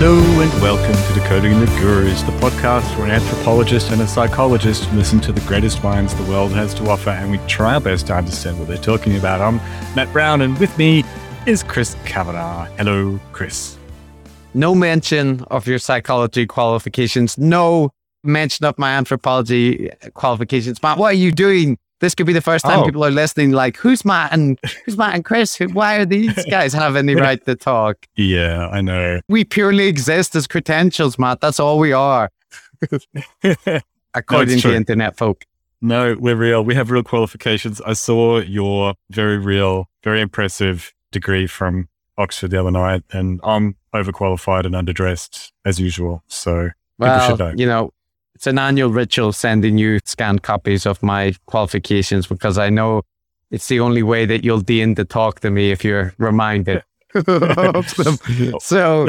Hello and welcome to Decoding the Gurus, the podcast where an anthropologist and a psychologist listen to the greatest minds the world has to offer and we try our best to understand what they're talking about. I'm Matt Brown and with me is Chris Kavanagh. Hello, Chris. No mention of your psychology qualifications. No mention of my anthropology qualifications. Matt, what are you doing? This could be the first time Oh. people are listening. Like, who's Matt and who's Matt and Chris? Who, why are these guys have any right to talk? Yeah, I know. We purely exist as credentials, Matt. That's all we are, according to true. internet folk. no, we're real. We have real qualifications. I saw your very real, very impressive degree from Oxford the other night, and I'm overqualified and underdressed as usual. So Well, you know, it's an annual ritual sending you scanned copies of my qualifications because I know it's the only way that you'll deign to talk to me if you're reminded of them. So,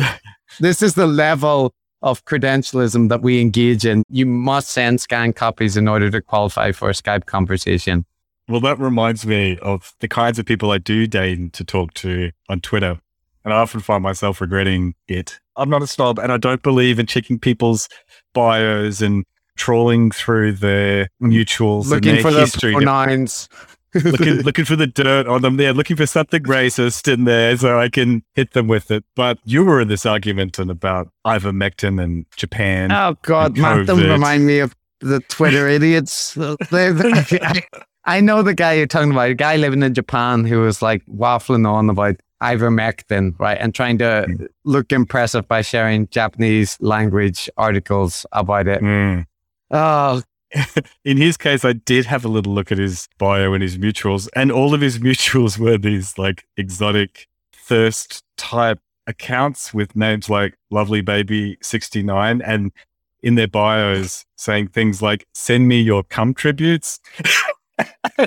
this is the level of credentialism that we engage in. You must send scanned copies in order to qualify for a Skype conversation. Well, that reminds me of the kinds of people I do deign to talk to on Twitter. And I often find myself regretting it. I'm not a snob and I don't believe in checking people's bios and trawling through their mutuals. Looking and for their the pronouns. looking, looking for the dirt on them. Yeah, looking for something racist in there so I can hit them with it. But you were in this argument and about ivermectin and Japan. Oh God, Matt, don't remind me of the Twitter idiots. I know the guy you're talking about, a guy living in Japan who was like waffling on about ivermectin, right, and trying to Mm. look impressive by sharing Japanese language articles about it. Mm. Oh, in his case, I did have a little look at his bio and his mutuals, and all of his mutuals were these like exotic thirst type accounts with names like Lovely Baby 69 and in their bios saying things like, send me your cum tributes.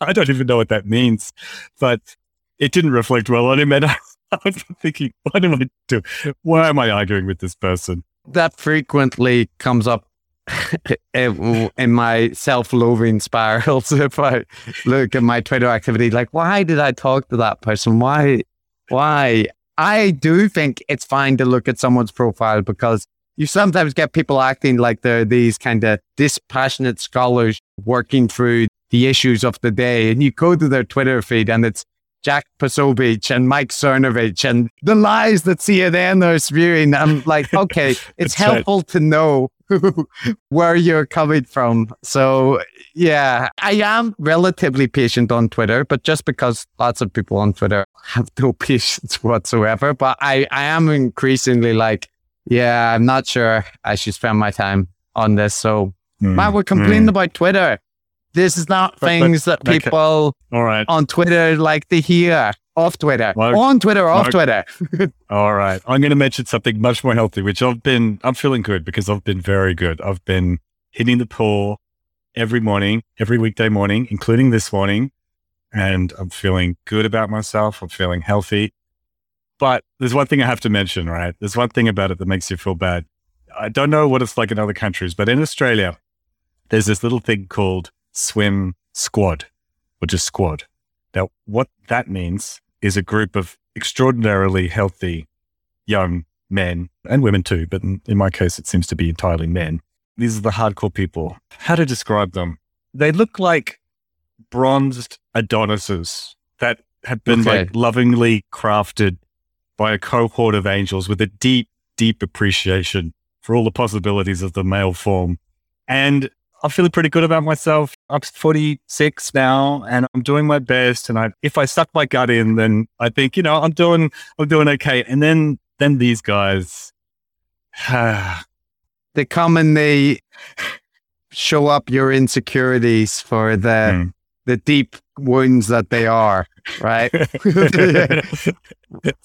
I don't even know what that means, but it didn't reflect well on him. And I was thinking, what am I doing? Why am I arguing with this person? that frequently comes up in in my self-loathing spirals if I look at my Twitter activity. Like, why did I talk to that person? Why? Why? I do think it's fine to look at someone's profile because you sometimes get people acting like they're these kind of dispassionate scholars working through the issues of the day. And you go to their Twitter feed and it's Jack Posobiec and Mike Cernovich and the lies that CNN are spewing. I'm like, okay, it's That's right. helpful to know where you're coming from. So, yeah, I am relatively patient on Twitter, but just because lots of people on Twitter have no patience whatsoever. But I, I am increasingly like, yeah, I'm not sure I should spend my time on this. So, hmm, Matt, we're complaining hmm. about Twitter. This is not. But- but- things that okay. people All right. on Twitter like to hear. Off Twitter. Mark- on Twitter, off Mark- Twitter. All right. I'm going to mention something much more healthy, which I've been, I'm feeling good because I've been very good. I've been hitting the pool every morning, every weekday morning, including this morning. And I'm feeling good about myself. I'm feeling healthy. But there's one thing I have to mention, right? There's one thing about it that makes you feel bad. I don't know what it's like in other countries, but in Australia, there's this little thing called swim squad or just squad. Now, what that means is a group of extraordinarily healthy young men and women too, but in, in my case, it seems to be entirely men. These are the hardcore people. How to describe them? They look like bronzed Adonises that have been Okay. like lovingly crafted by a cohort of angels with a deep, deep appreciation for all the possibilities of the male form. And I'm feeling pretty good about myself. I'm 46 now and I'm doing my best. And I, if I suck my gut in, then I think, you know, I'm doing, I'm doing okay. And then, then these guys, They come and they show up your insecurities for the Hmm. the deep wounds that they are, right?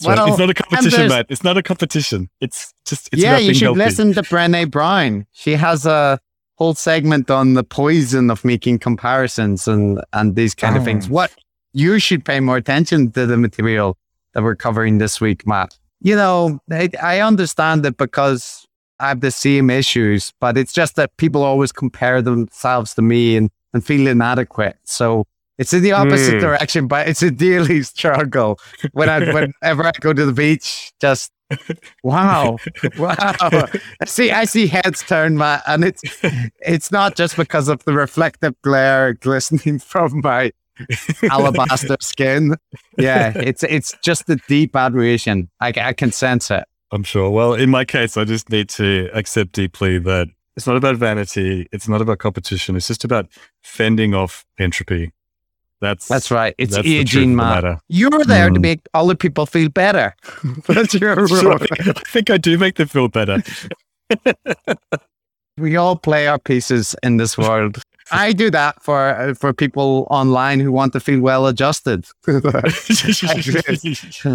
Well, it's not a competition, Matt. It's not a competition. It's just, it's yeah, you should healthy. listen to Brené Brown. She has a whole segment on the poison of making comparisons and and these kind of things. Oh. What you should pay more attention to the material that we're covering this week, Matt. You know, I, I understand it because I have the same issues, but it's just that people always compare themselves to me and, and feel inadequate. So it's in the opposite Mm. direction, but it's a daily struggle. When I whenever I go to the beach, just Wow. Wow. I see I see heads turn Matt, and it's it's not just because of the reflective glare glistening from my alabaster skin. Yeah, it's it's just the deep admiration. I, I can sense it. I'm sure. Well, in my case, I just need to accept deeply that it's not about vanity. It's not about competition. It's just about fending off entropy. That's That's right. It's that's the truth aging, of the You're there to Mm. make other people feel better. That's your Sure, role. I think I do make them feel better. We all play our pieces in this world. I do that for uh, for people online who want to feel well adjusted.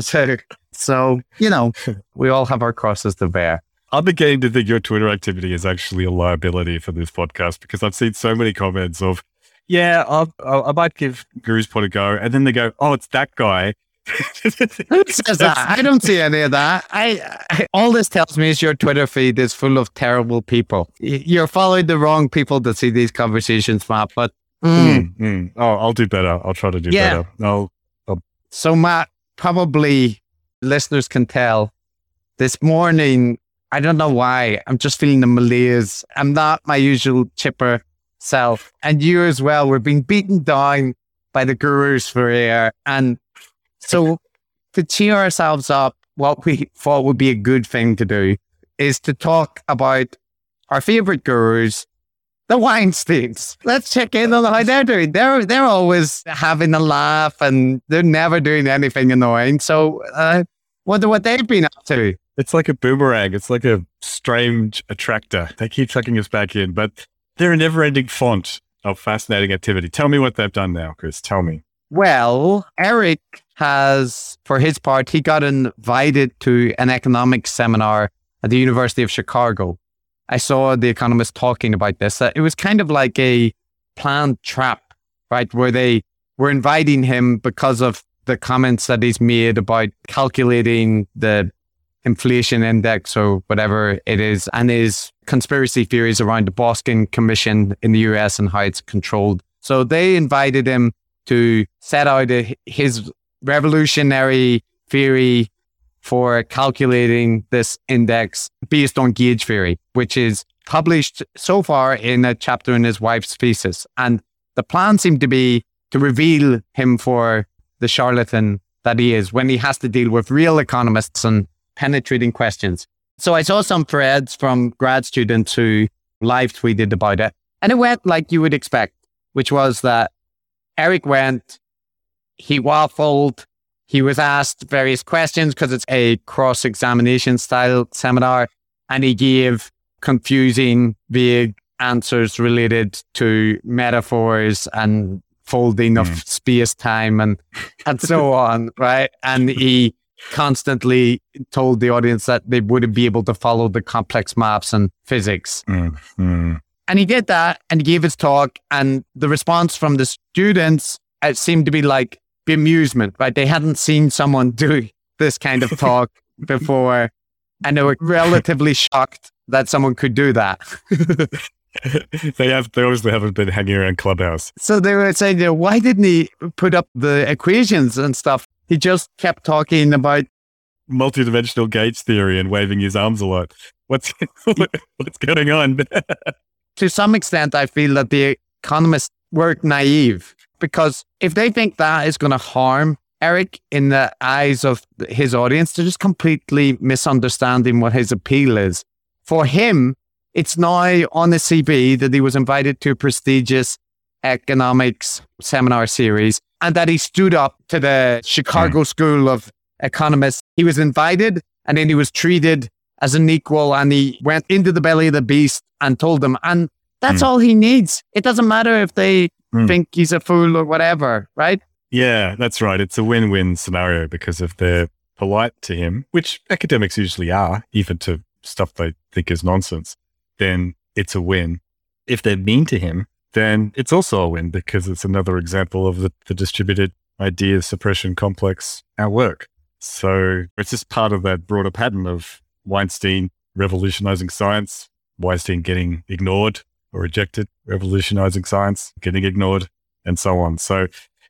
so, so, you know, we all have our crosses to bear. I'm beginning to think your Twitter activity is actually a liability for this podcast because I've seen so many comments of, yeah, I'll, I'll, I might give Guru's Pod a go. And then they go, oh, it's that guy. Who says that? I don't see any of that. I, I all this tells me is your Twitter feed is full of terrible people. You're following the wrong people to see these conversations, Matt. But mm. Mm, mm. Oh, I'll do better. I'll try to do Yeah. better. I'll, so, Matt, probably listeners can tell this morning. I don't know why. I'm just feeling the malaise. I'm not my usual chipper self, and you as well. We're being beaten down by the gurus for air, and so to cheer ourselves up, what we thought would be a good thing to do is to talk about our favorite gurus, the Weinsteins. Let's check in on how they're doing. They're they're always having a laugh and they're never doing anything annoying. So uh, wonder what they've been up to. it's like a boomerang. It's like a strange attractor. They keep sucking us back in, but they're a never ending font of fascinating activity. Tell me what they've done now, Chris. Tell me. Well, Eric has, for his part, he got invited to an economics seminar at the University of Chicago. I saw The Economist talking about this. Uh, It was kind of like a planned trap, right? Where they were inviting him because of the comments that he's made about calculating the inflation index or whatever it is, and his conspiracy theories around the Boskin Commission in the US and how it's controlled. So they invited him to set out a, his revolutionary theory for calculating this index based on gauge theory, which is published so far in a chapter in his wife's thesis. And the plan seemed to be to reveal him for the charlatan that he is when he has to deal with real economists and penetrating questions. So I saw some threads from grad students who live tweeted about it. And it went like you would expect, which was that Eric went, he waffled, he was asked various questions because it's a cross examination style seminar, and he gave confusing, vague answers related to metaphors and folding of hmm. space time and, and so on, right? And he constantly told the audience that they wouldn't be able to follow the complex maps and physics. Mm, mm. And he did that and he gave his talk. And the response from the students it seemed to be like bemusement, right? They hadn't seen someone do this kind of talk before. And they were relatively shocked that someone could do that. they have. They obviously haven't been hanging around Clubhouse. So they were saying, you know, why didn't he put up the equations and stuff? He just kept talking about Multidimensional gauge theory and waving his arms a lot. What's what's going on? to some extent, I feel that the economists were naive because if they think that is going to harm Eric in the eyes of his audience, they're just completely misunderstanding what his appeal is. For him, it's now on the CV that he was invited to a prestigious economics seminar series and that he stood up to the Chicago School of Economists. He was invited and then he was treated as an equal and he went into the belly of the beast and told them. And that's all he needs. It doesn't matter if they Mm. think he's a fool or whatever, right? yeah, that's right. It's a win-win scenario because if they're polite to him, which academics usually are, even to stuff they think is nonsense, then it's a win. If they're mean to him, then it's also a win because it's another example of the, the distributed idea suppression complex at work. So it's just part of that broader pattern of Weinstein revolutionizing science, Weinstein getting ignored or rejected, revolutionizing science, getting ignored, and so on. So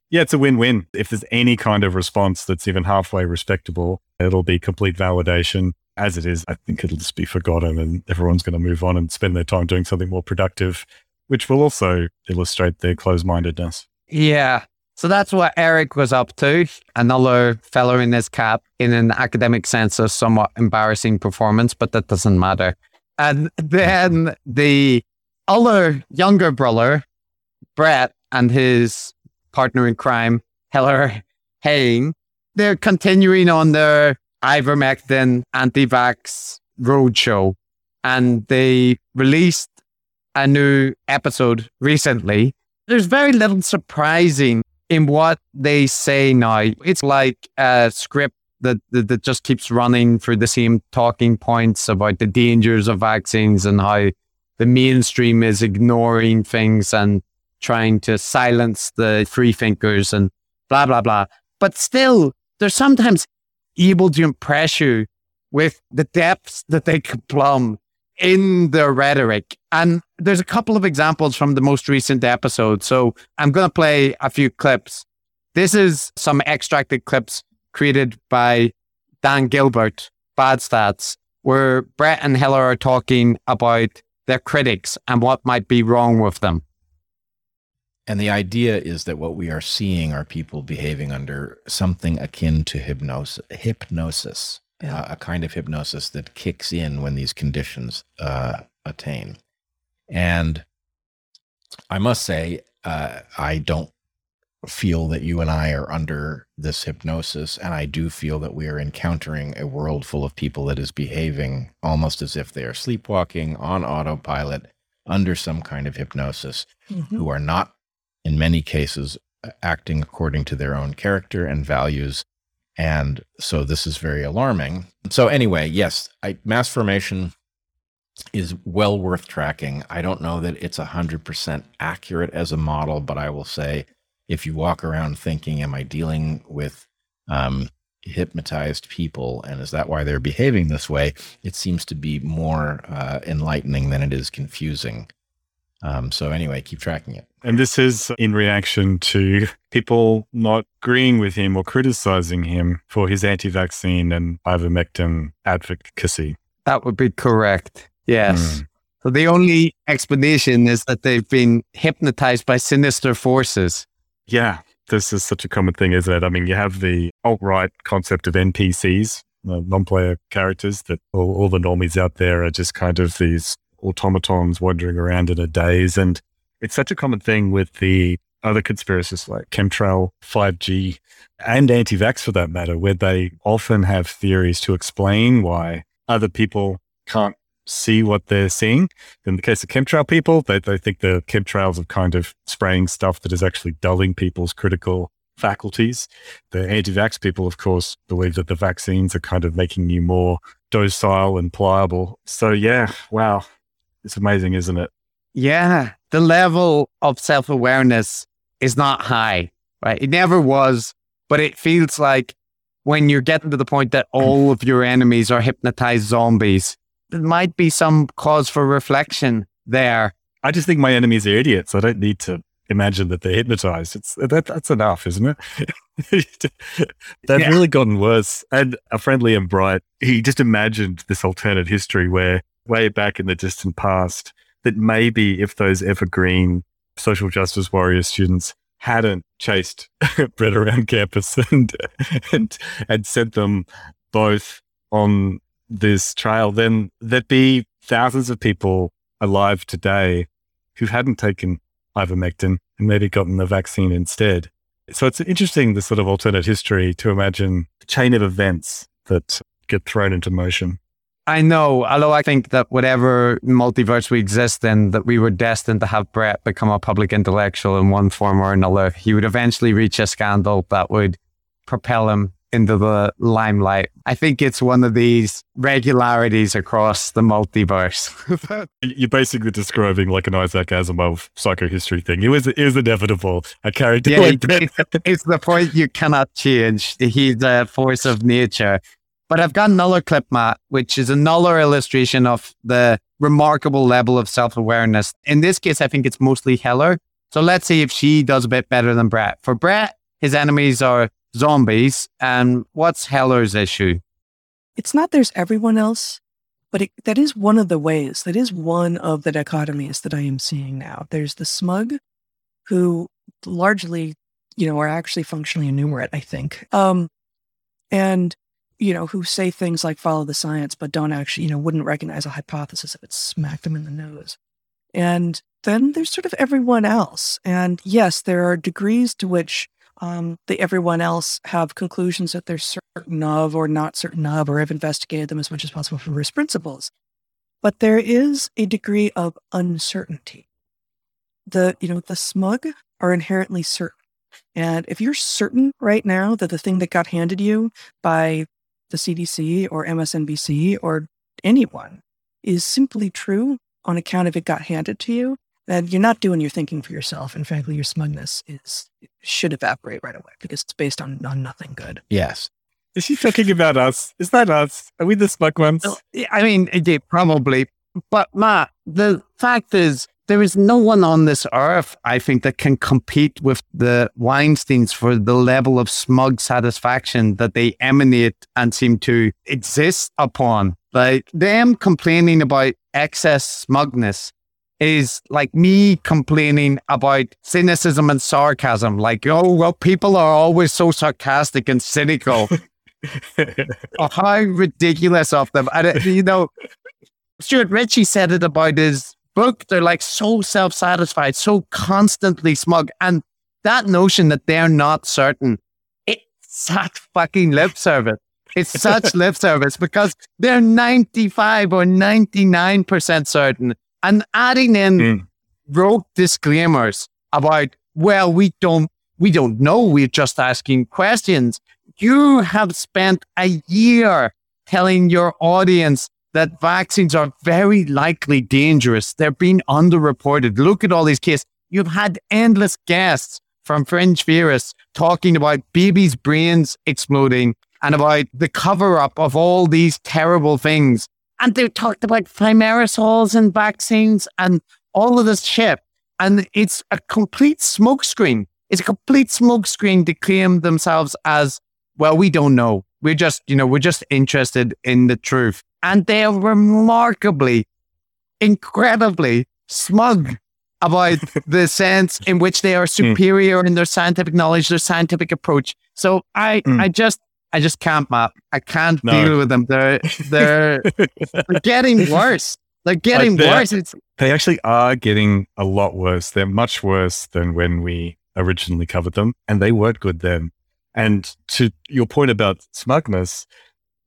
Yeah, it's a win win. If there's any kind of response that's even halfway respectable, it'll be complete validation. As it is, I think it'll just be forgotten and everyone's going to move on and spend their time doing something more productive, which will also illustrate their closed mindedness. Yeah. So that's what Eric was up to. Another fellow in his cap, in an academic sense, a somewhat embarrassing performance, but that doesn't matter. And then the other younger brother, Brett, and his partner in crime, Heather Heying, they're continuing on their ivermectin anti-vax roadshow. And they released a new episode recently. There's very little surprising in what they say now. It's like a script that, that, that just keeps running through the same talking points about the dangers of vaccines and how the mainstream is ignoring things and trying to silence the free thinkers and blah blah blah. But still, they're sometimes able to impress you with the depths that they can plumb in their rhetoric. And there's a couple of examples from the most recent episode. So I'm going to play a few clips. This is some extracted clips created by Dan Gilbert, Bad Stats, where Brett and Heather are talking about their critics and what might be wrong with them. And the idea is that what we are seeing are people behaving under something akin to hypnosis, hypnosis yeah. uh, a kind of hypnosis that kicks in when these conditions uh, attain. And I must say, uh, I don't feel that you and I are under this hypnosis. And I do feel that we are encountering a world full of people that is behaving almost as if they are sleepwalking on autopilot under some kind of hypnosis, mm-hmm. who are not, in many cases, acting according to their own character and values. And so this is very alarming. So, anyway, yes, I, mass formation is well worth tracking. I don't know that it's 100% accurate as a model, but I will say if you walk around thinking, am I dealing with um, hypnotized people? And is that why they're behaving this way? It seems to be more uh, enlightening than it is confusing. Um, so, anyway, keep tracking it. And this is in reaction to people not agreeing with him or criticizing him for his anti vaccine and ivermectin advocacy. That would be correct. Yes. Mm. So the only explanation is that they've been hypnotized by sinister forces. Yeah, this is such a common thing, isn't it? I mean, you have the alt right concept of NPCs, uh, non player characters, that all, all, the normies out there are just kind of these automatons wandering around in a daze. And it's such a common thing with the other conspiracies like chemtrail, 5G, and anti vax for that matter, where they often have theories to explain why other people can't see what they're seeing. In the case of chemtrail people, they, they think the chemtrails are kind of spraying stuff that is actually dulling people's critical faculties. The anti vax people, of course, believe that the vaccines are kind of making you more docile and pliable. So, yeah, wow. It's amazing, isn't it? Yeah. The level of self awareness is not high, right? It never was, but it feels like when you're getting to the point that all of your enemies are hypnotized zombies, there might be some cause for reflection there. I just think my enemies are idiots. I don't need to imagine that they're hypnotized. It's that, that's enough, isn't it? They've yeah. really gotten worse. And a friend Liam Bright, he just imagined this alternate history where way back in the distant past, that maybe if those evergreen social justice warrior students hadn't chased Brett around campus and and and sent them both on this trail, then there'd be thousands of people alive today who hadn't taken ivermectin and maybe gotten the vaccine instead. So it's interesting, the sort of alternate history to imagine the chain of events that get thrown into motion. I know, although I think that whatever multiverse we exist in, that we were destined to have Brett become a public intellectual in one form or another. He would eventually reach a scandal that would propel him into the limelight. I think it's one of these regularities across the multiverse. You're basically describing like an Isaac Asimov psychohistory thing. It was it was inevitable. A character yeah, like it's, it's the point you cannot change. He's a force of nature. But I've got another clip, Matt, which is another illustration of the remarkable level of self awareness. In this case, I think it's mostly Heather So let's see if she does a bit better than Brett. For Brett, his enemies are zombies. And what's Heather's issue? It's not there's everyone else, but it, that is one of the ways. That is one of the dichotomies that I am seeing now. There's the smug, who largely, you know, are actually functionally enumerate. I think, um, and you know, who say things like follow the science, but don't actually, you know, wouldn't recognize a hypothesis if it smacked them in the nose. And then there's sort of everyone else. And yes, there are degrees to which um, the everyone else have conclusions that they're certain of or not certain of, or have investigated them as much as possible from risk principles. But there is a degree of uncertainty. The, you know, the smug are inherently certain. And if you're certain right now that the thing that got handed you by the CDC or MSNBC or anyone is simply true on account of it got handed to you, then you're not doing your thinking for yourself. And frankly, your smugness is should evaporate right away because it's based on, on nothing good. Yes. Is she talking about us? Is that us? Are we the smug ones? I mean, probably. But Matt, the fact is, there is no one on this earth, I think, that can compete with the Weinsteins for the level of smug satisfaction that they emanate and seem to exist upon. Like them complaining about excess smugness is like me complaining about cynicism and sarcasm. Like, oh, well, people are always so sarcastic and cynical. oh, how ridiculous of them. And, uh, you know, Stuart Ritchie said it about his book. They're like so self satisfied, so constantly smug. And that notion that they're not certain, it's such fucking lip service. It's such lip service because they're 95 or 99% certain and adding in mm. rogue disclaimers about, well, we don't, we don't know. We're just asking questions. You have spent a year telling your audience that vaccines are very likely dangerous. They're being underreported. Look at all these cases. You've had endless guests from Fringe Theorists talking about babies' brains exploding and about the cover up of all these terrible things and they've talked about thimerosals and vaccines and all of this shit. And it's a complete smokescreen. It's a complete smokescreen to claim themselves as, well, we don't know. We're just, you know, we're just interested in the truth. And they are remarkably, incredibly smug about the sense in which they are hmm. superior mm. in their scientific knowledge, their scientific approach. So I, mm. I just, I just can't, Matt. I can't no. deal with them. They're they're, they're getting worse. They're getting like worse. It's, they actually are getting a lot worse. They're much worse than when we originally covered them, and they weren't good then. And to your point about smugness,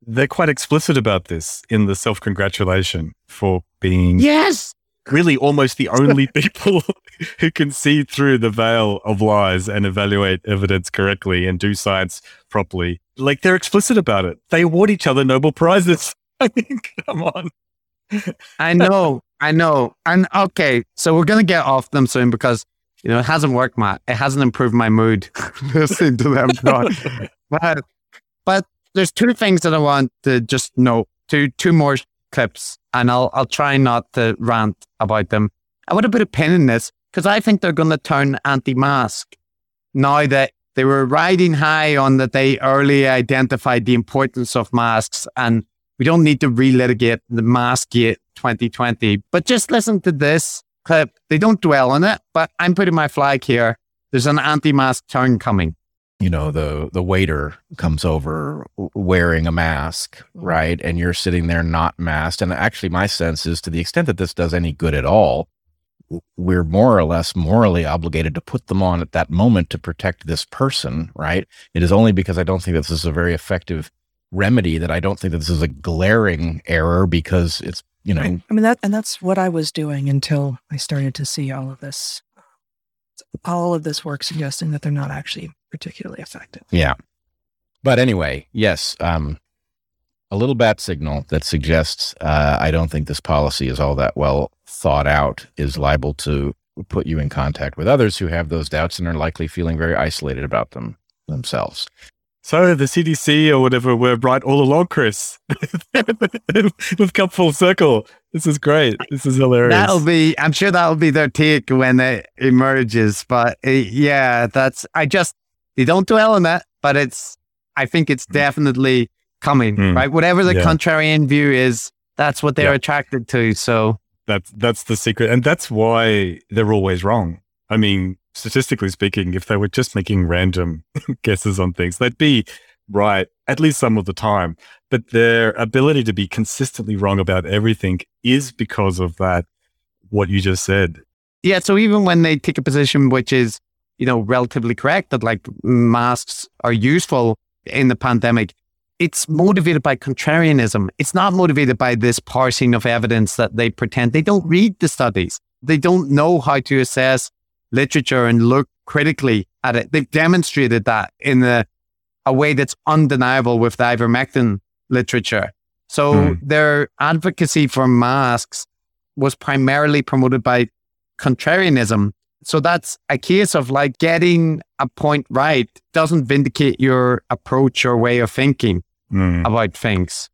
they're quite explicit about this in the self congratulation for being yes really almost the only people who can see through the veil of lies and evaluate evidence correctly and do science properly. Like they're explicit about it. They award each other Nobel Prizes. I mean, come on. I know, I know. And okay, so we're going to get off them soon because, you know, it hasn't worked, Matt. It hasn't improved my mood listening to them. but, but there's two things that I want to just note. Two, two more clips and I'll I'll try not to rant about them. I want to put a pin in this because I think they're going to turn anti-mask now that they were riding high on that they early identified the importance of masks and we don't need to relitigate the mask gate 2020. But just listen to this clip. They don't dwell on it, but I'm putting my flag here. There's an anti-mask turn coming you know the the waiter comes over wearing a mask mm-hmm. right? And you're sitting there not masked. And actually my sense is to the extent that this does any good at all we're more or less morally obligated to put them on at that moment to protect this person right? It is only because i don't think that this is a very effective remedy that i don't think that this is a glaring error because it's you know i mean that and that's what i was doing until i started to see all of this all of this work suggesting that they're not actually particularly effective. Yeah. But anyway, yes, um, a little bat signal that suggests uh, I don't think this policy is all that well thought out is liable to put you in contact with others who have those doubts and are likely feeling very isolated about them themselves. So the CDC or whatever were right all along, Chris. We've come full circle. This is great. This is hilarious. That'll be, I'm sure that'll be their take when it emerges. But uh, yeah, that's, I just, they don't dwell on that, but it's, I think it's definitely coming, Mm. right? Whatever the Yeah. contrarian view is, that's what they're Yeah. attracted to. So That's that's the secret, and that's why they're always wrong. I mean, statistically speaking, if they were just making random guesses on things, they'd be right at least some of the time. But their ability to be consistently wrong about everything is because of that. What you just said. yeah, so even when they take a position which is, you know, relatively correct that like masks are useful in the pandemic, it's motivated by contrarianism. It's not motivated by this parsing of evidence that they pretend they don't read the studies. They don't know how to assess literature and look critically at it. They've demonstrated that in a, a way that's undeniable with the ivermectin literature. So Hmm. their advocacy for masks was primarily promoted by contrarianism. So that's a case of like getting a point right doesn't vindicate your approach or way of thinking Mm. about things.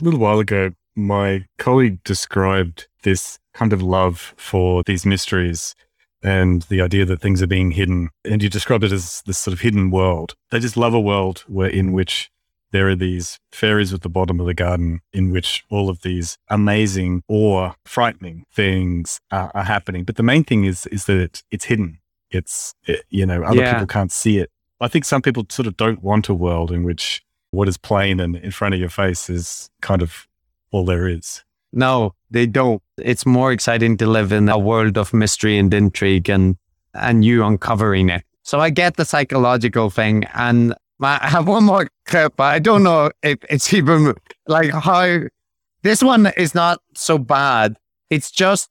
A little while ago, my colleague described this kind of love for these mysteries and the idea that things are being hidden. And you described it as this sort of hidden world. They just love a world where in which there are these fairies at the bottom of the garden in which all of these amazing or frightening things are, are happening. But the main thing is is that it's, it's hidden. It's it, you know other Yeah. people can't see it. I think some people sort of don't want a world in which what is plain and in front of your face is kind of all there is. No, they don't. It's more exciting to live in a world of mystery and intrigue and and you uncovering it. So I get the psychological thing and I have one more clip. but I don't know if it's even like how this one is not so bad. It's just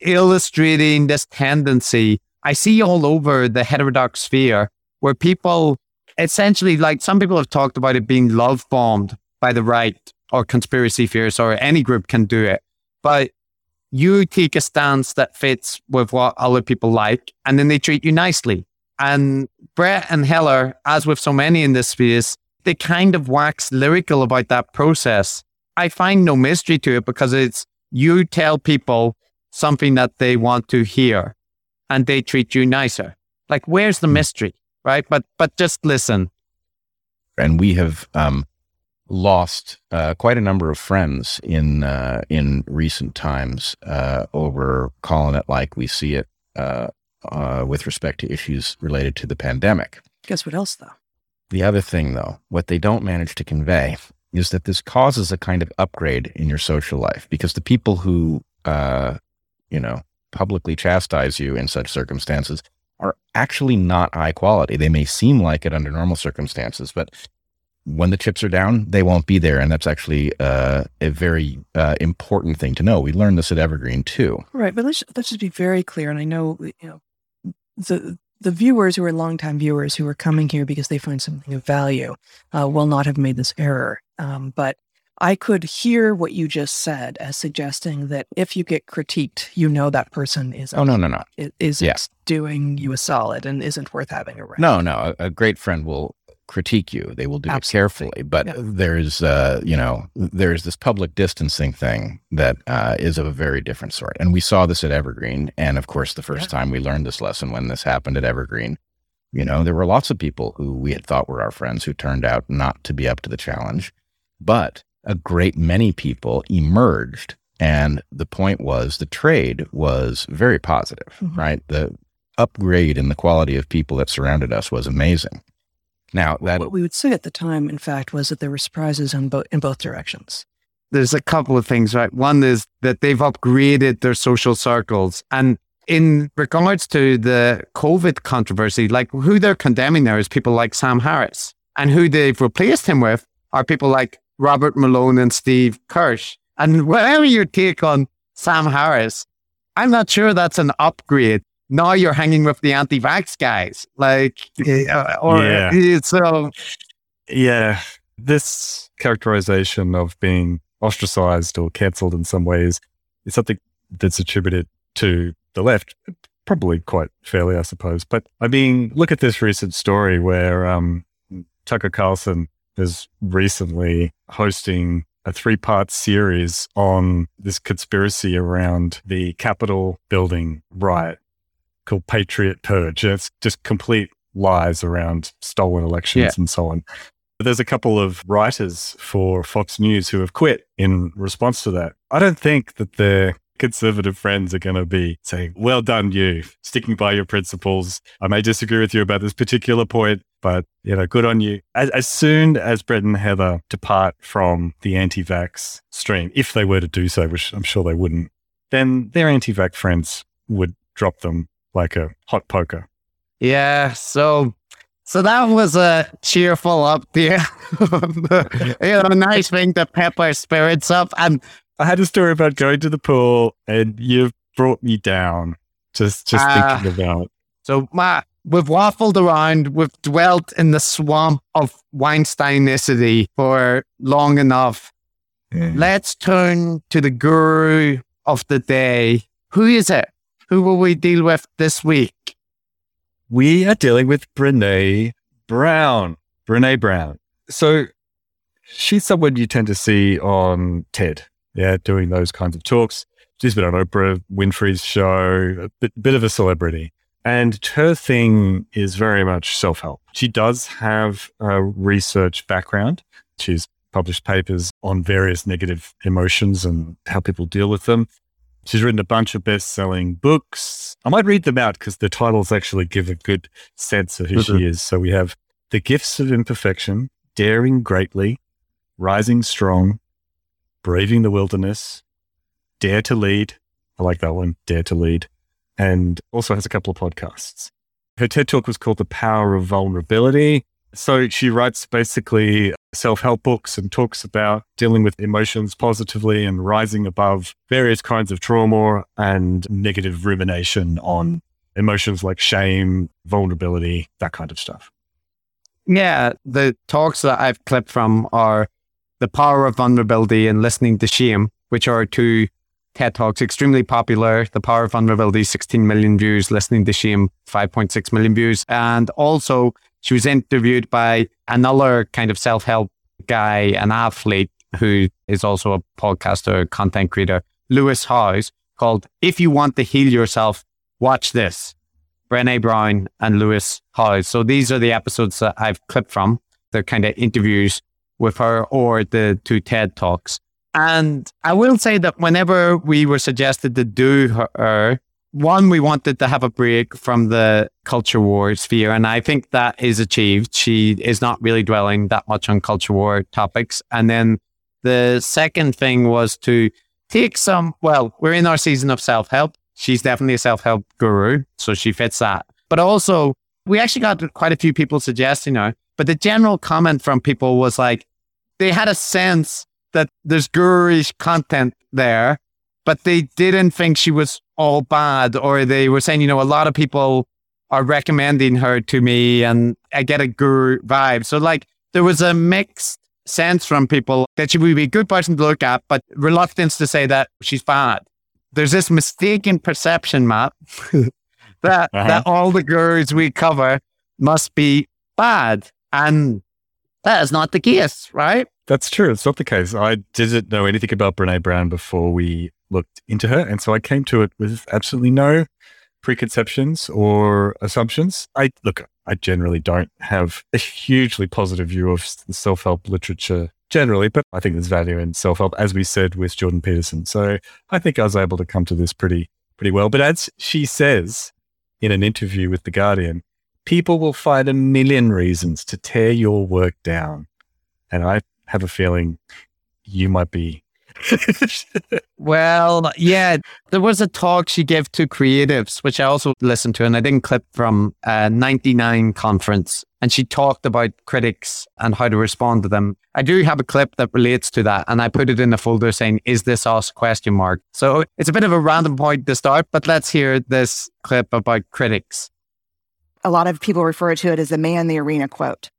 illustrating this tendency I see all over the heterodox sphere where people essentially like some people have talked about it being love bombed by the right or conspiracy theorists or any group can do it. But you take a stance that fits with what other people like and then they treat you nicely. And Brett and Heather, as with so many in this space, they kind of wax lyrical about that process. I find no mystery to it because it's you tell people something that they want to hear and they treat you nicer. Like where's the mystery? Right. But but just listen. and we have um, lost uh, quite a number of friends in uh, in recent times uh, over calling it like we see it uh, with respect to issues related to the pandemic. Guess what else, though? The other thing, though, what they don't manage to convey is that this causes a kind of upgrade in your social life because the people who, uh, you know, publicly chastise you in such circumstances are actually not high quality. They may seem like it under normal circumstances, but when the chips are down, they won't be there. And that's actually uh, a very uh, important thing to know. We learned this at Evergreen too. Right, but let's let's just be very clear. And I know you know the the viewers who are longtime viewers who are coming here because they find something of value uh, will not have made this error. Um, but I could hear what you just said as suggesting that if you get critiqued, you know that person is Oh, no, no, no. isn't Yeah. doing you a solid and isn't worth having around. No, no. A, a great friend will critique you. They will do Absolutely. it carefully. But Yeah. there's, uh, you know, there's this public distancing thing that uh, is of a very different sort. And we saw this at Evergreen. And of course, the first time we learned this lesson when this happened at Evergreen, you know, there were lots of people who we had thought were our friends who turned out not to be up to the challenge. But a great many people emerged. And the point was the trade was very positive, Mhm. right? The upgrade in the quality of people that surrounded us was amazing. Now that what we would say at the time, in fact, was that there were surprises on both in both directions. there's a couple of things, right? One is that they've upgraded their social circles. And in regards to the COVID controversy, like who they're condemning there is people like Sam Harris. And who they've replaced him with are people like Robert Malone and Steve Kirsch. And whatever your take on Sam Harris, I'm not sure that's an upgrade. Now you're hanging with the anti vax guys. Like, uh, or Yeah. so Yeah. This characterization of being ostracized or cancelled in some ways is something that's attributed to the left, probably quite fairly, I suppose. But I mean, look at this recent story where um, Tucker Carlson is recently hosting a three part series on this conspiracy around the Capitol building riot called Patriot Purge. It's just complete lies around stolen elections Yeah. and so on. There's a couple of writers for Fox News who have quit in response to that. I don't think that their conservative friends are going to be saying, Well done, you, sticking by your principles. I may disagree with you about this particular point, but you know, good on you. As, as soon as Brett and Heather depart from the anti-vax stream, if they were to do so, which I'm sure they wouldn't, then their anti-vax friends would drop them like a hot poker. Yeah, so so that was a cheerful update. you know, nice thing to pep our spirits up. And I had a story about going to the pool, and you've brought me down. Just, just Ah. thinking about. so Matt, we've waffled around, we've dwelt in the swamp of Weinsteinicity for long enough. Let's turn to the guru of the day. Who is it? Who will we deal with this week? We are dealing with Brene Brown. Brene Brown. So she's someone you tend to see on TED, yeah, doing those kinds of talks. She's been on Oprah Winfrey's show, a bit, bit of a celebrity. And her thing is very much self help. She does have a research background. She's published papers on various negative emotions and how people deal with them. She's written a bunch of best selling books. I might read them out because the titles actually give a good sense of who Mhm. she is. So we have The Gifts of Imperfection, Daring Greatly, Rising Strong, Braving the Wilderness, Dare to Lead. I like that one, Dare to Lead. And also has a couple of podcasts. Her TED talk was called The Power of Vulnerability. So she writes basically self help books and talks about dealing with emotions positively and rising above various kinds of trauma and negative rumination on emotions like shame, vulnerability, that kind of stuff. Yeah, the talks that I've clipped from are The Power of Vulnerability and Listening to Shame, which are two TED Talks, extremely popular. The Power of Vulnerability, 16 million views. Listening to Shame, 5.6 million views. And also, she was interviewed by another kind of self help guy, an athlete who is also a podcaster, content creator, Lewis Howes, called If You Want to Heal Yourself, Watch This. Brene Brown and Lewis Howes. So these are the episodes that I've clipped from. They're kind of interviews with her or the two TED Talks. And I will say that whenever we were suggested to do her, one, we wanted to have a break from the culture war sphere. And I think that is achieved. She is not really dwelling that much on culture war topics. And then the second thing was to take some, well, we're in our season of self help. She's definitely a self help guru. So she fits that. But also, we actually got quite a few people suggesting her. But the general comment from people was like, they had a sense that there's gurish content there, but they didn't think she was all bad, or they were saying, you know, a lot of people are recommending her to me and I get a guru vibe. So, like, there was a mixed sense from people that she would be a good person to look at, but reluctance to say that she's bad. There's this mistaken perception, Matt, that, Uh-huh. that all the gurus we cover must be bad. And that is not the case, right? That's true. It's not the case. I didn't know anything about Brene Brown before we looked into her. And so I came to it with absolutely no preconceptions or assumptions. I look, I generally don't have a hugely positive view of self help literature generally, but I think there's value in self help, as we said with Jordan Peterson. So I think I was able to come to this pretty, pretty well. But as she says in an interview with The Guardian, people will find a million reasons to tear your work down. And I have a feeling you might be. Well, yeah, there was a talk she gave to creatives, which I also listened to, and I didn't clip from a 99 conference. And she talked about critics and how to respond to them. I do have a clip that relates to that, and I put it in a folder saying, "Is this us?" question mark. So it's a bit of a random point to start, but let's hear this clip about critics. a lot of people refer to it as the man in the arena quote.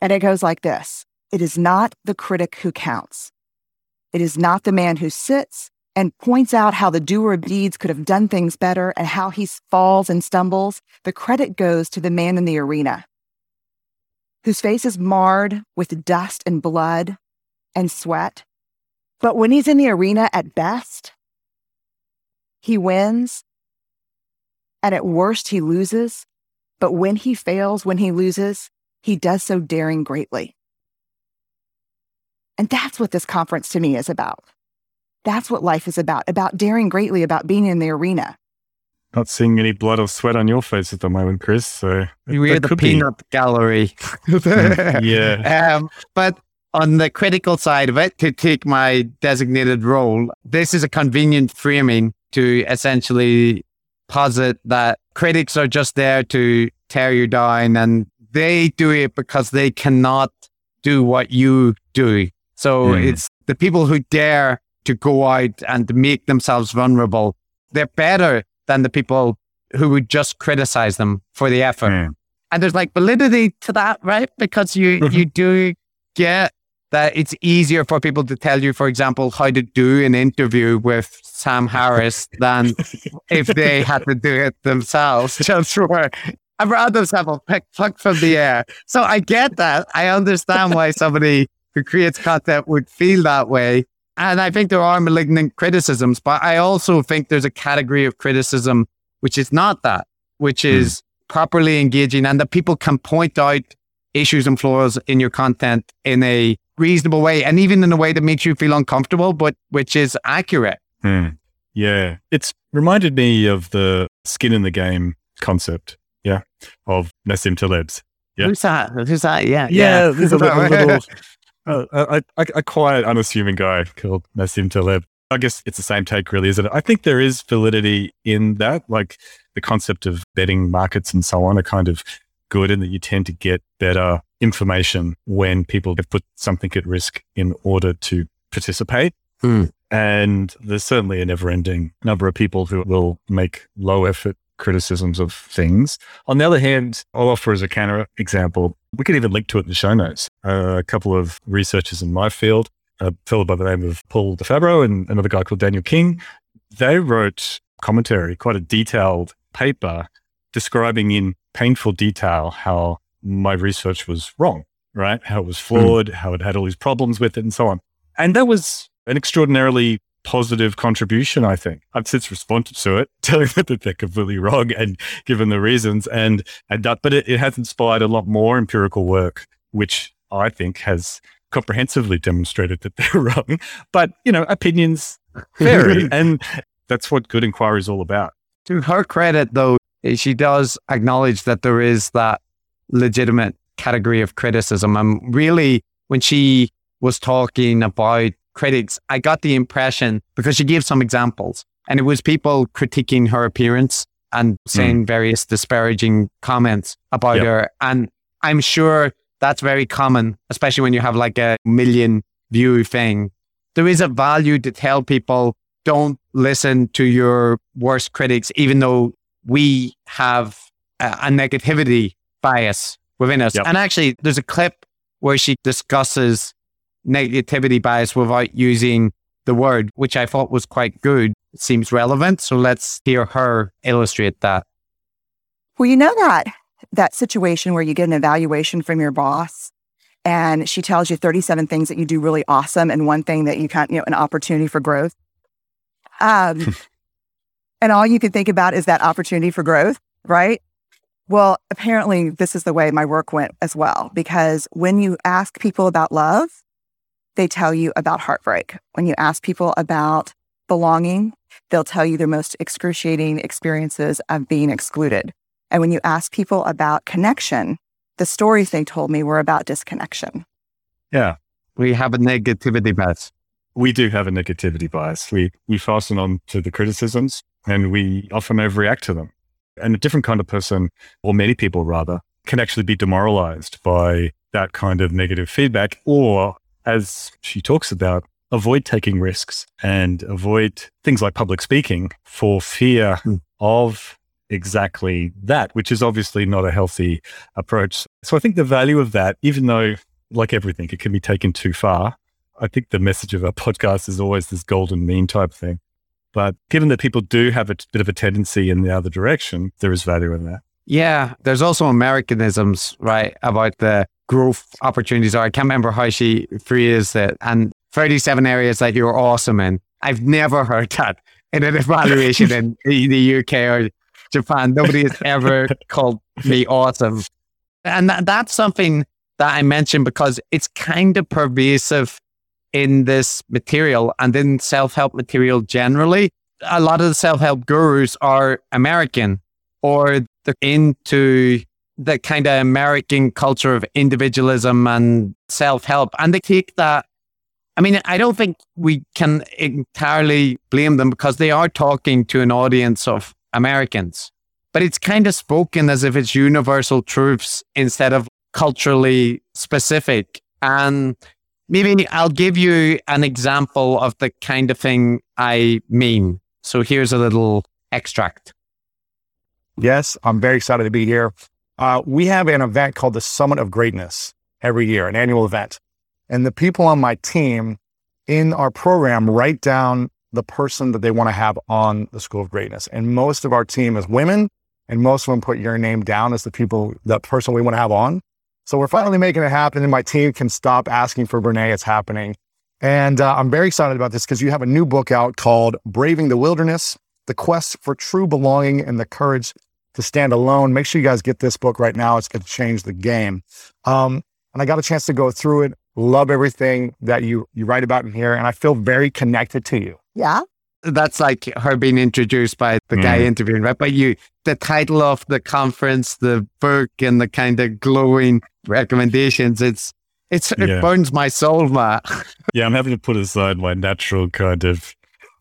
And it goes like this It is not the critic who counts. It is not the man who sits and points out how the doer of deeds could have done things better and how he falls and stumbles. The credit goes to the man in the arena. whose face is marred with dust and blood and sweat. But when he's in the arena at best, he wins. And at worst, he loses. But when he fails, when he loses, he does so daring greatly. And that's what this conference to me is about. That's what life is about, about daring greatly, about being in the arena. Not seeing any blood or sweat on your face at the moment, Chris. So we're the peanut be. gallery. yeah. Um, but on the critical side of it, to take my designated role, this is a convenient framing to essentially posit that critics are just there to tear you down and they do it because they cannot do what you do. So mm. it's the people who dare to go out and make themselves vulnerable. They're better than the people who would just criticize them for the effort. Mm. And there's like validity to that, right? Because you, mm-hmm. you do get that it's easier for people to tell you, for example, how to do an interview with Sam Harris than if they had to do it themselves. Just for I'd rather have a pick plucked from the air. So I get that. I understand why somebody who creates content would feel that way. And I think there are malignant criticisms, but I also think there's a category of criticism which is not that, which hmm. is mm. properly engaging and that people can point out issues and flaws in your content in a reasonable way and even in a way that makes you feel uncomfortable, but which is accurate. Mm. Yeah. It's reminded me of the skin in the game concept. Yeah. Of Nassim Taleb's. Yeah. Who's that? Who's that? Yeah. Yeah. yeah. There's a little, little uh, a, a, a, quiet, unassuming guy called Nassim Taleb. I guess it's the same take, really, isn't it? I think there is validity in that. Like the concept of betting markets and so on are kind of good in that you tend to get better information when people have put something at risk in order to participate. Mm. And there's certainly a never ending number of people who will make low effort criticisms of things. On the other hand, I'll offer as a counter example, we could even link to it in the show notes. Uh, a couple of researchers in my field, a fellow by the name of Paul Delfabbro and another guy called Daniel King, they wrote commentary, quite a detailed paper describing in painful detail how my research was wrong, right? How it was hmm. flawed, mm. how it had all these problems with it and so on. And that was an extraordinarily positive contribution, I think. I've since responded to it, telling them that they're completely wrong and given the reasons and, and that, but it, it has inspired a lot more empirical work, which I think has comprehensively demonstrated that they're wrong. But, you know, opinions vary. and that's what good inquiry is all about. To her credit, though, eh, she does acknowledge that there is that legitimate category of criticism. And really, when she was talking about critics, I got the impression because she gave some examples and it was people critiquing her appearance and saying mm. various disparaging comments about yep. her. And I'm sure that's very common, especially when you have like a million view thing. There is a value to tell people don't listen to your worst critics, even though we have a, a negativity bias within us. Yep. And actually, there's a clip where she discusses negativity bias without using the word, which I thought was quite good. It seems relevant. So let's hear her illustrate that. Well, you know that that situation where you get an evaluation from your boss and she tells you 37 things that you do really awesome and one thing that you can't, you know, an opportunity for growth. Um, and all you can think about is that opportunity for growth, right? Well, apparently, this is the way my work went as well, because when you ask people about love, they tell you about heartbreak. When you ask people about belonging, they'll tell you their most excruciating experiences of being excluded. And when you ask people about connection, the stories they told me were about disconnection. Yeah. We have a negativity bias. We do have a negativity bias. We, we fasten on to the criticisms and we often overreact to them. And a different kind of person, or many people rather, can actually be demoralized by that kind of negative feedback or as she talks about, avoid taking risks and avoid things like public speaking for fear mm. of exactly that, which is obviously not a healthy approach. So I think the value of that, even though, like everything, it can be taken too far, I think the message of our podcast is always this golden mean type thing. But given that people do have a bit of a tendency in the other direction, there is value in that. Yeah. There's also Americanisms, right, about the growth opportunities are. I can't remember how she phrased it. And 37 areas that you're awesome in. I've never heard that in an evaluation in the UK or Japan. Nobody has ever called me awesome. And that, that's something that I mentioned because it's kind of pervasive in this material and in self help material generally. A lot of the self help gurus are American or they're into the kind of American culture of individualism and self help. And they take that. I mean, I don't think we can entirely blame them because they are talking to an audience of Americans, but it's kind of spoken as if it's universal truths instead of culturally specific. And maybe I'll give you an example of the kind of thing I mean. So here's a little extract. Yes, I'm very excited to be here. Uh, we have an event called the Summit of Greatness every year, an annual event. And the people on my team in our program write down the person that they want to have on the School of Greatness. And most of our team is women, and most of them put your name down as the people, the person we want to have on. So we're finally making it happen, and my team can stop asking for Brene. It's happening. And uh, I'm very excited about this because you have a new book out called Braving the Wilderness The Quest for True Belonging and the Courage to Stand Alone. Make sure you guys get this book right now. It's going to change the game. Um, and I got a chance to go through it. Love everything that you, you write about in here, and I feel very connected to you. Yeah. That's like her being introduced by the guy Mm. interviewing, right? But you, the title of the conference, the book, and the kind of glowing recommendations, it's, it's, it Yeah. burns my soul, Matt. Yeah, I'm having to put aside my natural kind of.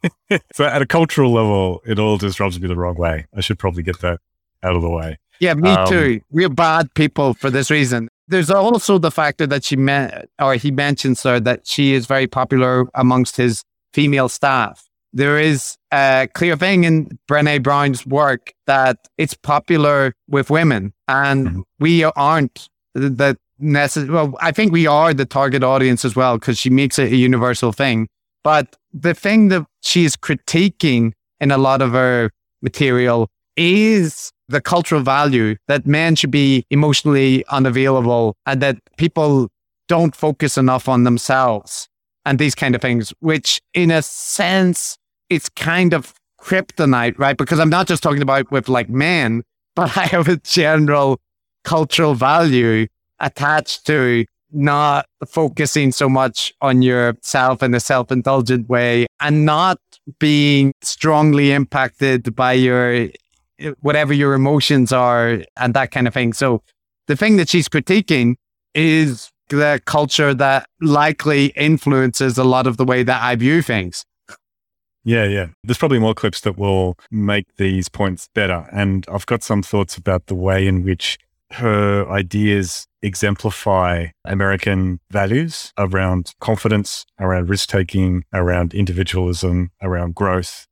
so at a cultural level, it all just rubs me the wrong way. I should probably get that out of the way. Yeah, me Um, too. We're bad people for this reason. There's also the factor that she met, or he mentions her, that she is very popular amongst his female staff. There is a clear thing in Brene Brown's work that it's popular with women, and Mhm. we aren't the necessary. Well, I think we are the target audience as well because she makes it a universal thing. But the thing that she's critiquing in a lot of her material is the cultural value that men should be emotionally unavailable and that people don't focus enough on themselves and these kind of things, which in a sense, it's kind of kryptonite, right? Because I'm not just talking about with like men, but I have a general cultural value attached to not focusing so much on yourself in a self-indulgent way and not being strongly impacted by your whatever your emotions are and that kind of thing. So the thing that she's critiquing is the culture that likely influences a lot of the way that I view things. Yeah, yeah. There's probably more clips that will make these points better. And I've got some thoughts about the way in which her ideas exemplify American values around confidence, around risk taking, around individualism, around growth.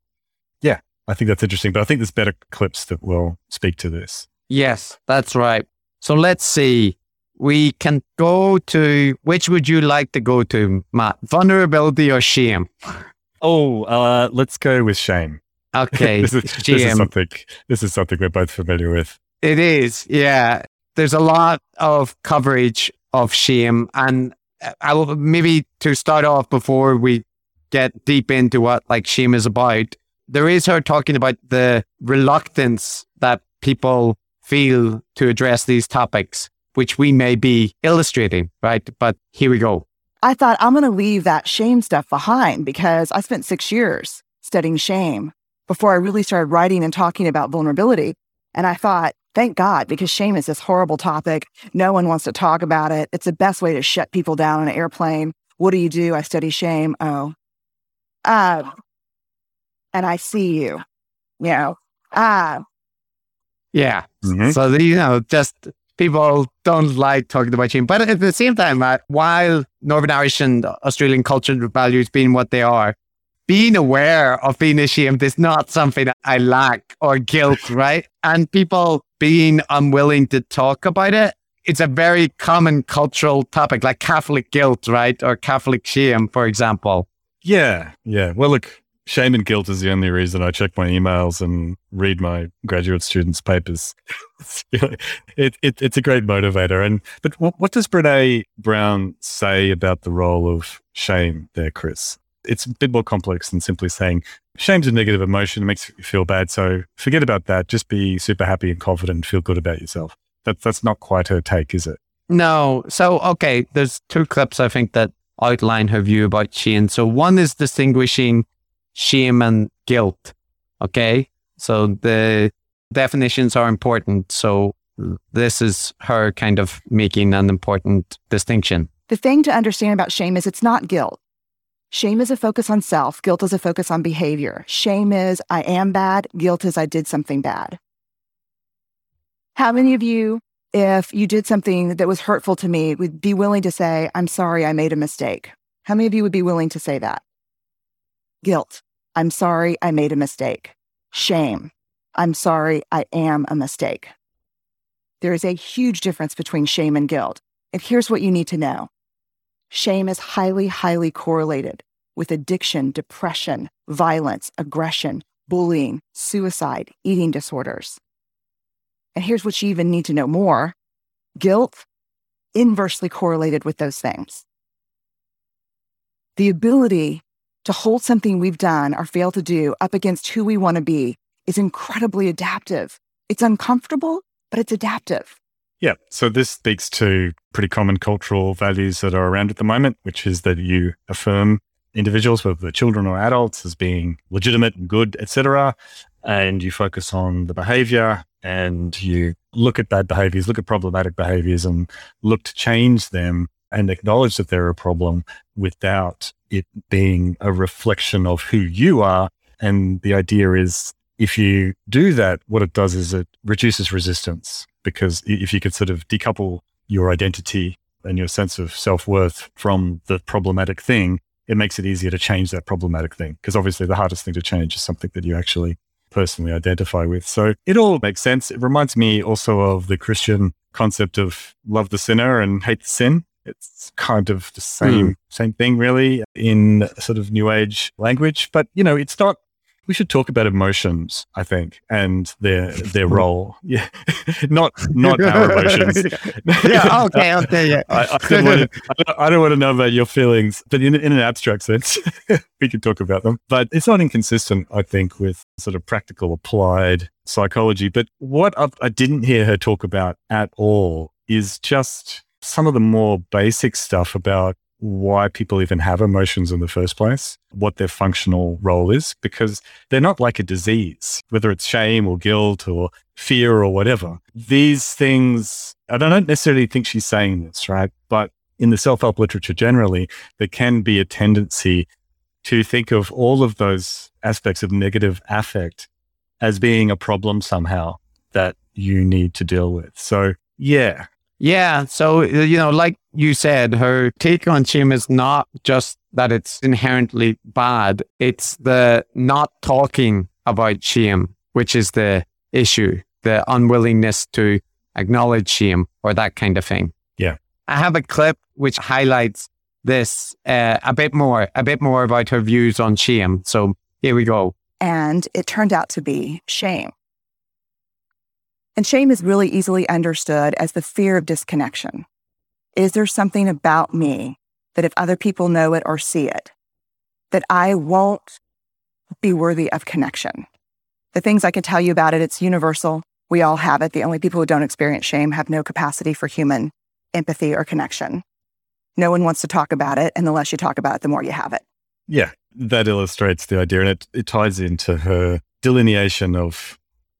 I think that's interesting. But I think there's better clips that will speak to this. Yes, that's right. So let's see. We can go to which would you like to go to, Matt? Vulnerability or shame? Oh, uh, let's go with shame. Okay, this, is, this is something. This is something we're both familiar with. It is, yeah. There's a lot of coverage of shame, and I will maybe to start off before we get deep into what like shame is about. There is her talking about the reluctance that people feel to address these topics, which we may be illustrating, right? But here we go. I thought I'm going to leave that shame stuff behind because I spent six years studying shame before I really started writing and talking about vulnerability. And I thought, thank God, because shame is this horrible topic. No one wants to talk about it. It's the best way to shut people down on an airplane. What do you do? I study shame. Oh. Uh, and I see you. You know, ah, Yeah. Mhm. So, you know, just people don't like talking about shame. But at the same time, uh, while Northern Irish and Australian cultural values being what they are, being aware of being ashamed is not something I lack or guilt, right? And people being unwilling to talk about it, it's a very common cultural topic, like Catholic guilt, right? Or Catholic shame, for example. Yeah, yeah. Well, look, shame and guilt is the only reason I check my emails and read my graduate students' papers. it, it, it's a great motivator. And but what, what does Brene Brown say about the role of shame there, Chris? It's a bit more complex than simply saying shame's a negative emotion, it makes you feel bad. So forget about that. Just be super happy and confident and feel good about yourself. That, that's not quite her take, is it? No. So, okay, there's two clips I think that outline her view about shame. So, one is distinguishing shame and guilt. Okay. So the definitions are important. So this is her kind of making an important distinction. The thing to understand about shame is it's not guilt. Shame is a focus on self, guilt is a focus on behavior. Shame is I am bad, guilt is I did something bad. How many of you, if you did something that was hurtful to me, would be willing to say, I'm sorry, I made a mistake? How many of you would be willing to say that? Guilt. I'm sorry, I made a mistake. Shame. I'm sorry, I am a mistake. There is a huge difference between shame and guilt. And here's what you need to know shame is highly, highly correlated with addiction, depression, violence, aggression, bullying, suicide, eating disorders. And here's what you even need to know more guilt inversely correlated with those things. The ability to hold something we've done or failed to do up against who we want to be is incredibly adaptive. It's uncomfortable, but it's adaptive. Yeah. So this speaks to pretty common cultural values that are around at the moment, which is that you affirm individuals, whether they're children or adults, as being legitimate and good, etc. And you focus on the behavior and you look at bad behaviors, look at problematic behaviors and look to change them and acknowledge that they're a problem without it being a reflection of who you are. And the idea is if you do that, what it does is it reduces resistance because if you could sort of decouple your identity and your sense of self worth from the problematic thing, it makes it easier to change that problematic thing. Because obviously, the hardest thing to change is something that you actually personally identify with. So it all makes sense. It reminds me also of the Christian concept of love the sinner and hate the sin. It's kind of the same mm. same thing, really, in sort of new age language. But you know, it's not. We should talk about emotions, I think, and their their hmm. role. Yeah, not not our emotions. yeah. Okay. Okay. Yeah. I, I, don't want to, I, don't, I don't want to know about your feelings, but in, in an abstract sense, we can talk about them. But it's not inconsistent, I think, with sort of practical applied psychology. But what I, I didn't hear her talk about at all is just some of the more basic stuff about why people even have emotions in the first place, what their functional role is, because they're not like a disease, whether it's shame or guilt or fear or whatever. These things, I don't necessarily think she's saying this, right? But in the self help literature generally, there can be a tendency to think of all of those aspects of negative affect as being a problem somehow that you need to deal with. So, yeah, yeah. So, uh, you know, like you said, her take on shame is not just that it's inherently bad, it's the not talking about shame, which is the issue, the unwillingness to acknowledge shame or that kind of thing. Yeah. I have a clip which highlights this uh, a bit more, a bit more about her views on shame. So here we go. And it turned out to be shame. And shame is really easily understood as the fear of disconnection. Is there something about me that if other people know it or see it, that I won't be worthy of connection? The things I can tell you about it, it's universal. We all have it. The only people who don't experience shame have no capacity for human empathy or connection. No one wants to talk about it. And the less you talk about it, the more you have it. Yeah, that illustrates the idea. And it, it ties into her delineation of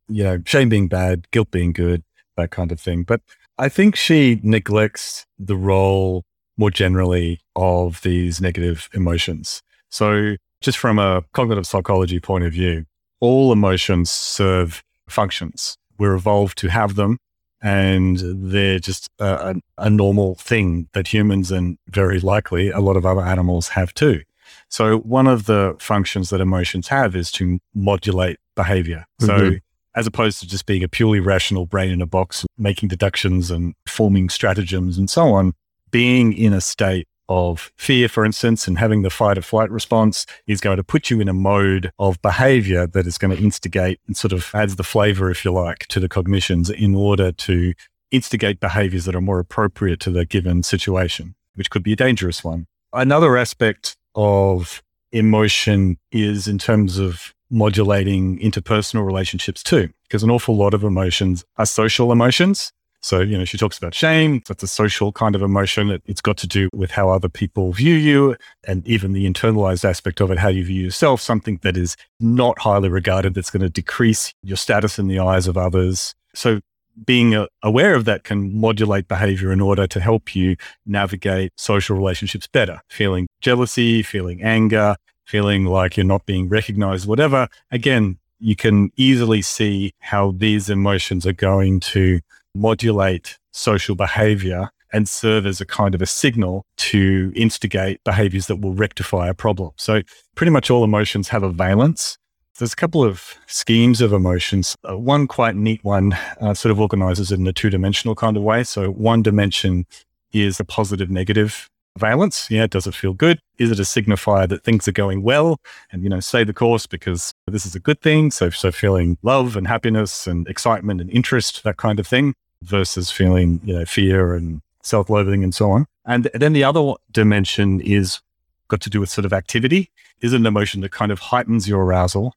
you know, shame being bad, guilt being good, that kind of thing. But I think she neglects the role more generally of these negative emotions. So, just from a cognitive psychology point of view, all emotions serve functions. We're evolved to have them, and they're just a, a, normal thing that humans and very likely a lot of other animals have too. So, one of the functions that emotions have is to modulate behavior. So, mm-hmm as opposed to just being a purely rational brain in a box, making deductions and forming stratagems and so on, being in a state of fear, for instance, and having the fight or flight response is going to put you in a mode of behavior that is going to instigate and sort of adds the flavor, if you like, to the cognitions in order to instigate behaviors that are more appropriate to the given situation, which could be a dangerous one. Another aspect of emotion is in terms of modulating interpersonal relationships too, because an awful lot of emotions are social emotions. So, you know, she talks about shame. That's a social kind of emotion. It, has got to do with how other people view you and even the internalized aspect of it, how you view yourself, something that is not highly regarded, that's going to decrease your status in the eyes of others. So, being uh, aware of that can modulate behavior in order to help you navigate social relationships better. Feeling jealousy, feeling anger, feeling like you're not being recognized, whatever. Again, you can easily see how these emotions are going to modulate social behavior and serve as a kind of a signal to instigate behaviors that will rectify a problem. So pretty much all emotions have a valence. There's a couple of schemes of emotions. Uh, one quite neat one uh, sort of organizes it in a two dimensional kind of way. So one dimension is a positive negative valence. Yeah, does it feel good? Is it a signifier that things are going well? And, you know, stay the course because this is a good thing. So, so feeling love and happiness and excitement and interest, that kind of thing, versus feeling, you know, fear and self loathing and so on. And then the other dimension is got to do with sort of activity. Is it an emotion that kind of heightens your arousal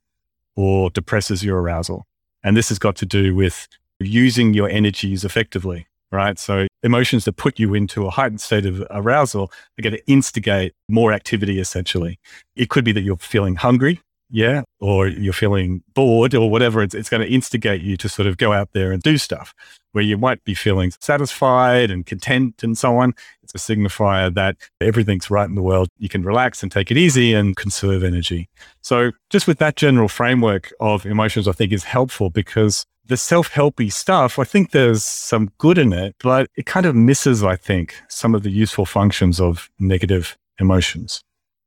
or depresses your arousal? And this has got to do with using your energies effectively right? So emotions that put you into a heightened state of arousal are going to instigate more activity essentially. It could be that you're feeling hungry, yeah, or you're feeling bored or whatever. It's, it's going to instigate you to sort of go out there and do stuff where you might be feeling satisfied and content and so on. It's a signifier that everything's right in the world. You can relax and take it easy and conserve energy. So just with that general framework of emotions, I think is helpful because the self-helpy stuff, I think there's some good in it, but it kind of misses, I think, some of the useful functions of negative emotions.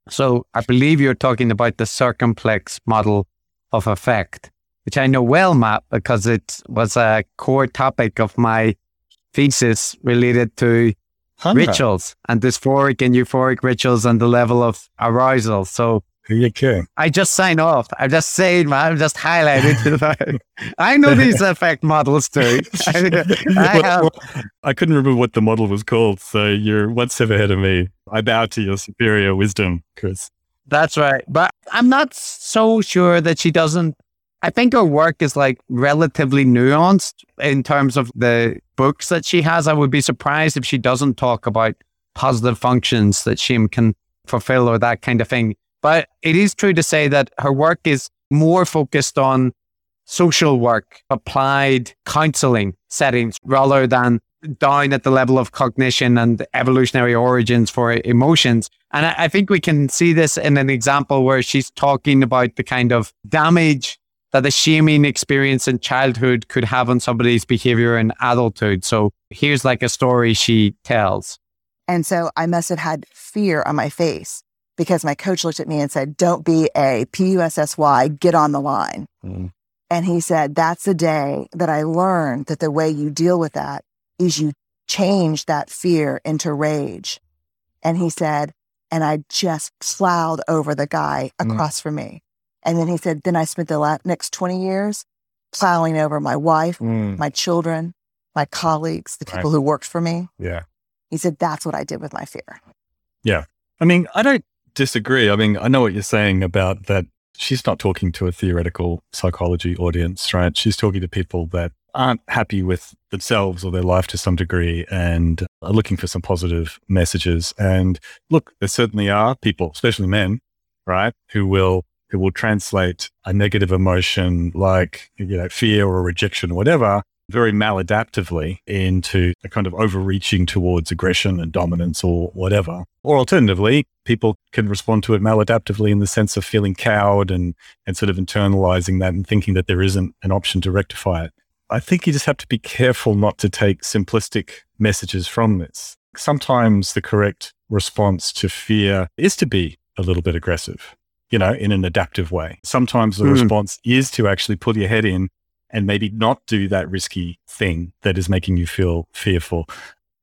So I believe you're talking about the circumplex model of affect, which I know well, Matt, because it was a core topic of my thesis related to rituals and dysphoric and euphoric rituals and the level of arousal. So Okay. I just sign off. I'm just saying, man. I'm just highlighting. I know these affect models too. I, well, I, couldn't remember what the model was called, so you're one step ahead of me. I bow to your superior wisdom, Chris. That's right. But I'm not so sure that she doesn't. I think her work is like relatively nuanced in terms of the books that she has. I would be surprised if she doesn't talk about positive functions that she can fulfill or that kind of thing but it is true to say that her work is more focused on social work, applied counseling settings rather than down at the level of cognition and evolutionary origins for emotions. And I, think we can see this in an example where she's talking about the kind of damage that the shaming experience in childhood could have on somebody's behavior in adulthood. So here's like a story she tells. And so I must have had fear on my face because my coach looked at me and said, Don't be a P U S S Y, get on the line. Mm. And he said, That's the day that I learned that the way you deal with that is you change that fear into rage. And he said, and I just plowed over the guy mm. across mm. from me. And then he said, Then I spent the next 20 years plowing over my wife, mm. my children, my colleagues, the people right. who worked for me. Yeah. He said, That's what I did with my fear. Yeah. I mean, I don't disagree. I mean, I know what you're saying about that. She's not talking to a theoretical psychology audience, right? She's talking to people that aren't happy with themselves or their life to some degree and are looking for some positive messages. And look, there certainly are people, especially men, right, who will who will translate a negative emotion like you know fear or rejection or whatever very maladaptively into a kind of overreaching towards aggression and dominance or whatever. Or alternatively, people can respond to it maladaptively in the sense of feeling cowed and, and sort of internalizing that and thinking that there isn't an option to rectify it. I think you just have to be careful not to take simplistic messages from this. Sometimes the correct response to fear is to be a little bit aggressive, you know, in an adaptive way. Sometimes the mm. response is to actually pull your head in and maybe not do that risky thing that is making you feel fearful.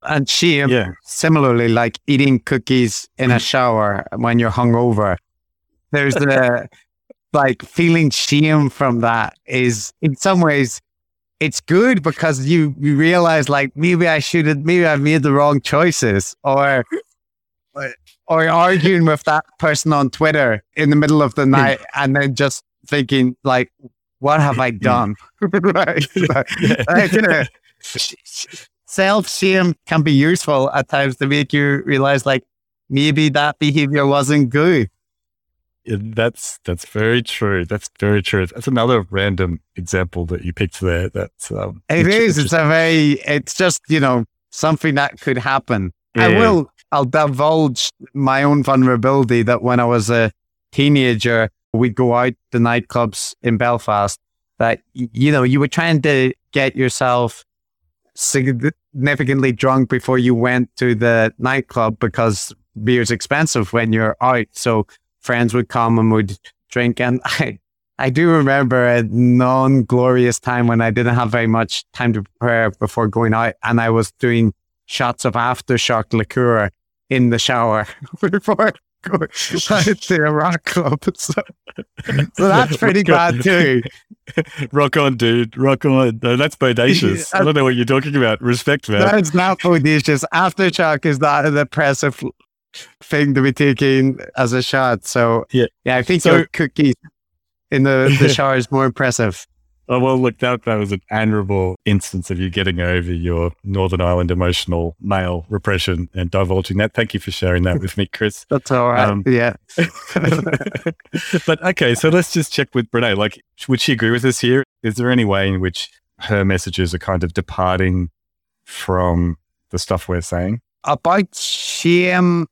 And she, um, Yeah. similarly, like eating cookies in a shower when you're hungover. There's the like feeling shame from that is in some ways it's good because you you realize like maybe I should have maybe I've made the wrong choices or or arguing with that person on Twitter in the middle of the hmm. night and then just thinking like what have I done? right. Like, you know, self shame can be useful at times to make you realize like maybe that behavior wasn't good. Yeah, that's that's very true. That's very true. That's another random example that you picked there. That's um, It is. It's a very. It's just you know something that could happen. I will. I'll divulge my own vulnerability that when I was a teenager, we'd go out to nightclubs in Belfast. That you know you were trying to get yourself significantly drunk before you went to the nightclub because beer's expensive when you're out. So friends would come and would drink. And I, I do remember a non glorious time when I didn't have very much time to prepare before going out. And I was doing shots of aftershock liqueur in the shower before to a rock club. So, so that's pretty bad too. rock on, dude. Rock on. No, that's bodacious. I don't know what you're talking about. Respect, man. That's not bodacious. Aftershock is not an impressive thing to be taking as a shot. So Yeah. yeah, I think So- your cookies in the, the shower is more impressive. Oh, well, look, that, that was an admirable instance of you getting over your Northern Ireland emotional male repression and divulging that. Thank you for sharing that with me, Chris. That's all right. Um, yeah. but okay, so let's just check with Brene. Like, would she agree with us here? Is there any way in which her messages are kind of departing from the stuff we're saying? About shame,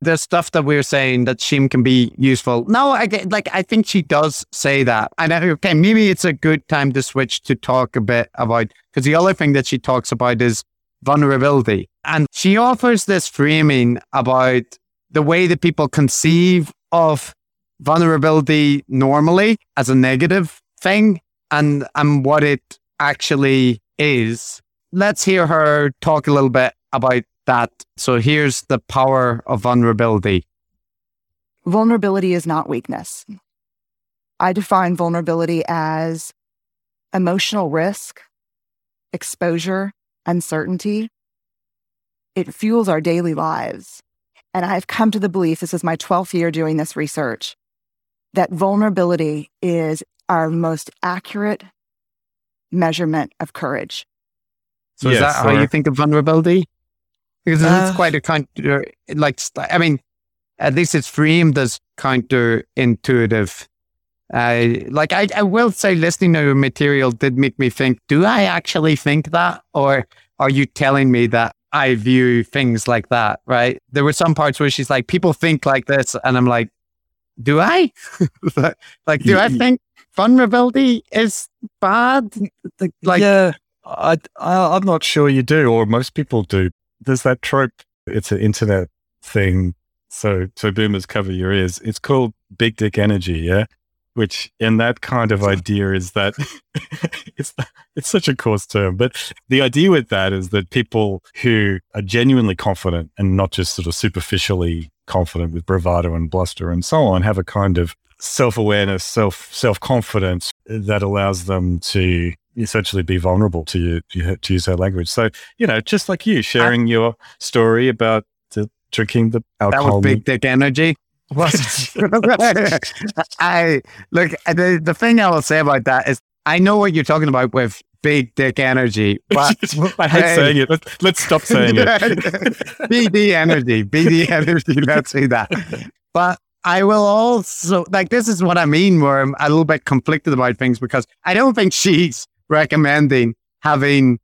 the stuff that we're saying that shame can be useful. No, I get, like I think she does say that. And okay, maybe it's a good time to switch to talk a bit about because the other thing that she talks about is vulnerability. And she offers this framing about the way that people conceive of vulnerability normally as a negative thing and and what it actually is. Let's hear her talk a little bit about that. So here's the power of vulnerability. Vulnerability is not weakness. I define vulnerability as emotional risk, exposure, uncertainty. It fuels our daily lives. And I've come to the belief this is my 12th year doing this research that vulnerability is our most accurate measurement of courage. So is Yeah, that how you think of vulnerability? Because Uh, it's quite a counter, like, I mean, at least it's framed as counterintuitive. Uh, like, I, I will say, listening to your material did make me think, do I actually think that? Or are you telling me that I view things like that? Right. There were some parts where she's like, people think like this. And I'm like, do I? like, do I think vulnerability is bad? Like, yeah, I, I, I'm not sure you do, or most people do. There's that trope. It's an internet thing. So, so boomers cover your ears. It's called big dick energy. Yeah. Which, in that kind of idea is that it's, it's such a coarse term, but the idea with that is that people who are genuinely confident and not just sort of superficially confident with bravado and bluster and so on have a kind of self-awareness, self self-confidence that allows them to essentially be vulnerable to you, to use her language. So, you know, just like you sharing your story about the, drinking the alcohol. That was big dick energy. I look the the thing I will say about that is I know what you're talking about with big dick energy, but I hate saying it. Let's, let's stop saying it. BD energy, BD energy. Let's say that. But I will also like this is what I mean, where I'm a little bit conflicted about things because I don't think she's recommending having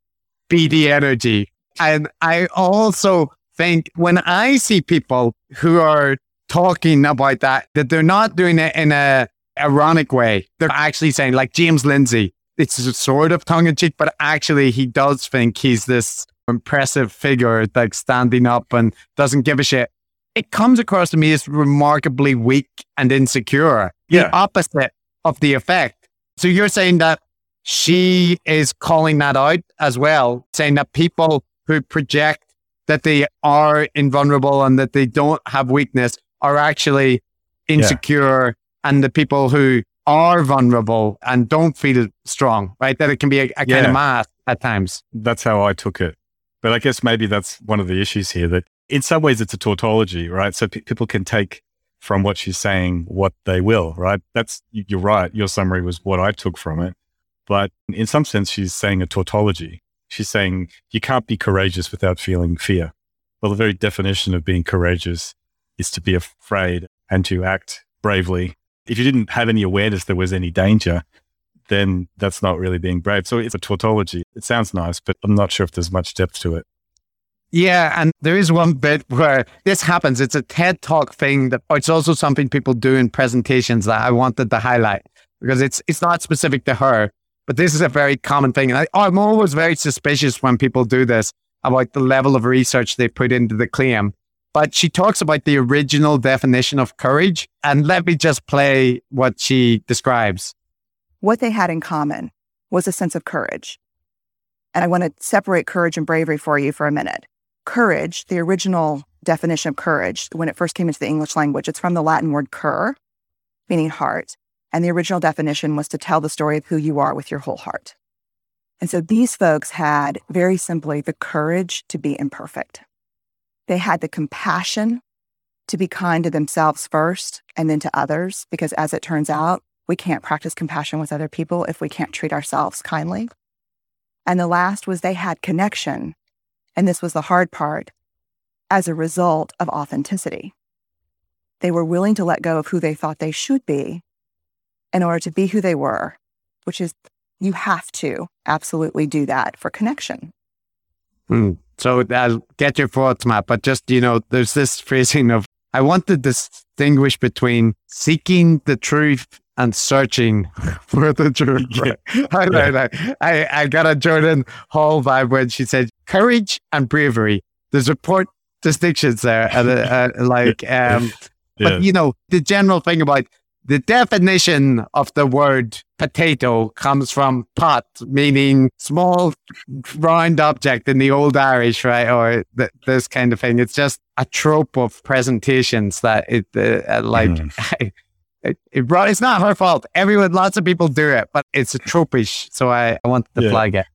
BD energy, and I also think when I see people who are talking about that, that they're not doing it in a ironic way. They're actually saying, like James Lindsay, it's a sort of tongue in cheek, but actually he does think he's this impressive figure, like standing up and doesn't give a shit. It comes across to me as remarkably weak and insecure. Yeah. The opposite of the effect. So you're saying that she is calling that out as well, saying that people who project that they are invulnerable and that they don't have weakness are actually insecure yeah. and the people who are vulnerable and don't feel strong, right? That it can be a, a yeah. kind of mask at times. That's how I took it. But I guess maybe that's one of the issues here that in some ways it's a tautology, right? So p- people can take from what she's saying what they will, right? That's, you're right. Your summary was what I took from it. But in some sense, she's saying a tautology. She's saying you can't be courageous without feeling fear. Well, the very definition of being courageous is to be afraid and to act bravely. If you didn't have any awareness there was any danger, then that's not really being brave. So it's a tautology. It sounds nice, but I'm not sure if there's much depth to it. Yeah, and there is one bit where this happens. It's a TED Talk thing that oh, it's also something people do in presentations that I wanted to highlight because it's it's not specific to her, but this is a very common thing. And I, I'm always very suspicious when people do this about the level of research they put into the claim. But she talks about the original definition of courage, and let me just play what she describes. What they had in common was a sense of courage. And I want to separate courage and bravery for you for a minute courage, the original definition of courage, when it first came into the English language, it's from the Latin word cor, meaning heart. And the original definition was to tell the story of who you are with your whole heart. And so these folks had very simply the courage to be imperfect. They had the compassion to be kind to themselves first and then to others, because as it turns out, we can't practice compassion with other people if we can't treat ourselves kindly. And the last was they had connection and this was the hard part, as a result of authenticity. They were willing to let go of who they thought they should be in order to be who they were, which is you have to absolutely do that for connection. Mm. So I'll get your thoughts, Matt, but just, you know, there's this phrasing of I want to distinguish between seeking the truth and searching for the truth. Yeah. I, yeah. I, I, got a Jordan Hall vibe when she said courage and bravery. There's important distinctions there, and uh, uh, like, um, yeah. but you know, the general thing about the definition of the word potato comes from pot, meaning small round object in the old Irish, right? Or th- this kind of thing. It's just a trope of presentations that it, uh, uh like, mm. it, it brought, it's not her fault. Everyone, lots of people do it, but it's a tropish. So I, I wanted to yeah. flag it.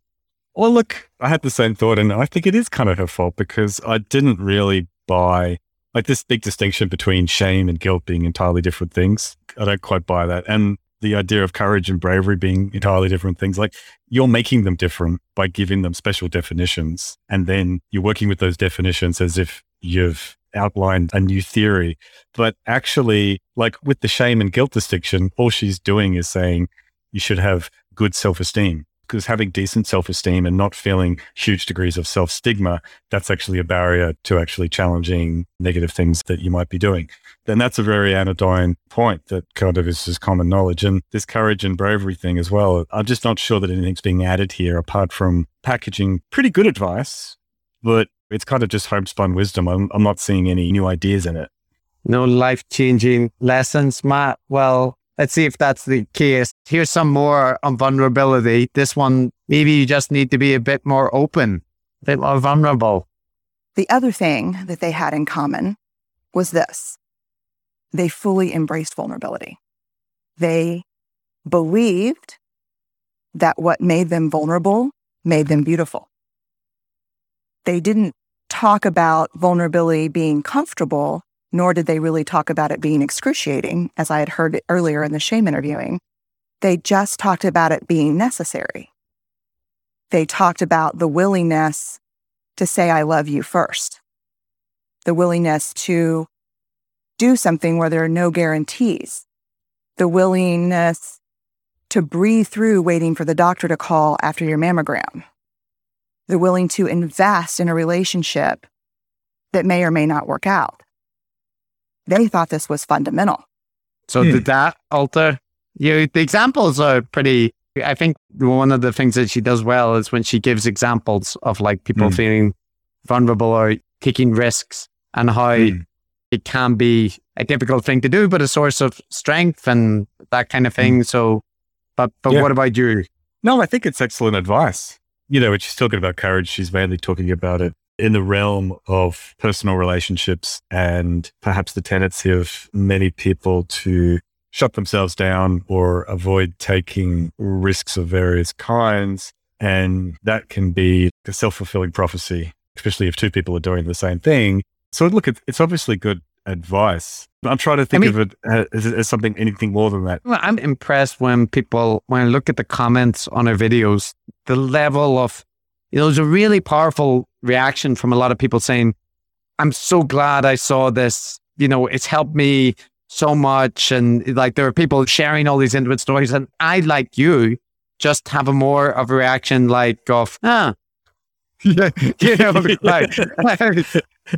Well, look, I had the same thought, and I think it is kind of her fault because I didn't really buy like this big distinction between shame and guilt being entirely different things. I don't quite buy that. And the idea of courage and bravery being entirely different things. Like you're making them different by giving them special definitions. And then you're working with those definitions as if you've outlined a new theory. But actually, like with the shame and guilt distinction, all she's doing is saying you should have good self esteem because having decent self esteem and not feeling huge degrees of self stigma, that's actually a barrier to actually challenging negative things that you might be doing. Then that's a very anodyne point that kind of is just common knowledge. And this courage and bravery thing as well. I'm just not sure that anything's being added here apart from packaging pretty good advice, but it's kind of just homespun wisdom. I'm, I'm not seeing any new ideas in it. No life changing lessons, Matt. Well, let's see if that's the case. Here's some more on vulnerability. This one, maybe you just need to be a bit more open, a bit more vulnerable. The other thing that they had in common was this they fully embraced vulnerability. They believed that what made them vulnerable made them beautiful. They didn't talk about vulnerability being comfortable, nor did they really talk about it being excruciating, as I had heard earlier in the shame interviewing. They just talked about it being necessary. They talked about the willingness to say, I love you first, the willingness to do something where there are no guarantees, the willingness to breathe through waiting for the doctor to call after your mammogram, they're willing to invest in a relationship that may or may not work out. They thought this was fundamental. So hmm. did that alter you? The examples are pretty. I think one of the things that she does well is when she gives examples of like people hmm. feeling vulnerable or taking risks and how hmm. it can be a difficult thing to do, but a source of strength and that kind of thing. Hmm. So, but but yeah. what about you? No, I think it's excellent advice you know, when she's talking about courage, she's mainly talking about it in the realm of personal relationships and perhaps the tendency of many people to shut themselves down or avoid taking risks of various kinds. And that can be a self fulfilling prophecy, especially if two people are doing the same thing. So, look, it's obviously good advice. I'm trying to think I mean, of it as, as something, anything more than that. Well, I'm impressed when people, when I look at the comments on our videos, the level of, you know, there's a really powerful reaction from a lot of people saying, I'm so glad I saw this. You know, it's helped me so much. And like there are people sharing all these intimate stories. And I, like you, just have a more of a reaction like of, ah, yeah, you know, like,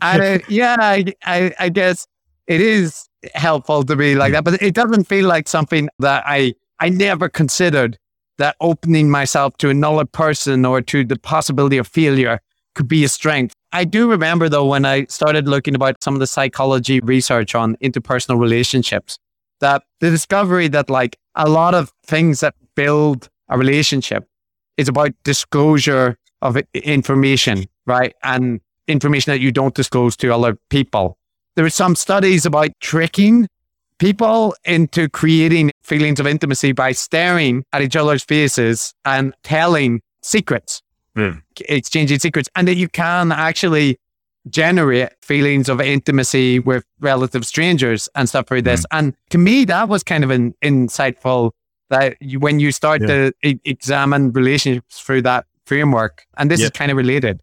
I, yeah, I, I, I guess it is helpful to be like that, but it doesn't feel like something that I, I never considered that opening myself to another person or to the possibility of failure could be a strength. I do remember though, when I started looking about some of the psychology research on interpersonal relationships, that the discovery that like a lot of things that build a relationship is about disclosure of information, right? And information that you don't disclose to other people. There are some studies about tricking people into creating feelings of intimacy by staring at each other's faces and telling secrets, Mm. exchanging secrets, and that you can actually generate feelings of intimacy with relative strangers and stuff like this. And to me, that was kind of an insightful that you, when you start Yeah. to e- examine relationships through that framework, and this Yeah. is kind of related.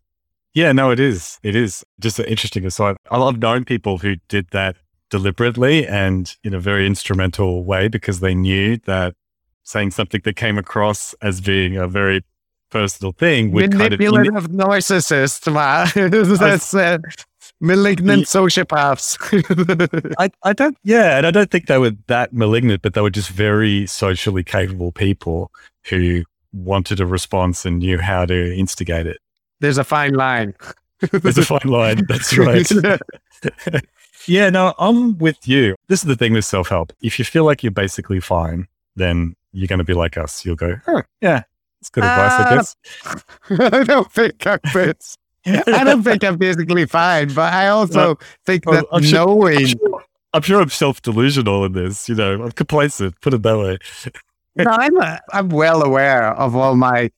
Yeah, no, it is. It is just an interesting aside. I've known people who did that deliberately and in a very instrumental way because they knew that saying something that came across as being a very personal thing would kind of Manipulative narcissist, man. That's uh, malignant sociopaths. I, I don't, yeah, and I don't think they were that malignant, but they were just very socially capable people who wanted a response and knew how to instigate it. There's a fine line. There's a fine line. That's right. yeah, no, I'm with you. This is the thing with self help. If you feel like you're basically fine, then you're going to be like us. You'll go, oh, yeah, it's good advice, I Uh, guess. I don't think I'm bas- I don't think I'm basically fine, but I also think that I'm sure- knowing I'm sure, I'm sure I'm self delusional in this. You know, I'm complacent, put it that way. No, I'm uh, I'm well aware of all my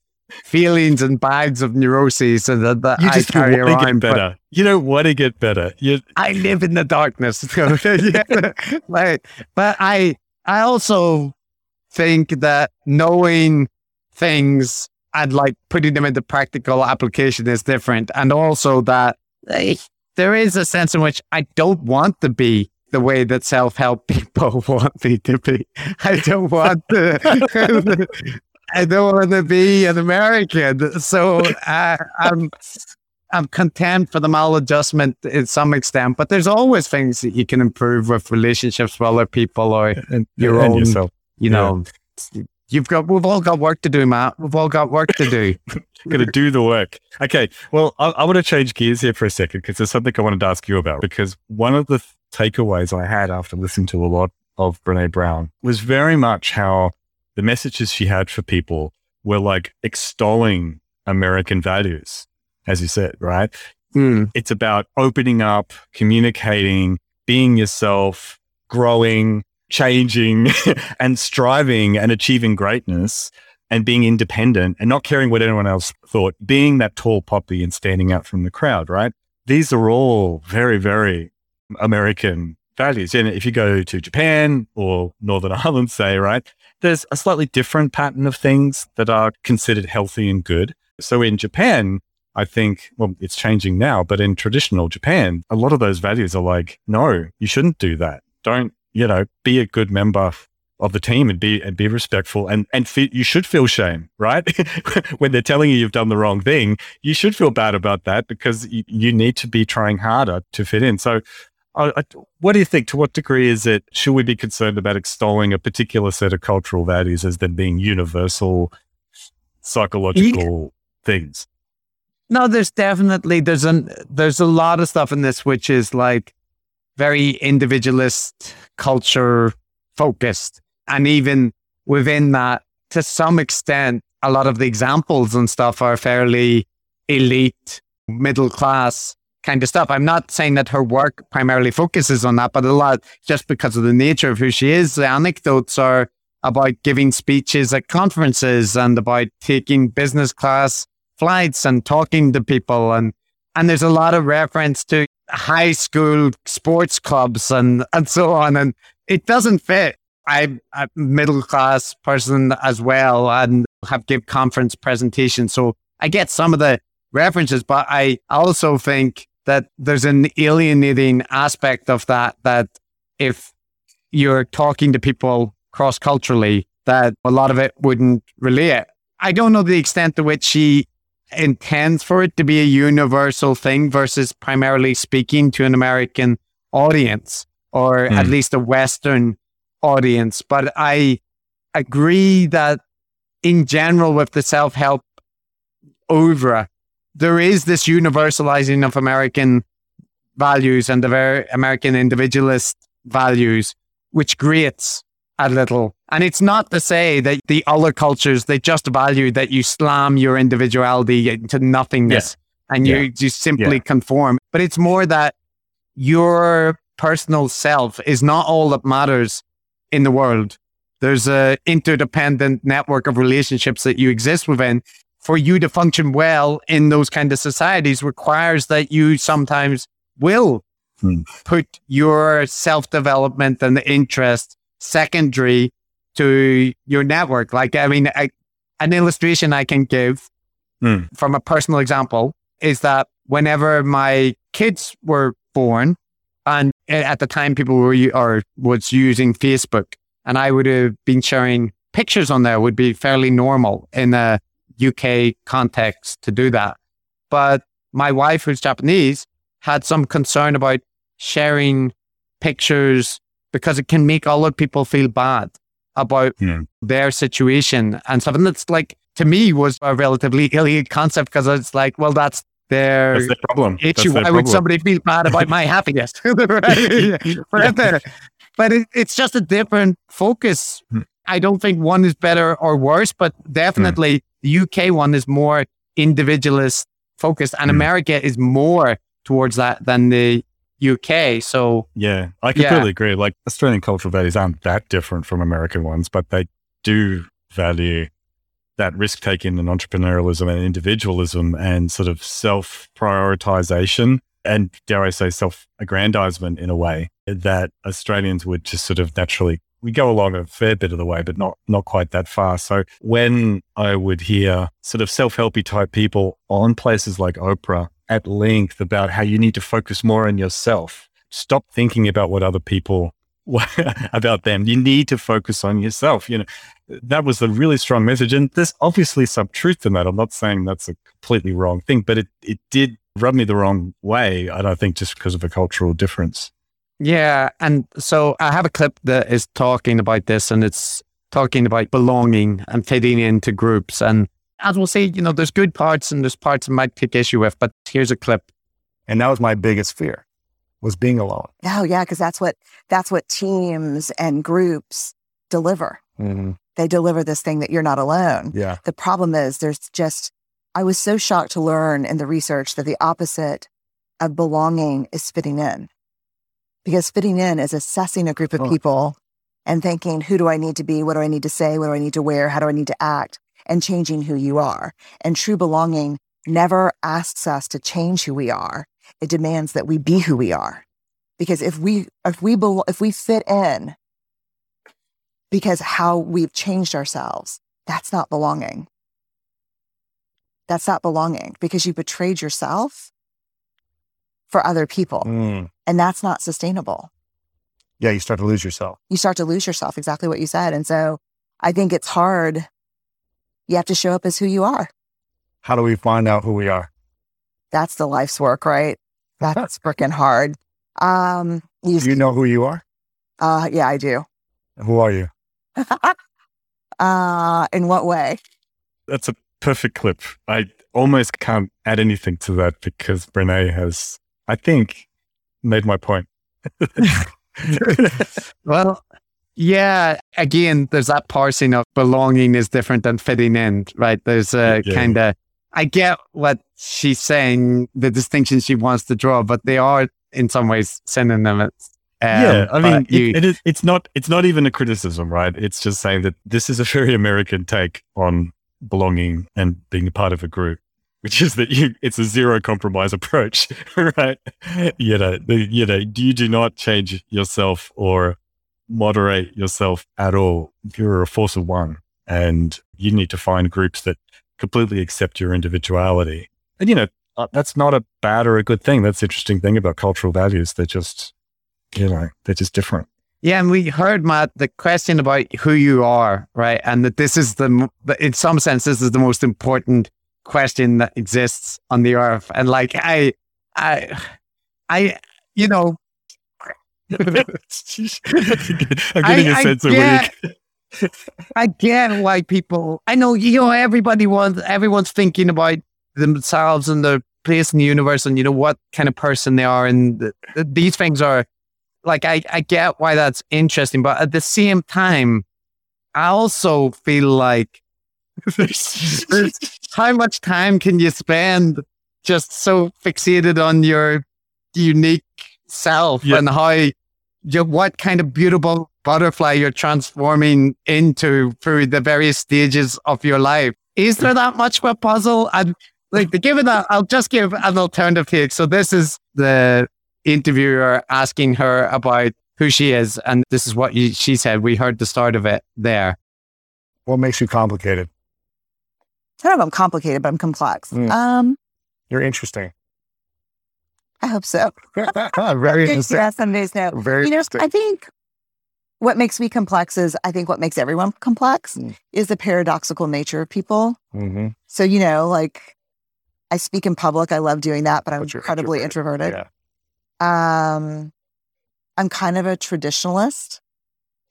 feelings and bags of neuroses and that, that You I just carry want to get but better. You don't want to get better. You, I live in the darkness. Like, but I I also think that knowing things and like putting them into practical application is different. And also that there is a sense in which I don't want to be the way that self-help people want me to be. I don't want to I don't want to be an American. So uh, I'm I'm content for the maladjustment in some extent, but there's always things that you can improve with relationships with other people or and Your and own- yourself. you know you've got we've all got work to do, Matt. We've all got work to do. going to do the work. Okay. Well, I, I want to change gears here for a second because there's something I wanted to ask you about. Because one of the th- takeaways I had after listening to a lot of Brene Brown was very much how the messages she had for people were like extolling American values, as you said, right? Hmm. It's about opening up, communicating, being yourself, growing, changing, and striving and achieving greatness and being independent and not caring what anyone else thought, being that tall poppy and standing out from the crowd, right? These are all very, very American values. And if you go to Japan or Northern Ireland, say, right, there's a slightly different pattern of things that are considered healthy and good. So in Japan, I think, well, it's changing now, but in traditional Japan, a lot of those values are like, no, you shouldn't do that. Don't, you know, be a good member of the team and be and be respectful and and fe- you should feel shame, right? when they're telling you you've done the wrong thing, you should feel bad about that because you, you need to be trying harder to fit in. So, I, I, what do you think? To what degree is it? Should we be concerned about extolling a particular set of cultural values as them being universal psychological things? No, there's definitely there's an there's a lot of stuff in this which is like very individualist culture focused. And even within that, to some extent, a lot of the examples and stuff are fairly elite middle class kind of stuff. I'm not saying that her work primarily focuses on that, but a lot just because of the nature of who she is. The anecdotes are about giving speeches at conferences and about taking business class flights and talking to people and and there's a lot of reference to high school sports clubs and and so on. And it doesn't fit. I'm a middle class person as well and have give conference presentations. So i get some of the references but i also think that there's an alienating aspect of that that if you're talking to people cross culturally that a lot of it wouldn't relate. I don't know the extent to which she intends for it to be a universal thing versus primarily speaking to an American audience or mm. at least a Western audience. But I agree that in general, with the self help over, there is this universalizing of American values and the very American individualist values, which grates a little. And it's not to say that the other cultures, they just value that you slam your individuality into nothingness yeah. and you, yeah. you simply yeah. conform. But it's more that your personal self is not all that matters in the world. There's a interdependent network of relationships that you exist within. For you to function well in those kind of societies requires that you sometimes will hmm. put your self development and the interest secondary to your network. Like, I mean, I, an illustration I can give mm. from a personal example is that whenever my kids were born, and at the time people were or was using Facebook, and I would have been sharing pictures on there would be fairly normal in a UK context to do that. But my wife, who's Japanese, had some concern about sharing pictures because it can make other people feel bad about yeah. their situation and something that's like, to me, was a relatively alien concept because it's like, well, that's their, that's their problem. issue. Their Why would somebody feel bad about my happiness? but, but it, it's just a different focus. Hmm. I don't think one is better or worse, but definitely the UK one is more individualist focused and hmm. America is more towards that than the UK. So yeah, I completely yeah. agree. Like Australian cultural values aren't that different from American ones, but they do value that risk taking and entrepreneurialism and individualism and sort of self prioritization and dare I say self aggrandizement in a way that Australians would just sort of naturally we go along a fair bit of the way, but not not quite that far. So when I would hear sort of self helpy type people on places like Oprah at length about how you need to focus more on yourself. Stop thinking about what other people about them. You need to focus on yourself. You know, that was a really strong message. And there's obviously some truth in that. I'm not saying that's a completely wrong thing, but it, it did rub me the wrong way. I don't think just because of a cultural difference. Yeah. And so I have a clip that is talking about this and it's talking about belonging and fitting into groups. And as we'll say, you know, there's good parts and there's parts I might take issue with, but here's a clip. And that was my biggest fear was being alone. Oh yeah, because that's what that's what teams and groups deliver. Mm-hmm. They deliver this thing that you're not alone. Yeah. The problem is there's just I was so shocked to learn in the research that the opposite of belonging is fitting in. Because fitting in is assessing a group of oh. people and thinking, who do I need to be? What do I need to say? What do I need to wear? How do I need to act? And changing who you are. And true belonging never asks us to change who we are. It demands that we be who we are. Because if we if we be, if we fit in because how we've changed ourselves, that's not belonging. That's not belonging because you betrayed yourself for other people. Mm. And that's not sustainable. Yeah, you start to lose yourself. You start to lose yourself, exactly what you said. And so I think it's hard you have to show up as who you are. How do we find out who we are? That's the life's work, right? That's freaking hard. Um, you, do you know who you are? Uh, yeah, I do. Who are you? uh, in what way? That's a perfect clip. I almost can't add anything to that because Brene has, I think, made my point. well, yeah, again, there's that parsing of belonging is different than fitting in, right? There's a yeah. kind of, I get what she's saying, the distinction she wants to draw, but they are in some ways synonymous. Um, yeah, I mean, you- it, it is, it's not it's not even a criticism, right? It's just saying that this is a very American take on belonging and being a part of a group, which is that you it's a zero compromise approach, right? You know, the, you know, do you do not change yourself or moderate yourself at all. You're a force of one, and you need to find groups that completely accept your individuality. And you know, uh, that's not a bad or a good thing. That's the interesting thing about cultural values. They're just you know, they're just different. Yeah, and we heard Matt the question about who you are, right? And that this is the- in some sense, this is the most important question that exists on the earth. And like, I, I, I, you know, I'm getting I- a I sense of get- weird. I get why people. I know you know everybody wants everyone's thinking about themselves and their place in the universe and you know what kind of person they are and th- th- these things are like I I get why that's interesting, but at the same time, I also feel like how much time can you spend just so fixated on your unique self Yeah. and how what kind of beautiful butterfly you're transforming into through the various stages of your life. Is there that much of a puzzle? And like given that, I'll just give an alternative take. So this is the interviewer asking her about who she is, and this is what you, she said. We heard the start of it there. What makes you complicated? I don't know if I'm complicated, but I'm complex. Mm. Um, You're interesting. I hope so. Very interesting. Yeah, some days no. Very you know, interesting. I think what makes me complex is I think what makes everyone complex Mm. is the paradoxical nature of people. mm-hmm. So, you know, like I speak in public. I love doing that, but I'm But incredibly introverted. introverted. Yeah. Um, I'm kind of a traditionalist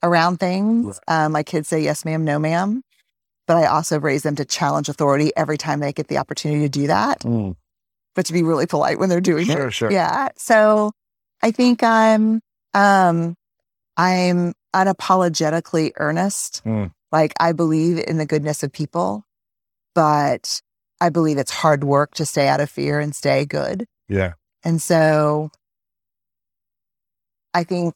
around things. Um, my kids say yes, ma'am, no, ma'am. But I also raise them to challenge authority every time they get the opportunity to do that, Mm. But to be really polite when they're doing it. Sure, sure. Yeah. So I think I'm um I'm unapologetically earnest. Mm. Like I believe in the goodness of people, but I believe it's hard work to stay out of fear and stay good. Yeah. And so I think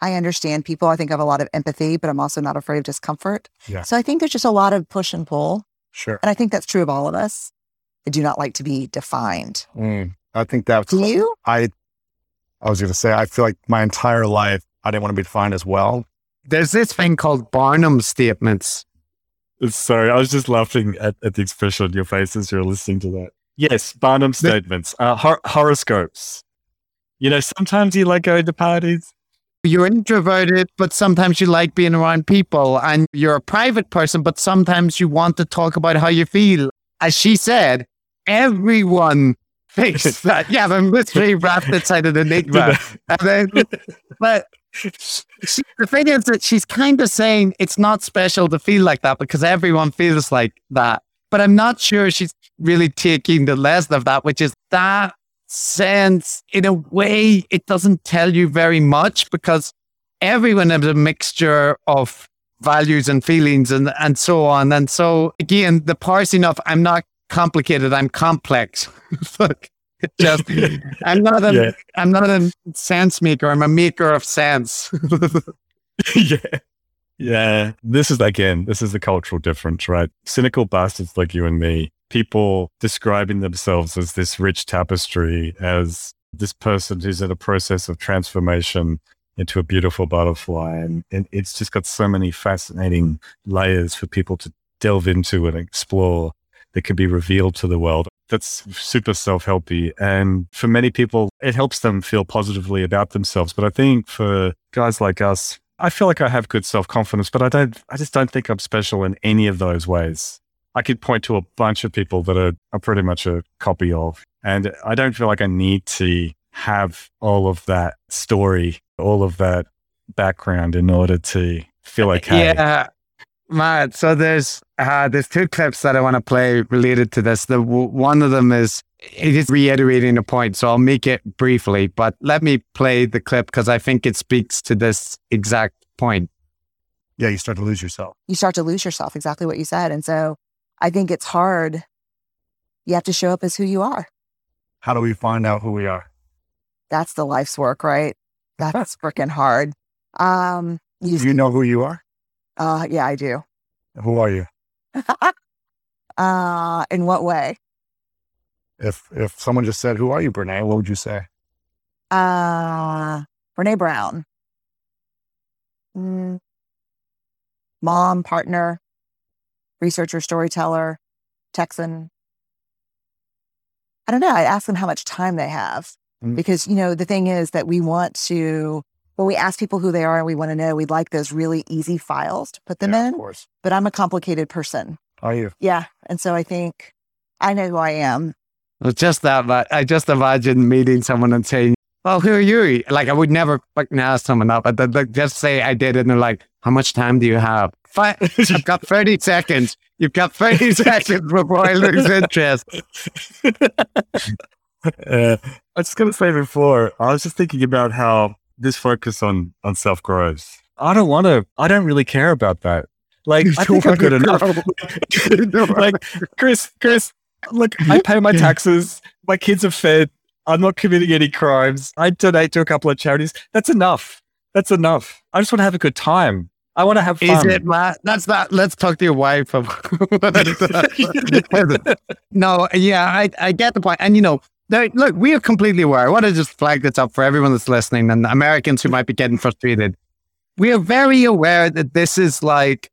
I understand people. I think I have a lot of empathy, but I'm also not afraid of discomfort. Yeah. So I think there's just a lot of push and pull. Sure. And I think that's true of all of us. I do not like to be defined. Mm. I think that's Do you? I I was gonna say I feel like my entire life I didn't want to be defined as well. There's this thing called Barnum statements. Sorry, I was just laughing at, at the expression on your face as you're listening to that. Yes, Barnum statements, uh, hor- horoscopes. You know, sometimes you like going to parties. You're introverted, but sometimes you like being around people, and you're a private person, but sometimes you want to talk about how you feel. As she said, everyone thinks that Yeah, a mystery wrapped inside an enigma. And then, but she, the thing is that she's kind of saying it's not special to feel like that because everyone feels like that. But I'm not sure she's really taking the lesson of that, which is that sense, in a way, it doesn't tell you very much because everyone has a mixture of values and feelings and, and so on. And so, again, the parsing of I'm not complicated, I'm complex. Look, just, I'm not a, Yeah. am not a sense maker, I'm a maker of sense. yeah. Yeah. This is, again, this is the cultural difference, right? Cynical bastards like you and me, people describing themselves as this rich tapestry, as this person who's in a process of transformation into a beautiful butterfly. And, and it's just got so many fascinating layers for people to delve into and explore that can be revealed to the world. That's super self helpy. And for many people, it helps them feel positively about themselves. But I think for guys like us, I feel like I have good self confidence, but I don't, I just don't think I'm special in any of those ways. I could point to a bunch of people that are, are pretty much a copy of. And I don't feel like I need to have all of that story, all of that background in order to feel uh, okay. Yeah, Matt. So there's uh, there's two clips that I want to play related to this. The w- one of them is it is reiterating a point, so I'll make it briefly. But let me play the clip because I think it speaks to this exact point. Yeah, you start to lose yourself. You start to lose yourself, exactly what you said. And so I think it's hard you have to show up as who you are. How do we find out who we are? That's the life's work, right? That's freaking hard. Um, you, Do just- you know who you are? Uh, yeah, I do. Who are you? uh, in what way? If if someone just said, "Who are you, Brene?" What would you say? Uh, Brene Brown. Mm. Mom, partner, researcher, storyteller, Texan. I don't know. I ask them how much time they have Mm. because, you know, the thing is that we want to, when we ask people who they are and we want to know, we'd like those really easy files to put them Yeah, in. Of course. But I'm a complicated person. Are you? Yeah. And so I think I know who I am. Well, just that, but I just imagine meeting someone and saying, "Well, who are you?" Like I would never fucking ask someone that, but th- th- just say I did and they're like, "How much time do you have?" Five. I've got thirty seconds. You've got thirty seconds before I lose interest. Uh, I was just going to say before, I was just thinking about how this focus on on self growth. I don't want to. I don't really care about that. Like I think I'm good enough. like Chris, Chris, look, I pay my taxes. My kids are fed. I'm not committing any crimes. I donate to a couple of charities. That's enough. That's enough. I just want to have a good time. I want to have fun. Is it, Matt? That's that? Let's talk to your wife. no, yeah, I, I get the point. And, you know, there- look, we are completely aware. I want to just flag this up for everyone that's listening and Americans who might be getting frustrated. We are very aware that this is like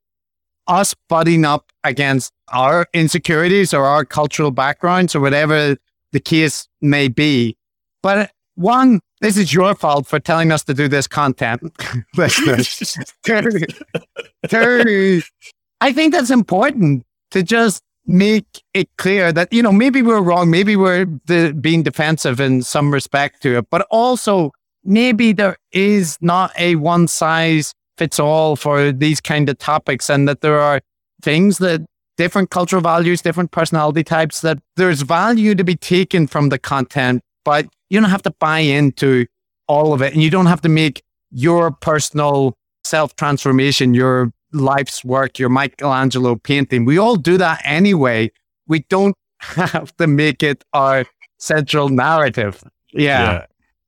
us butting up against our insecurities or our cultural backgrounds or whatever the case may be. But one, this is your fault for telling us to do this content, listeners. Two, two, I think that's important to just make it clear that, you know, maybe we're wrong. Maybe we're being defensive in some respect to it, but also maybe there is not a one size fits all for these kind of topics and that there are things that different cultural values, different personality types, that there's value to be taken from the content, but you don't have to buy into all of it. And you don't have to make your personal self transformation, your life's work, your Michelangelo painting. We all do that anyway. We don't have to make it our central narrative. Yeah.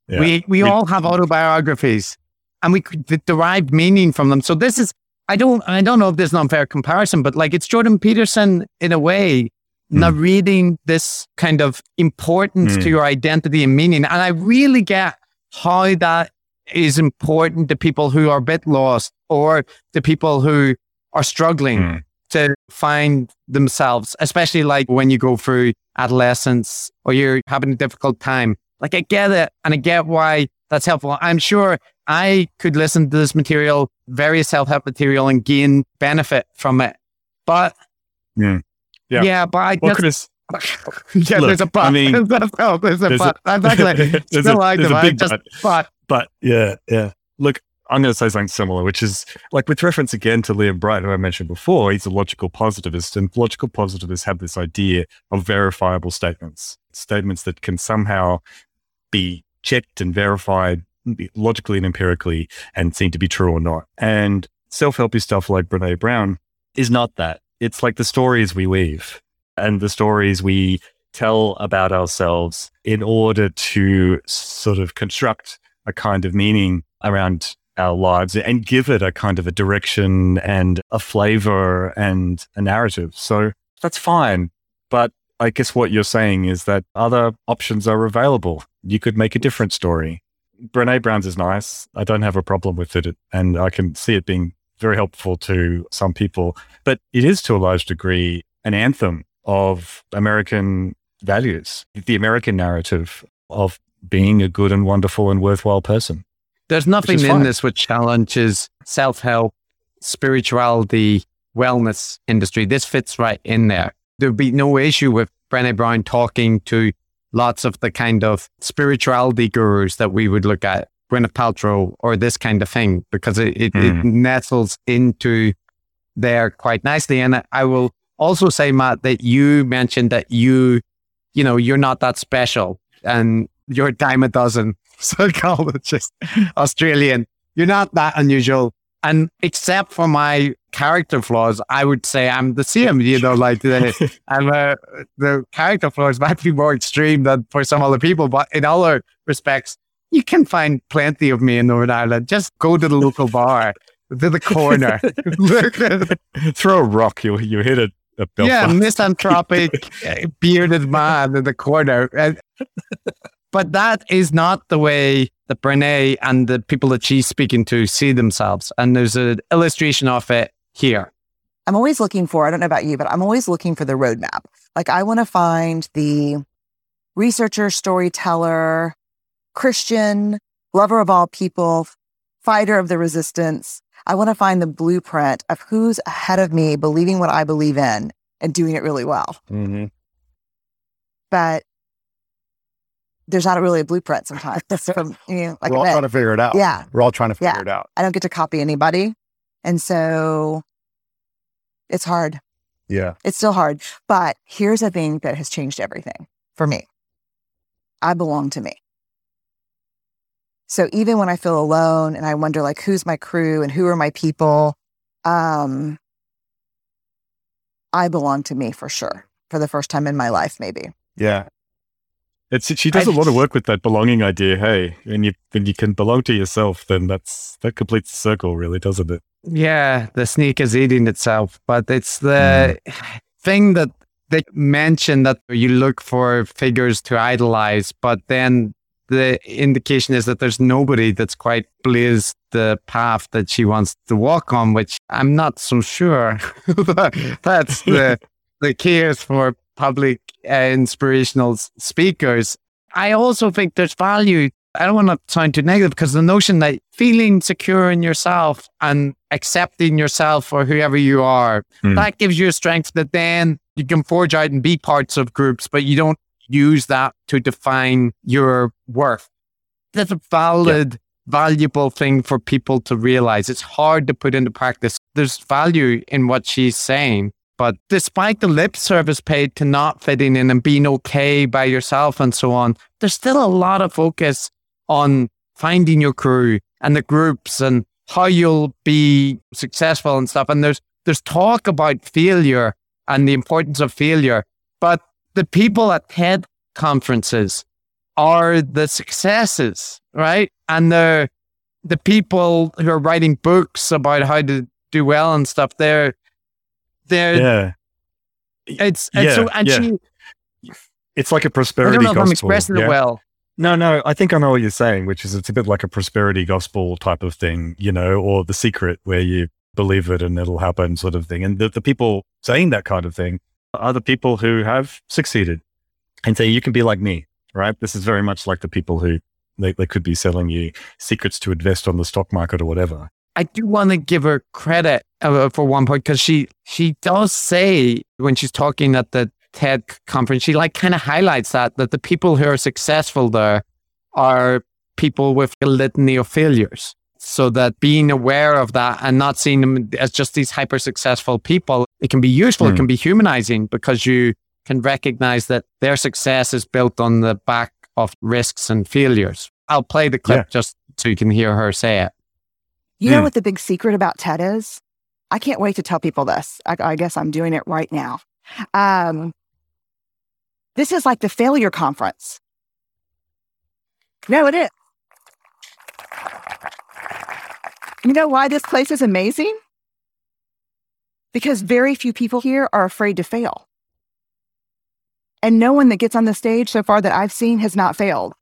Yeah. We, we We- all have autobiographies and we could derive meaning from them. So this is, I don't, I don't know if this is an unfair comparison, but like it's Jordan Peterson in a way, Hmm. narrating this kind of importance Hmm. to your identity and meaning. And I really get how that is important to people who are a bit lost or to people who are struggling Hmm. to find themselves, especially like when you go through adolescence or you're having a difficult time. Like I get it and I get why that's helpful. I'm sure I could listen to this material, various self-help material and gain benefit from it. But Yeah. yeah, Yeah. but I Well, just, yeah, look, there's a but. I mean. There's a there's a- but. I'm not gonna there's still a- like there's a I big just, but. But yeah, yeah. Look, I'm going to say something similar, which is like with reference again to Liam Bright, who I mentioned before, he's a logical positivist, and logical positivists have this idea of verifiable statements, statements that can somehow be checked and verified logically and empirically and seem to be true or not. And self-helpy stuff like Brene Brown is not that. It's like the stories we weave and the stories we tell about ourselves in order to sort of construct a kind of meaning around our lives and give it a kind of a direction and a flavor and a narrative. So that's fine. But I guess what you're saying is that other options are available. You could make a different story. Brene Brown's is nice. I don't have a problem with it. And I can see it being very helpful to some people. But it is to a large degree an anthem of American values, the American narrative of being a good and wonderful and worthwhile person. There's nothing in fine. this which challenges self help, spirituality, wellness industry. This fits right in there. There'd be no issue with Brené Brown talking to lots of the kind of spirituality gurus that we would look at, Gwyneth Paltrow or this kind of thing, because it, it, it Hmm. nestles into there quite nicely. And I will also say, Matt, that you mentioned that you, you know, you're not that special and you're a dime a dozen psychologist, Australian. You're not that unusual. And except for my character flaws, I would say I'm the same. You know, like the, I'm a, the character flaws might be more extreme than for some other people, but in other respects, you can find plenty of me in Northern Ireland. Just go to the local bar, to the corner. Throw a rock, you you hit it. Yeah, misanthropic, eh, bearded man in the corner. But that is not the way that Brene and the people that she's speaking to see themselves. And there's an illustration of it here. I'm always looking for, I don't know about you, but I'm always looking for the roadmap. Like I want to find the researcher, storyteller, Christian, lover of all people, fighter of the resistance. I want to find the blueprint of who's ahead of me, believing what I believe in and doing it really well. Mm-hmm. But there's not really a blueprint sometimes. From, you know, like We're all trying to figure it out. Yeah. We're all trying to figure Yeah. it out. I don't get to copy anybody. And so it's hard. Yeah. It's still hard. But here's a thing that has changed everything for me I belong to me. So even when I feel alone and I wonder, like, who's my crew and who are my people, um, I belong to me for sure for the first time in my life, maybe. Yeah. It's she does a lot of work with that belonging idea. Hey, and you when you can belong to yourself, then that's that completes the circle, really, doesn't it? Yeah, the sneak is eating itself, but it's the mm. thing that they mention that you look for figures to idolize, but then the indication is that there's nobody that's quite blazed the path that she wants to walk on, which I'm not so sure. that's the the case for public uh, inspirational speakers. I also think there's value. I don't want to sound too negative because the notion that feeling secure in yourself and accepting yourself for whoever you are, Hmm. that gives you a strength that then you can forge out and be parts of groups, but you don't use that to define your worth. That's a valid, valuable thing for people to realize. It's hard to put into practice. There's value in what she's saying. But despite the lip service paid to not fitting in and being okay by yourself and so on, there's still a lot of focus on finding your crew and the groups and how you'll be successful and stuff. And there's there's talk about failure and the importance of failure. But the people at TED conferences are the successes, right? And the the people who are writing books about how to do well and stuff, they're they're Yeah, it's, it's Yeah, so and yeah. she it's like a prosperity I don't know if gospel. I'm expressing yeah? it well. No, no, I think I know what you're saying, which is it's a bit like a prosperity gospel type of thing, you know, or the secret where you believe it and it'll happen sort of thing. And the, the people saying that kind of thing are the people who have succeeded and say, you can be like me, right? This is very much like the people who they, they could be selling you secrets to invest on the stock market or whatever. I do want to give her credit uh, for one point because she she does say when she's talking at the TED conference, she like kind of highlights that that the people who are successful there are people with a litany of failures. So that being aware of that and not seeing them as just these hyper successful people, it can be useful. It Hmm. can be humanizing because you can recognize that their success is built on the back of risks and failures. I'll play the clip Yeah. just so you can hear her say it. You know Hmm. what the big secret about TED is? I can't wait to tell people this. I, I guess I'm doing it right now. Um, this is like the failure conference. No, it is. You know why this place is amazing? Because very few people here are afraid to fail. And no one that gets on the stage so far that I've seen has not failed.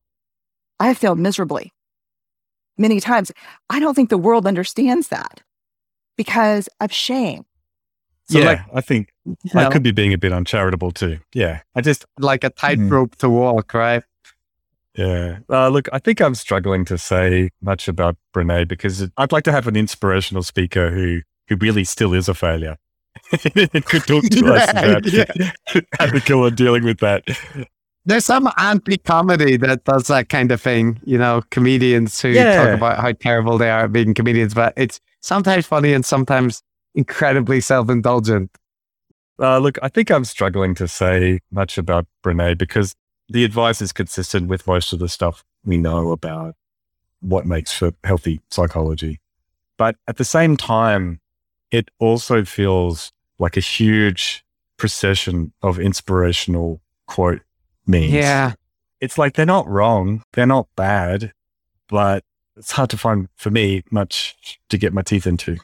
I have failed miserably many times. I don't think the world understands that because of shame. So, yeah, like, I think You I could be being a bit uncharitable too. Yeah, I just like a tightrope to walk, right? Yeah. Uh, look, I think I'm struggling to say much about Brene because I'd like to have an inspirational speaker who who really still is a failure. and could talk to us Yeah, about yeah. how to go on dealing with that. There's some anti-comedy that does that kind of thing. You know, comedians who Yeah. talk about how terrible they are at being comedians, but it's sometimes funny and sometimes incredibly self-indulgent. Uh, look, I think I'm struggling to say much about Brene because the advice is consistent with most of the stuff we know about what makes for healthy psychology. But at the same time, it also feels like a huge procession of inspirational quote memes. Yeah. It's like they're not wrong, they're not bad, but it's hard to find for me much to get my teeth into.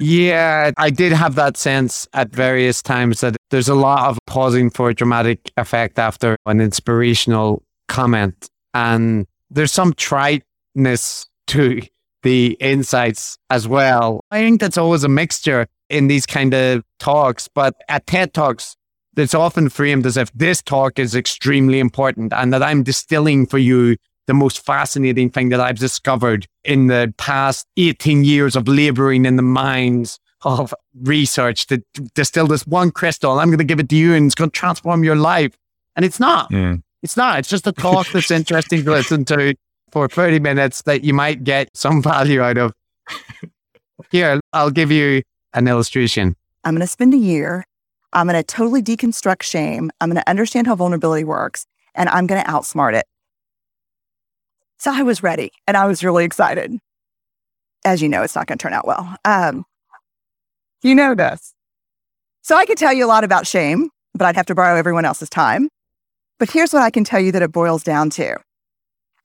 Yeah, I did have that sense at various times that there's a lot of pausing for dramatic effect after an inspirational comment. And there's some triteness to the insights as well. I think that's always a mixture in these kind of talks, but at TED Talks, it's often framed as if this talk is extremely important and that I'm distilling for you the most fascinating thing that I've discovered in the past 18 years of laboring in the mines of research to distill this one crystal. I'm going to give it to you and it's going to transform your life. And it's not. Mm. It's not. It's just a talk that's interesting to listen to for 30 minutes that you might get some value out of. Here, I'll give you an illustration. I'm going to spend a year. I'm going to totally deconstruct shame. I'm going to understand how vulnerability works and I'm going to outsmart it. So I was ready and I was really excited. As you know, it's not going to turn out well. Um, you know this. So I could tell you a lot about shame, but I'd have to borrow everyone else's time. But here's what I can tell you that it boils down to.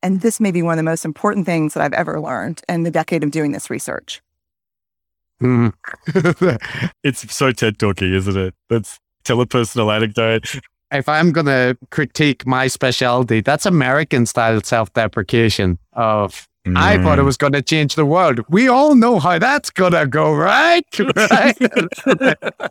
And this may be one of the most important things that I've ever learned in the decade of doing this research. Hmm. It's so TED talky, isn't it? Let's tell a personal anecdote. if I'm going to critique my specialty, that's American style self deprecation of I thought it Mm. was going to change the world. We all know how that's going to go, right? right?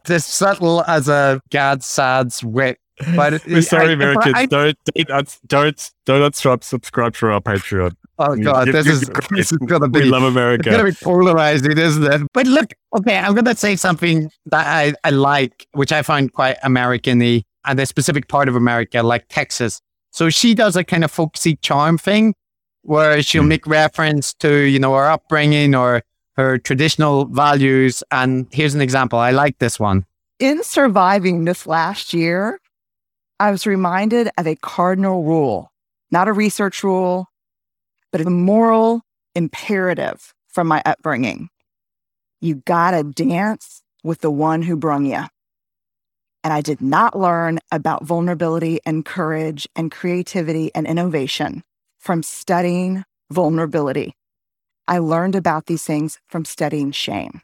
As subtle as a Gad Saad's wit. But it- We're sorry, I- Americans. I- don't don't don't don't stop subscribe for our Patreon. oh God, You- this you- is this is going to be We be love It's America. gonna be polarizing, isn't it? But look, okay, I'm gonna say something that I, I like, which I find quite American-y, and a specific part of America, like Texas. So she does a kind of folksy charm thing where she'll Hmm. make reference to, you know, her upbringing or her traditional values. And here's an example. I like this one. in surviving this last year, I was reminded of a cardinal rule, not a research rule, but a moral imperative from my upbringing. You gotta dance with the one who brung you. And I did not learn about vulnerability and courage and creativity and innovation from studying vulnerability. I learned about these things from studying shame.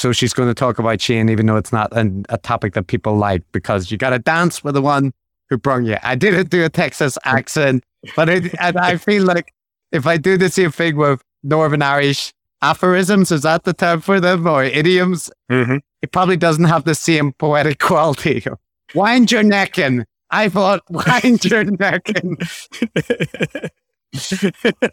So she's going to talk about Shane, even though it's not an, a topic that people like, because you got to dance with the one who brung you. I didn't do a Texas accent, but it, and I feel like if I do the same thing with Northern Irish aphorisms, is that the term for them, or idioms? Mhm. It probably doesn't have the same poetic quality. Wind your neckin'. I thought, wind your neckin'.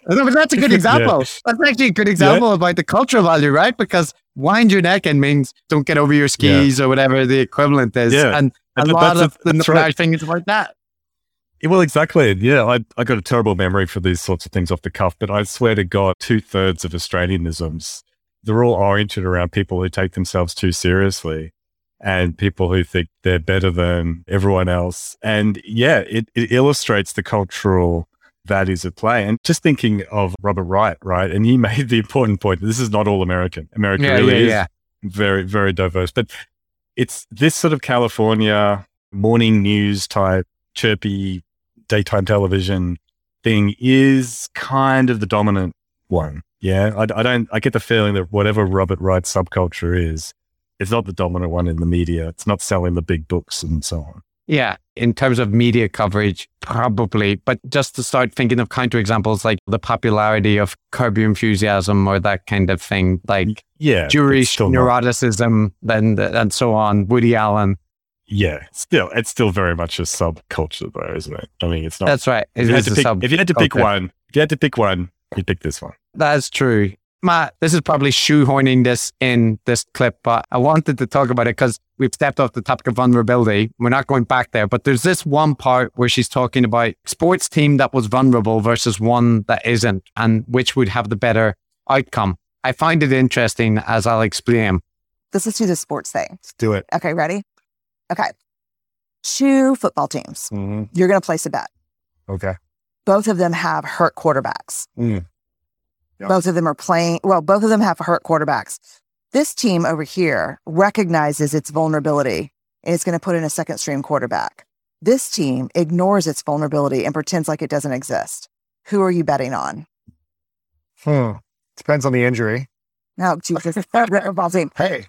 No, but that's a good example. That's actually a good example about the cultural value, right? Because wind your neck and means don't get over your skis or whatever the equivalent is. Yeah. And a And lot of the right. Irish thing is about that. Well, exactly. Yeah, I, I got a terrible memory for these sorts of things off the cuff, but I swear to God, two thirds of Australianisms, they're all oriented around people who take themselves too seriously and people who think they're better than everyone else. And yeah, it, it illustrates the cultural values at play. And just thinking of Robert Wright, right? And he made the important point that this is not all American. America Yeah, really yeah, is yeah. very, very diverse. But it's this sort of California morning news type, chirpy daytime television thing is kind of the dominant one. Yeah. I, I don't, I get the feeling that whatever Robert Wright's subculture is, it's not the dominant one in the media. It's not selling the big books and so on. Yeah. In terms of media coverage, probably. But just to start thinking of counterexamples like the popularity of Curb Your Enthusiasm or that kind of thing, like Yeah. Jewish not- neuroticism and, and so on, Woody Allen. yeah. Still, it's still very much a subculture though, isn't it? I mean, it's not. That's right. It if, you had to a pick, if you had to pick one, if you had to pick one, you'd pick this one. That's true. Matt, this is probably shoehorning this in this clip, but I wanted to talk about it because we've stepped off the topic of vulnerability. We're not going back there, but there's this one part where she's talking about sports team that was vulnerable versus one that isn't, and which would have the better outcome. I find it interesting as I'll explain. Let's just do the sports thing. Let's do it. Okay, ready? Okay. Two football teams. hmm You're going to place a bet. Okay. Both of them have hurt quarterbacks. Mm. Yeah. Both of them are playing, well, both of them have hurt quarterbacks. This team over here recognizes its vulnerability and it's going to put in a second stream quarterback. This team ignores its vulnerability and pretends like it doesn't exist. Who are you betting on? Hmm. Depends on the injury. No, Jesus. Football team. Hey,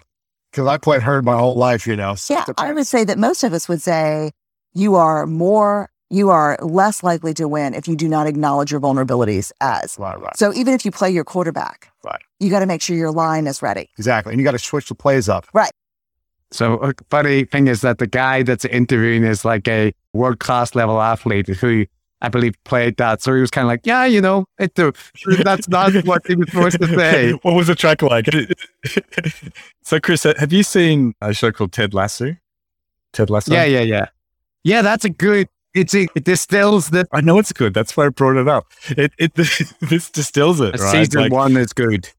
because I played hurt my whole life, you know. so Yeah, I would say that most of us would say you are more, you are less likely to win if you do not acknowledge your vulnerabilities as. Right, right. So even if you play your quarterback, Right. you got to make sure your line is ready. Exactly. And you got to switch the plays up. Right. So a funny thing is that the guy that's interviewing is like a world class level athlete who I believe played that. So he was kind of like, yeah, you know, it, uh, that's not what he was supposed to say. what was the track like? so, Chris, have you seen a show called Ted Lasso? Ted Lasso. Yeah, yeah, yeah. Yeah, that's a good, it's a, it distills the I know it's good. That's why I brought it up. It it this distills it, right? season Like- one is good.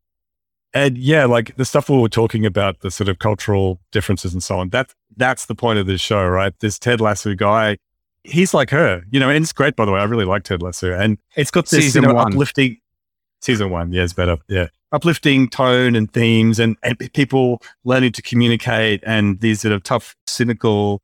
and yeah, like the stuff we were talking about, the sort of cultural differences and so on. That that's the point of this show, right? This Ted Lasso guy, he's like her, you know, and it's great by the way. I really like Ted Lasso, and it's got this Season you know, one. uplifting. Season one, yeah, it's better. Yeah, uplifting tone and themes, and, and people learning to communicate, and these sort of tough, cynical.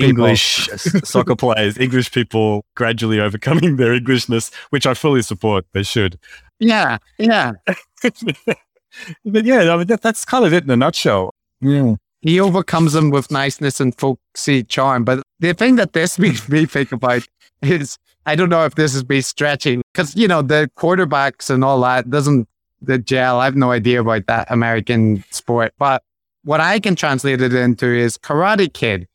People. English soccer players, English people gradually overcoming their Englishness, which I fully support. They should. Yeah, yeah. but yeah, I mean, that, that's kind of it in a nutshell. Yeah. He overcomes them with niceness and folksy charm. But the thing that this makes me think about is I don't know if this is me stretching because, you know, the quarterbacks and all that doesn't the gel. I have no idea about that American sport. But what I can translate it into is Karate Kid,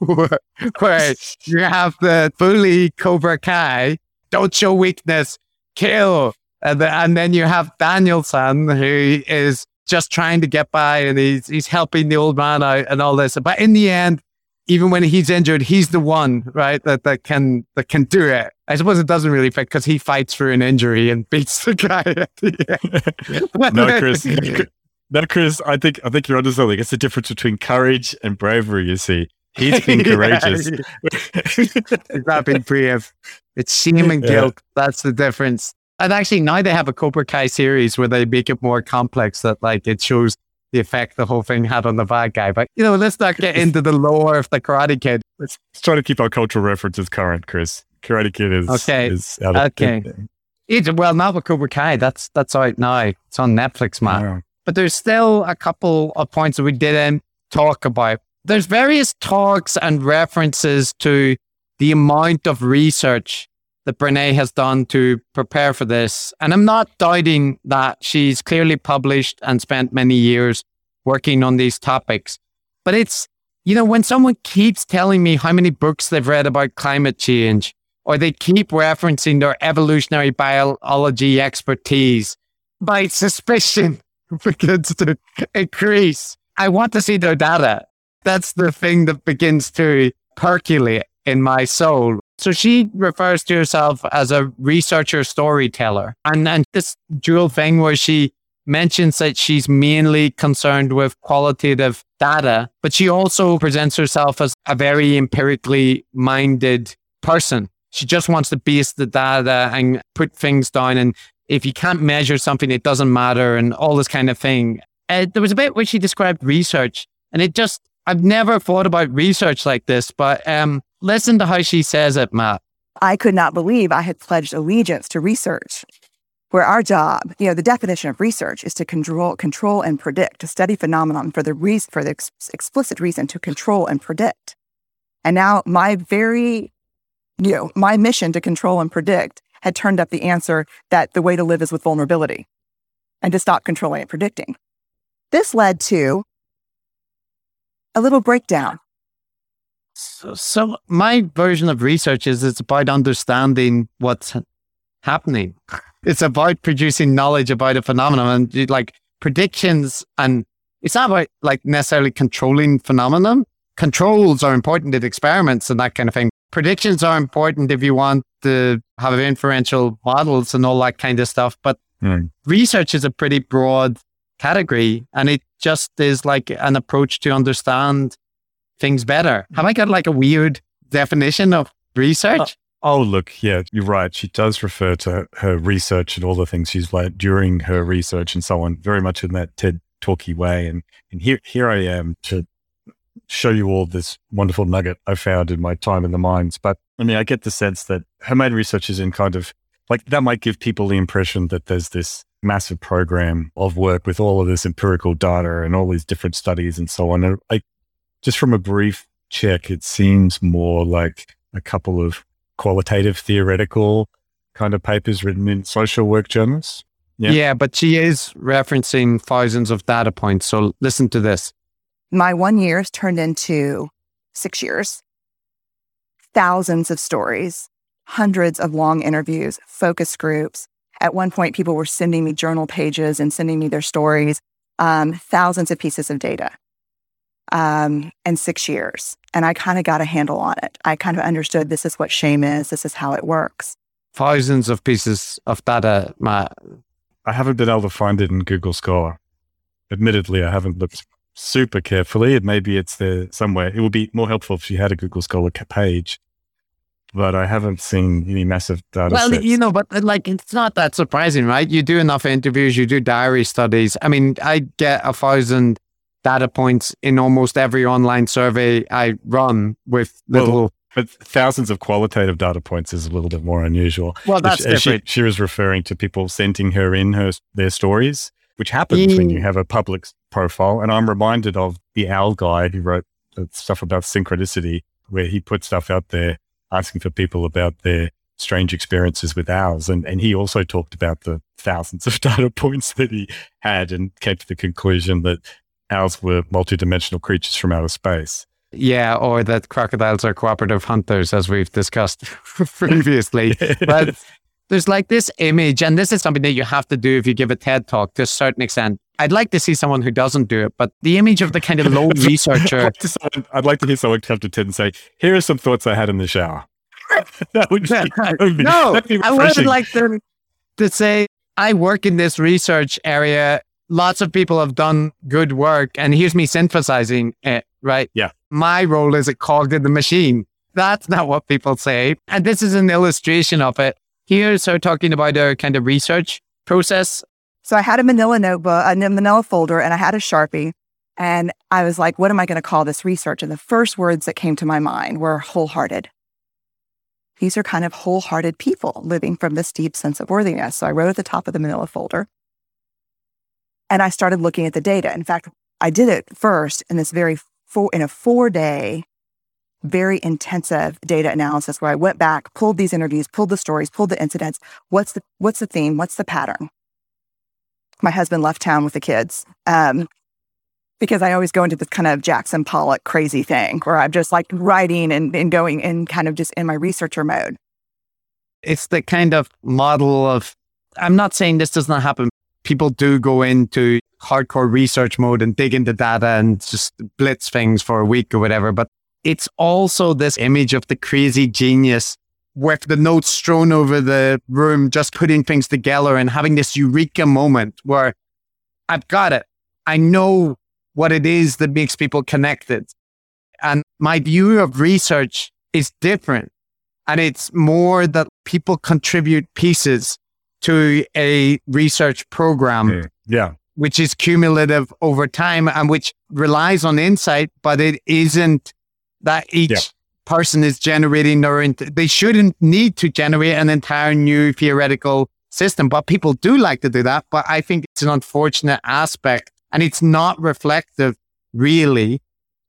where, you have the fully Cobra Kai, don't show weakness, kill. And, the, and then you have Daniel-san, who is just trying to get by and he's, he's helping the old man out and all this. But in the end, even when he's injured, he's the one, right, that, that can that can do it. I suppose it doesn't really fit because he fights through an injury and beats the guy at the end. No, Chris. No, Chris. I think I think you're something. It's the difference between courage and bravery. You see, he's Yeah, courageous. He's not being brave. It's shame and Yeah. guilt. That's the difference. And actually, now they have a Cobra Kai series where they make it more complex. That like it shows the effect the whole thing had on the bad guy. But you know, let's not get into the lore of the Karate Kid. Let's try to keep our cultural references current, Chris. Karate Kid is Okay. Is out of, Okay. It's, well, not with Cobra Kai. That's that's out now. It's on Netflix, man. Yeah. but there's still a couple of points that we didn't talk about. There's various talks and references to the amount of research that Brene has done to prepare for this. And I'm not doubting that she's clearly published and spent many years working on these topics. But it's, you know, when someone keeps telling me how many books they've read about climate change, or they keep referencing their evolutionary biology expertise, my suspicion begins to increase. I want to see their data. That's the thing that begins to percolate in my soul. So she refers to herself as a researcher storyteller. And, and this dual thing where she mentions that she's mainly concerned with qualitative data, but she also presents herself as a very empirically minded person. She just wants to base the data and put things down. And if you can't measure something, it doesn't matter and all this kind of thing. Uh, there was a bit where she described research and it just, I've never thought about research like this, but um, listen to how she says it, Matt. I could not believe I had pledged allegiance to research, where our job, you know, the definition of research is to control, control and predict, to study phenomenon for the reason, for the ex- explicit reason to control and predict. And now my very, you know, my mission to control and predict had turned up the answer that the way to live is with vulnerability and to stop controlling and predicting. This led to a little breakdown. So, so my version of research is it's about understanding what's happening. It's about producing knowledge about a phenomenon and like predictions and it's not about like necessarily controlling phenomenon. Controls are important in experiments and that kind of thing. Predictions are important if you want to have inferential models and all that kind of stuff. But Hmm. research is a pretty broad category and it just is like an approach to understand things better. Have I got like a weird definition of research? Uh, oh, look, yeah, you're right. She does refer to her, research and all the things she's like during her research and so on, very much in that TED talky way. And, and here, here I am to show you all this wonderful nugget I found in my time in the mines. But I mean, I get the sense that her main research is in kind of like that might give people the impression that there's this massive program of work with all of this empirical data and all these different studies and so on. And like just from a brief check, it seems more like a couple of qualitative theoretical kind of papers written in social work journals. Yeah. yeah, but she is referencing thousands of data points. So listen to this. My one year has turned into six years, thousands of stories, hundreds of long interviews, focus groups. At one point, people were sending me journal pages and sending me their stories, um, thousands of pieces of data, um, and six years. And I kind of got a handle on it. I kind of understood this is what shame is, this is how it works. Thousands of pieces of data, Matt. I haven't been able to find it in Google Scholar. Admittedly, I haven't looked super carefully. It maybe it's there somewhere. It would be more helpful if you had a Google Scholar page but I haven't seen any massive data. Well, sets. you know, but uh, like it's not that surprising, right? You do enough interviews, you do diary studies. I mean, I get a thousand data points in almost every online survey I run with little. Well, but thousands of qualitative data points is a little bit more unusual. Well, that's she, different. She, she, was referring to people sending her in her their stories, which happens when you have a public profile. And I'm reminded of the Owl guy who wrote uh, stuff about synchronicity, where he put stuff out there asking for people about their strange experiences with owls. And, and he also talked about the thousands of data points that he had and came to the conclusion that owls were multidimensional creatures from outer space. Yeah, or that crocodiles are cooperative hunters, as we've discussed previously. but there's like this image, and this is something that you have to do if you give a TED talk to a certain extent. I'd like to see someone who doesn't do it, but the image of the kind of lone researcher. I'd like to hear someone come to TED and say, "Here are some thoughts I had in the shower." that would, be, that would be, no, be I would like them to say, "I work in this research area. Lots of people have done good work, and here's me synthesizing it." Right? Yeah. My role is a cog in the machine. That's not what people say, and this is an illustration of it. Here's her talking about her kind of research process so I had a manila notebook, a manila folder, and I had a Sharpie. And I was like, what am I going to call this research? And the first words that came to my mind were wholehearted. These are kind of wholehearted people living from this deep sense of worthiness. So I wrote at the top of the manila folder. And I started looking at the data. In fact, I did it first in this very four, in a four day, very intensive data analysis where I went back, pulled these interviews, pulled the stories, pulled the incidents. What's the what's the theme? What's the pattern? My husband left town with the kids um, because I always go into this kind of Jackson Pollock crazy thing where I'm just like writing and, and going and kind of just in my researcher mode. It's the kind of model of, I'm not saying this does not happen. People do go into hardcore research mode and dig into data and just blitz things for a week or whatever. But it's also this image of the crazy genius with the notes strewn over the room, just putting things together and having this eureka moment where I've got it. I know what it is that makes people connected. And my view of research is different. And it's more that people contribute pieces to a research program. Mm, yeah. Which is cumulative over time and which relies on insight, but it isn't that each yeah person is generating their, they shouldn't need to generate an entire new theoretical system, but people do like to do that. But I think it's an unfortunate aspect and it's not reflective really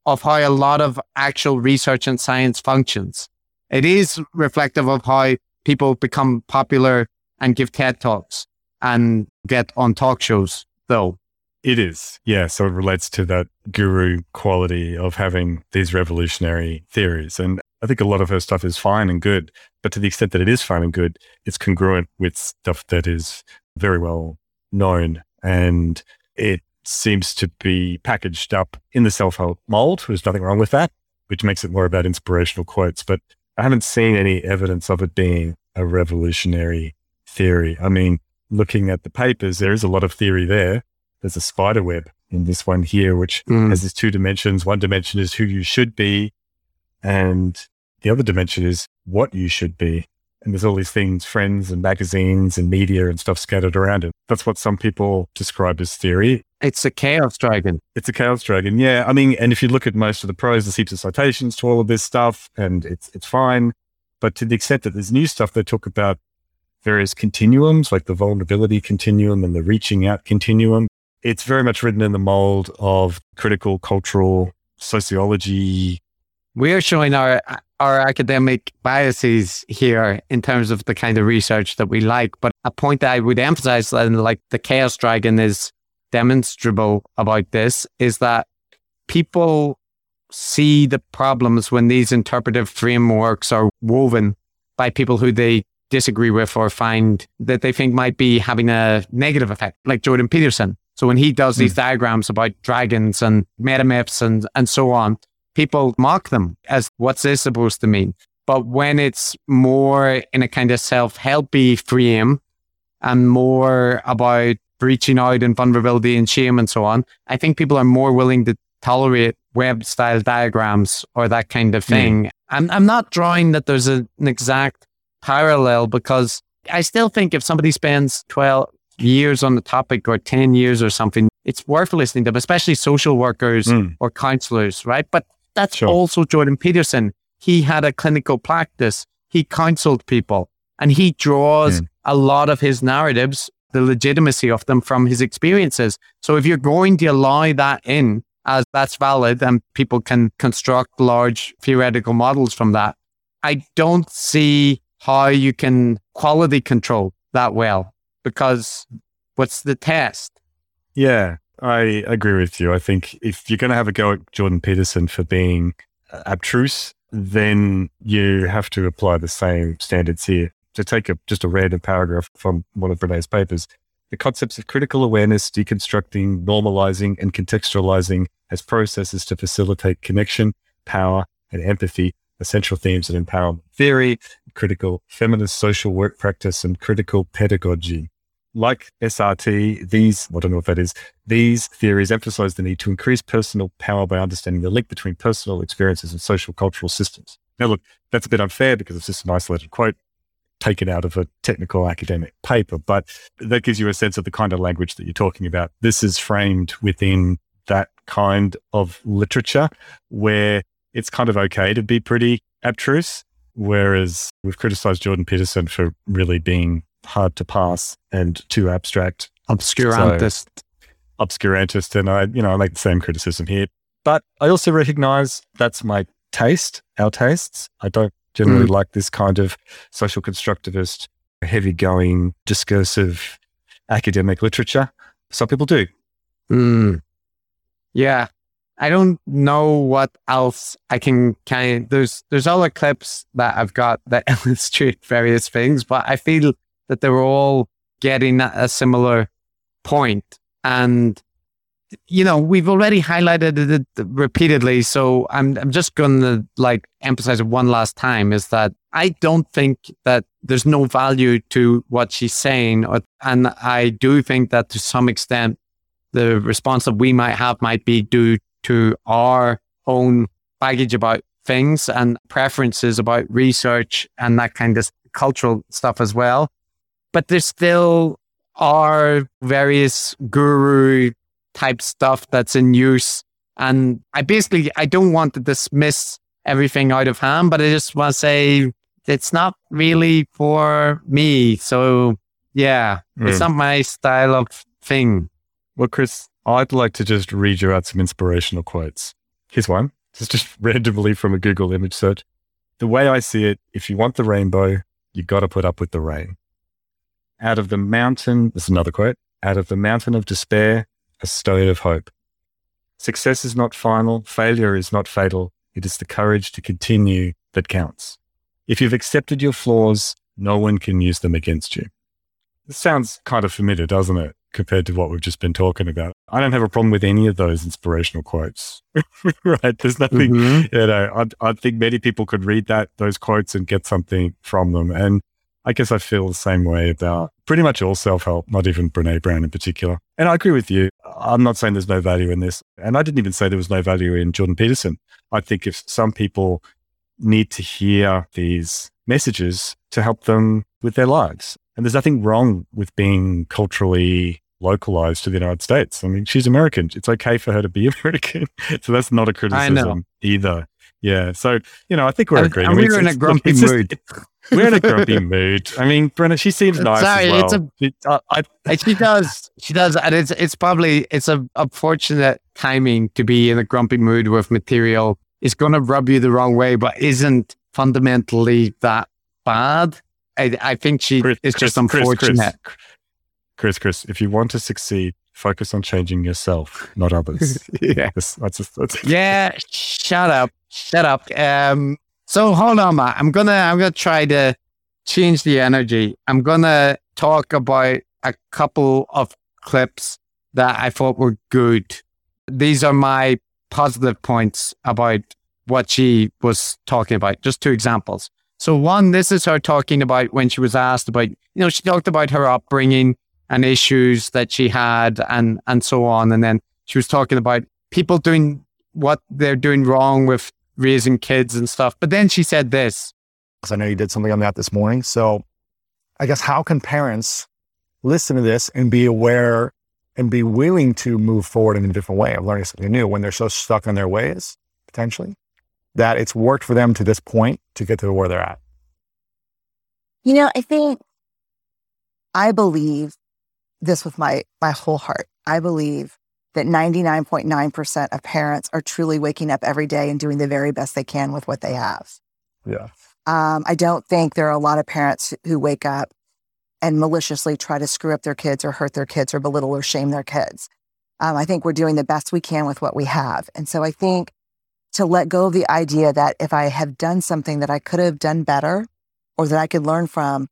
of how a lot of actual research and science functions. It is reflective of how people become popular and give TED Talks and get on talk shows, though. It is. Yeah. So it relates to that guru quality of having these revolutionary theories. And I think a lot of her stuff is fine and good, but to the extent that it is fine and good, it's congruent with stuff that is very well known. And it seems to be packaged up in the self help mold. There's nothing wrong with that, which makes it more about inspirational quotes. But I haven't seen any evidence of it being a revolutionary theory. I mean, looking at the papers, there is a lot of theory there there's a spider web in this one here, which mm. has these two dimensions. One dimension is who you should be, and the other dimension is what you should be. And there's all these things, friends and magazines and media and stuff scattered around it. That's what some people describe as theory. It's a chaos dragon. It's a chaos dragon. Yeah. I mean, and if you look at most of the prose, there's heaps of citations to all of this stuff and it's, it's fine. But to the extent that there's new stuff, they talk about various continuums, like the vulnerability continuum and the reaching out continuum. It's very much written in the mold of critical cultural sociology. We are showing our our academic biases here in terms of the kind of research that we like. But a point that I would emphasize that like the chaos dragon is demonstrable about this is that people see the problems when these interpretive frameworks are woven by people who they disagree with or find that they think might be having a negative effect, like Jordan Peterson. So when he does these mm. diagrams about dragons and metamyths and, and so on, people mock them as what's this supposed to mean? But when it's more in a kind of self-helpy frame and more about reaching out and vulnerability and shame and so on, I think people are more willing to tolerate web style diagrams or that kind of hmm. thing. Mm. I'm, I'm not drawing that there's a, an exact parallel because I still think if somebody spends 12 years on the topic or 10 years or something, it's worth listening to them, especially social workers mm. or counselors, right? But that's sure. also Jordan Peterson. He had a clinical practice. He counseled people and he draws mm. a lot of his narratives, the legitimacy of them from his experiences. So if you're going to allow that in as that's valid and people can construct large theoretical models from that, I don't see how you can quality control that well because what's the test? Yeah. I agree with you. I think if you're going to have a go at Jordan Peterson for being uh, abstruse, then you have to apply the same standards here. To take a, just a random paragraph from one of Brene's papers, the concepts of critical awareness, deconstructing, normalizing, and contextualizing as processes to facilitate connection, power, and empathy essential themes in empowerment theory, critical feminist social work practice, and critical pedagogy like SRT, these, I don't know what that is, these theories emphasize the need to increase personal power by understanding the link between personal experiences and social cultural systems. Now, look, that's a bit unfair because it's just an isolated quote taken out of a technical academic paper, but that gives you a sense of the kind of language that you're talking about. This is framed within that kind of literature where it's kind of okay to be pretty abstruse. Whereas we've criticized Jordan Peterson for really being hard to pass and too abstract. Obscurantist. So, obscurantist. And I, you know, I make the same criticism here. But I also recognize that's my taste, our tastes. I don't generally mm. like this kind of social constructivist, heavy going, discursive academic literature. Some people do. Mm. Yeah. I don't know what else I can kind of, there's, there's other clips that I've got that illustrate various things, but I feel that they were all getting a similar point. And, you know, we've already highlighted it repeatedly. So I'm, I'm just going to like emphasize it one last time is that I don't think that there's no value to what she's saying. Or, and I do think that to some extent, the response that we might have might be due to our own baggage about things and preferences about research and that kind of cultural stuff as well but there still are various guru type stuff that's in use. And I basically, I don't want to dismiss everything out of hand, but I just want to say it's not really for me. So yeah, mm. it's hmm. not my style of thing. Well, Chris, I'd like to just read you out some inspirational quotes. Here's one. Is just randomly from a Google image search. The way I see it, if you want the rainbow, you got to put up with the rain. Out of the mountain, this is another quote, out of the mountain of despair, a stone of hope. Success is not final, failure is not fatal. It is the courage to continue that counts. If you've accepted your flaws, no one can use them against you. This sounds kind of familiar, doesn't it? Compared to what we've just been talking about. I don't have a problem with any of those inspirational quotes, right? There's nothing, mm-hmm. you know, I, I think many people could read that, those quotes and get something from them. And I guess I feel the same way about pretty much all self help, not even Brene Brown in particular. And I agree with you. I'm not saying there's no value in this. And I didn't even say there was no value in Jordan Peterson. I think if some people need to hear these messages to help them with their lives. And there's nothing wrong with being culturally localized to the United States. I mean, she's American. It's okay for her to be American. so that's not a criticism either. Yeah. So, you know, I think we're And- agreeing. and we're in a grumpy it's just- mood. We're in a grumpy mood. I mean, Brene, she seems nice Sorry, as it's well. It- I, I, she does. She does. And it's it's probably it's a unfortunate timing to be in a grumpy mood with material. It's gonna rub you the wrong way, but isn't fundamentally that bad. I I think she Chris, Chris, just unfortunate. Chris, Chris, Chris, if you want to succeed, focus on changing yourself, not others. yeah. that's, that's, that's Yeah. Shut up. Shut up. Um so hold on, Matt. I'm gonna I'm gonna try to change the energy. I'm gonna talk about a couple of clips that I thought were good. These are my positive points about what she was talking about. Just two examples. So one, this is her talking about when she was asked about, you know, she talked about her upbringing and issues that she had and and so on. And then she was talking about people doing what they're doing wrong with raising kids and stuff. But then she said this. because I know you did something on that this morning. So I guess how can parents listen to this and be aware and be willing to move forward in a different way of learning something new when they're so stuck in their ways, potentially, that it's worked for them to this point to get to where they're at? You know, I think I believe this with my my whole heart. I believe that 99.9% of parents are truly waking up every day and doing the very best they can with what they have. Yeah. Um, I don't think there are a lot of parents who wake up and maliciously try to screw up their kids or hurt their kids or belittle or shame their kids. Um, I think we're doing the best we can with what we have. And so I think to let go of the idea that if I have done something that I could have done better or that I could learn from,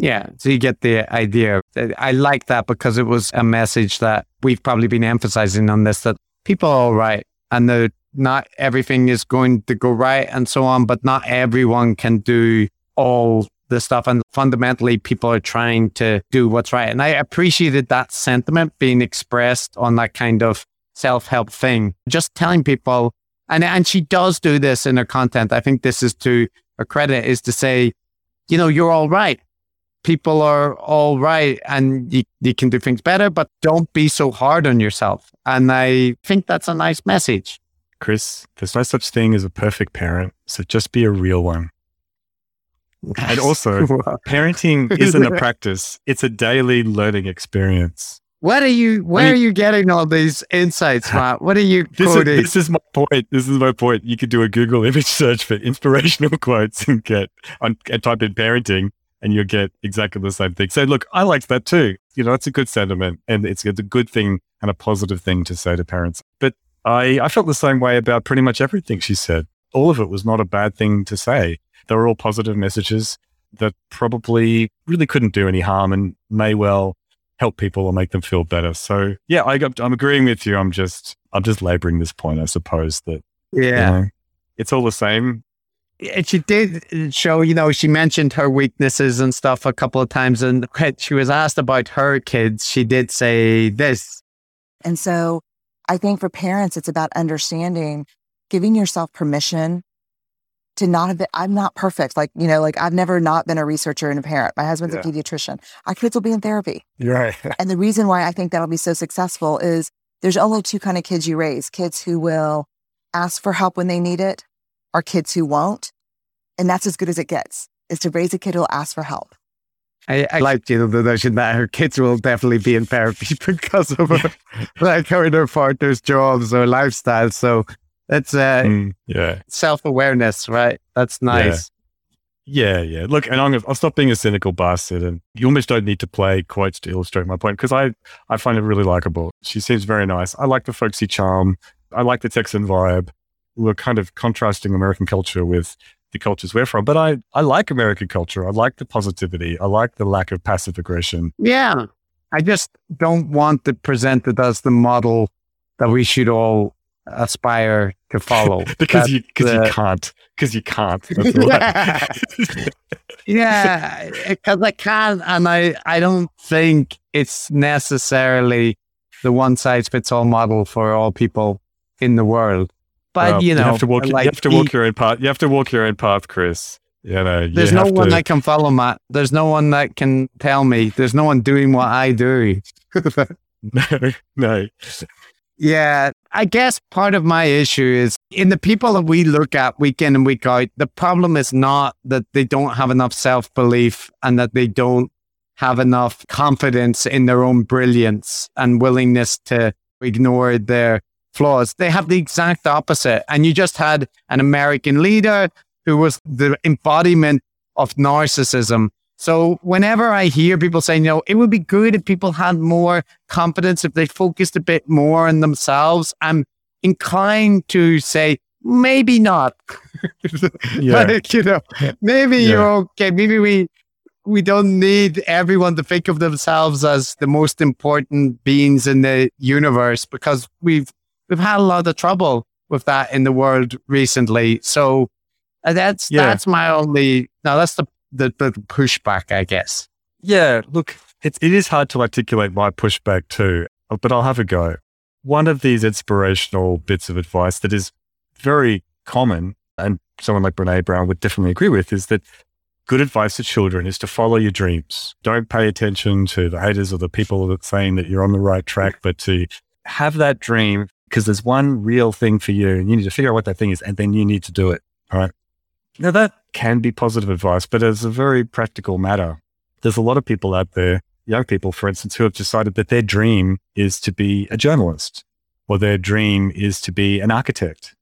Yeah. So you get the idea. I like that because it was a message that we've probably been emphasizing on this that people are all right and that not everything is going to go right and so on, but not everyone can do all the stuff. And fundamentally, people are trying to do what's right. And I appreciated that sentiment being expressed on that kind of self help thing. Just telling people, and, and she does do this in her content. I think this is to her credit, is to say, you know, you're all right people are all right and you, you can do things better, but don't be so hard on yourself. And I think that's a nice message. Chris, there's no such thing as a perfect parent. So just be a real one. And also, parenting isn't a practice, it's a daily learning experience. what are you, where mean- are you getting all these insights, Matt? What are you This is, quoting? this is my point. This is my point. You could do a Google image search for inspirational quotes and get on and type in parenting and you'll get exactly the same thing. So look, I liked that too. You know, it's a good sentiment and it's, it's a good thing and a positive thing to say to parents. But I, I felt the same way about pretty much everything she said. All of it was not a bad thing to say. They were all positive messages that probably really couldn't do any harm and may well help people or make them feel better. So yeah, I, I'm agreeing with you. I'm just, I'm just laboring this point, I suppose that, you yeah. know, it's all the same. And she did show, you know, she mentioned her weaknesses and stuff a couple of times. And when she was asked about her kids, she did say this. And so I think for parents, it's about understanding, giving yourself permission to not have been, I'm not perfect. Like, you know, like I've never not been a researcher and a parent. My husband's a pediatrician. Our kids will be in therapy. You're right. And the reason why I think that'll be so successful is there's only two kind of kids you raise kids who will ask for help when they need it, or kids who won't. And that's as good as it gets is to raise a kid who'll ask for help. I, I like, you know, the notion that her kids will definitely be in therapy because of her, like her and her partner's jobs or lifestyle. So that's uh, Mm, yeah. self awareness, right? That's nice. Yeah, yeah. Look, and I'm, I'll stop being a cynical bastard. And you almost don't need to play quotes to illustrate my point because I, I find it really likable. She seems very nice. I like the folksy charm. I like the Texan vibe. We're kind of contrasting American culture with the cultures we're from. But I, I like American culture. I like the positivity. I like the lack of passive aggression. Yeah. I just don't want to present it as the model that we should all aspire to follow. because you because uh, you can't because you can't. That's why. yeah, because I can't, and I, I don't think it's necessarily the one size fits all model for all people in the world. But Well, you know, have to walk. like you have to walk your own path. You have to walk your own path, Chris. You know, you There's no one to- that can follow Matt. There's no one that can tell me. There's no one doing what I do. no, no. Yeah, I guess part of my issue is in the people that we look at week in and week out, the problem is not that they don't have enough self belief and that they don't have enough confidence in their own brilliance and willingness to ignore their flaws. They have the exact opposite. And you just had an American leader who was the embodiment of narcissism. So whenever I hear people saying, you know, it would be good if people had more confidence, if they focused a bit more on themselves, I'm inclined to say, maybe not. Yeah. Like, you know, maybe Yeah. you're okay. Maybe we we don't need everyone to think of themselves as the most important beings in the universe because we've we've had a lot of trouble with that in the world recently. So uh, that's Yeah. that's my only no, that's the, the the pushback, I guess. Yeah, look, it's, it is hard to articulate my pushback too, uh, but I'll have a go. One of these inspirational bits of advice that is very common, and someone like Brene Brown would definitely agree with, is that good advice to children is to follow your dreams. Don't pay attention to the haters or the people that saying that you're on the right track, but to have that dream because there's one real thing for you and you need to figure out what that thing is and then you need to do it. All right. Now that can be positive advice, but as a very practical matter, there's a lot of people out there, young people, for instance, who have decided that their dream is to be a journalist or their dream is to be an architect.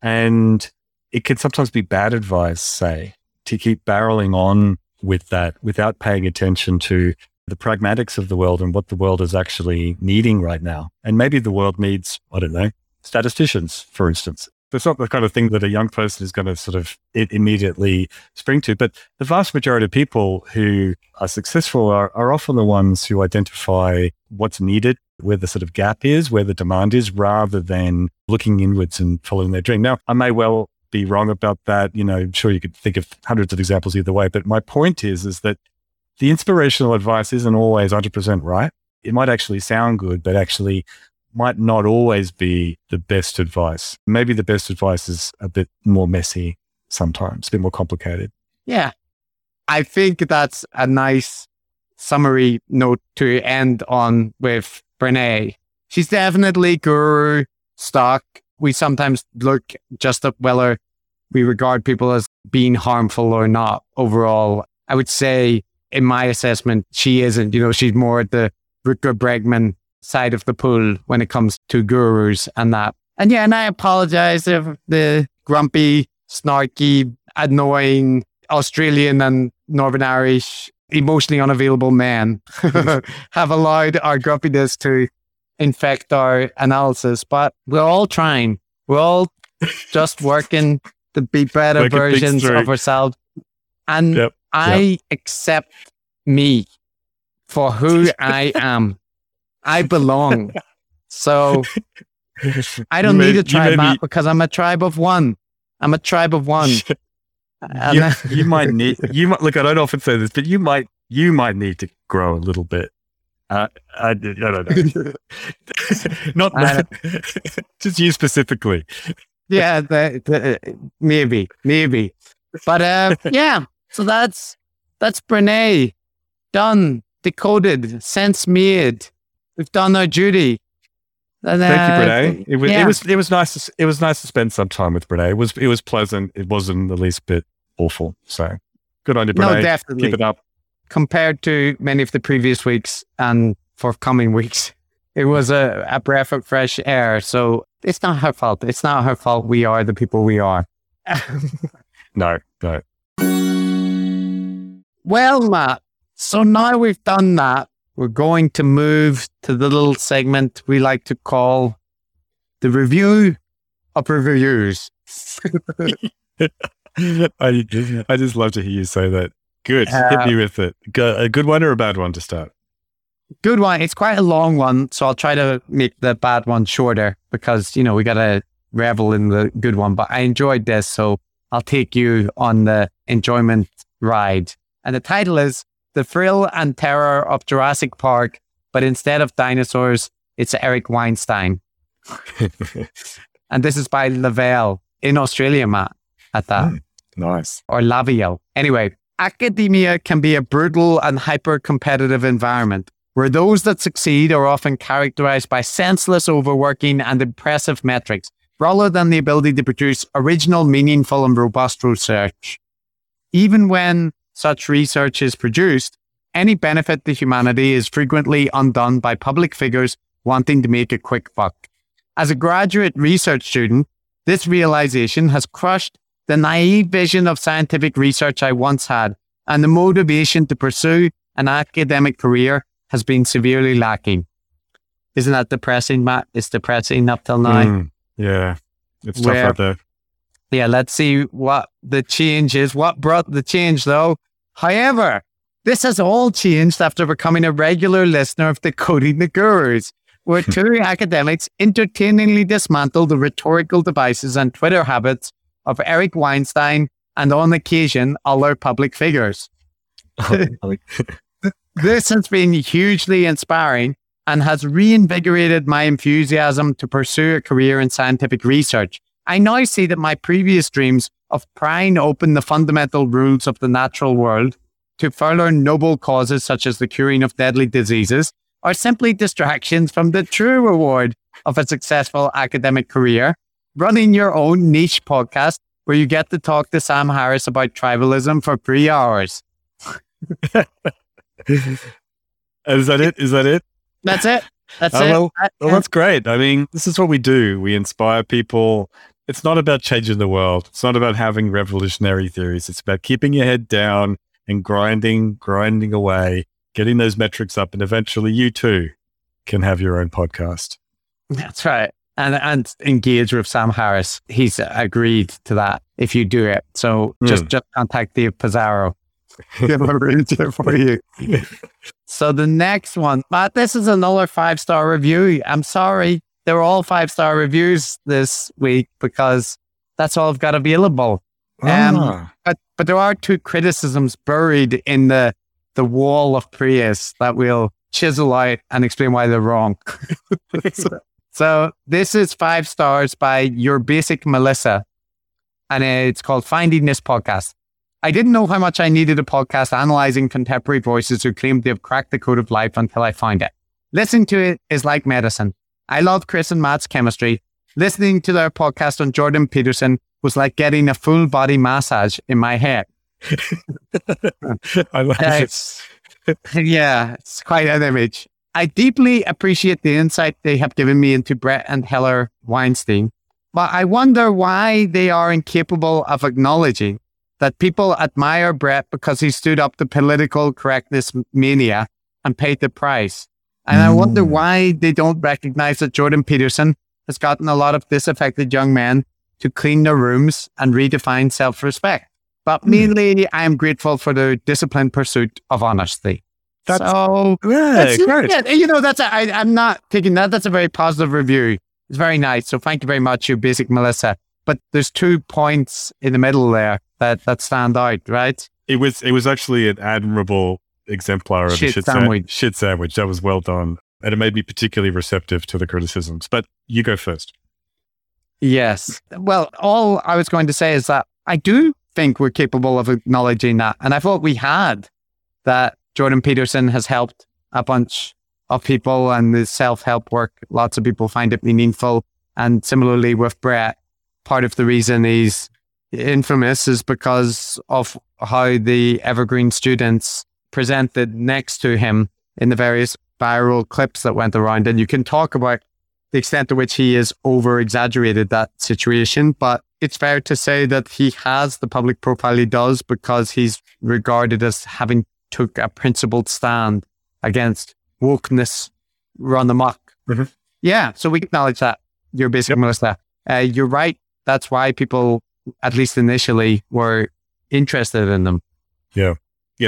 And it can sometimes be bad advice, say, to keep barreling on with that without paying attention to the pragmatics of the world and what the world is actually needing right now. And maybe the world needs, I don't know, statisticians, for instance. That's not the kind of thing that a young person is going to sort of immediately spring to. But the vast majority of people who are successful are, are often the ones who identify what's needed, where the sort of gap is, where the demand is, rather than looking inwards and following their dream. Now, I may well be wrong about that. You know, I'm sure you could think of hundreds of examples either way. But my point is, is that the inspirational advice isn't always 100% right. It might actually sound good, but actually might not always be the best advice. Maybe the best advice is a bit more messy sometimes, a bit more complicated. Yeah. I think that's a nice summary note to end on with Brene. She's definitely guru stock. We sometimes look just at whether we regard people as being harmful or not overall. I would say in my assessment, she isn't. You know, she's more at the Rutger Bregman side of the pool when it comes to gurus and that. And yeah, and I apologize if the grumpy, snarky, annoying Australian and Northern Irish emotionally unavailable men have allowed our grumpiness to infect our analysis. But we're all trying. We're all just working to be better Working versions of ourselves. And Yep. I accept me for who I am. I belong. So I don't may- need a tribe map be- because I'm a tribe of one. I'm a tribe of one. You, you might need you might look i don't often say this but you might you might need to grow a little bit uh, I, I don't know not that just you specifically yeah, the, the, maybe, maybe. But uh, yeah, so that's that's Brene done, decoded, sense made. We've done our duty. And, thank you uh, Brene. it was yeah. it was it was nice to, it was nice to spend some time with Brene. it was it was pleasant it wasn't the least bit awful so good on you No, Brene. definitely. keep it up compared to many of the previous weeks and forthcoming weeks. It was a, a breath of fresh air. So it's not her fault. It's not her fault. We are the people we are. no no well, Matt, so now we've done that, we're going to move to the little segment we like to call the review of reviews. I, I just love to hear you say that good hit me um, with it Go- a good one or a bad one to start Good one. It's quite a long one, so I'll try to make the bad one shorter because, you know, we got to revel in the good one. But I enjoyed this, so I'll take you on the enjoyment ride. And the title is The Thrill and Terror of Jurassic Park, but instead of dinosaurs, it's Eric Weinstein. And this is by Lavelle in Australia, Matt, at that. Hmm, nice. or Lavio. Anyway, academia can be a brutal and hyper competitive environment where those that succeed are often characterized by senseless overworking and impressive metrics rather than the ability to produce original, meaningful, and robust research. Even when such research is produced, any benefit to humanity is frequently undone by public figures wanting to make a quick buck. As a graduate research student, this realization has crushed the naive vision of scientific research I once had, and the motivation to pursue an academic career has been severely lacking. Isn't that depressing, Matt? It's depressing up till now. Mm, yeah. It's tough Where- out there. Yeah, let's see what the change is. What brought the change, though? However, this has all changed after becoming a regular listener of Decoding the Gurus, where two academics entertainingly dismantle the rhetorical devices and Twitter habits of Eric Weinstein and, on occasion, other public figures. Oh, this has been hugely inspiring and has reinvigorated my enthusiasm to pursue a career in scientific research. I now see that my previous dreams of prying open the fundamental rules of the natural world to further noble causes such as the curing of deadly diseases are simply distractions from the true reward of a successful academic career. Running your own niche podcast where you get to talk to Sam Harris about tribalism for three hours. Is that it? Is that it? That's it. That's Oh, it. well, That- Well, that's great. I mean, this is what we do. We inspire people. It's not about changing the world. It's not about having revolutionary theories. It's about keeping your head down and grinding, grinding away, getting those metrics up, and eventually you too can have your own podcast. That's right. And and engage with Sam Harris. He's agreed to that if you do it. So just Hmm. just contact Dave Pizarro. He'll arrange it for you. So the next one, Matt, this is another five star review. I'm sorry. They were all five star reviews this week because that's all I've got available. Um, Ah, But but there are two criticisms buried in the the wall of praise that we'll chisel out and explain why they're wrong. so, so this is five stars by your basic Melissa, and it's called Finding This Podcast. I didn't know how much I needed a podcast analyzing contemporary voices who claimed they have cracked the code of life until I found it. Listening to it is like medicine. I love Chris and Matt's chemistry. Listening to their podcast on Jordan Peterson was like getting a full body massage in my head. I like Uh, it. yeah, it's quite an image. I deeply appreciate the insight they have given me into Brett and Heller Weinstein, but I wonder why they are incapable of acknowledging that people admire Brett because he stood up to political correctness mania and paid the price. And I wonder Mm. why they don't recognize that Jordan Peterson has gotten a lot of disaffected young men to clean their rooms and redefine self respect. But mainly, I am grateful for the disciplined pursuit of honesty. That's- so, Yeah, that's, great. yeah, you know, that's a, I, I'm not taking that. That's a very positive review. It's very nice. So, thank you very much, you basic Melissa. But there's two points in the middle there that, that stand out, right? It was it was actually an admirable exemplar of a Shit shit sa- sandwich. shit sandwich. That was well done, and it made me particularly receptive to the criticisms. But you go first. Yes. Well, all I was going to say is that I do think we're capable of acknowledging that. And I thought we had that Jordan Peterson has helped a bunch of people and the self help work. Lots of people find it meaningful. And similarly with Brett, part of the reason he's infamous is because of how the Evergreen students presented next to him in the various viral clips that went around. And you can talk about the extent to which he has over exaggerated that situation. But it's fair to say that he has the public profile he does because he's regarded as having took a principled stand against wokeness run amok. Mhm. Yeah, so we acknowledge that. You're basically Melissa. Uh, you're right. That's why people, at least initially, were interested in them. Yeah,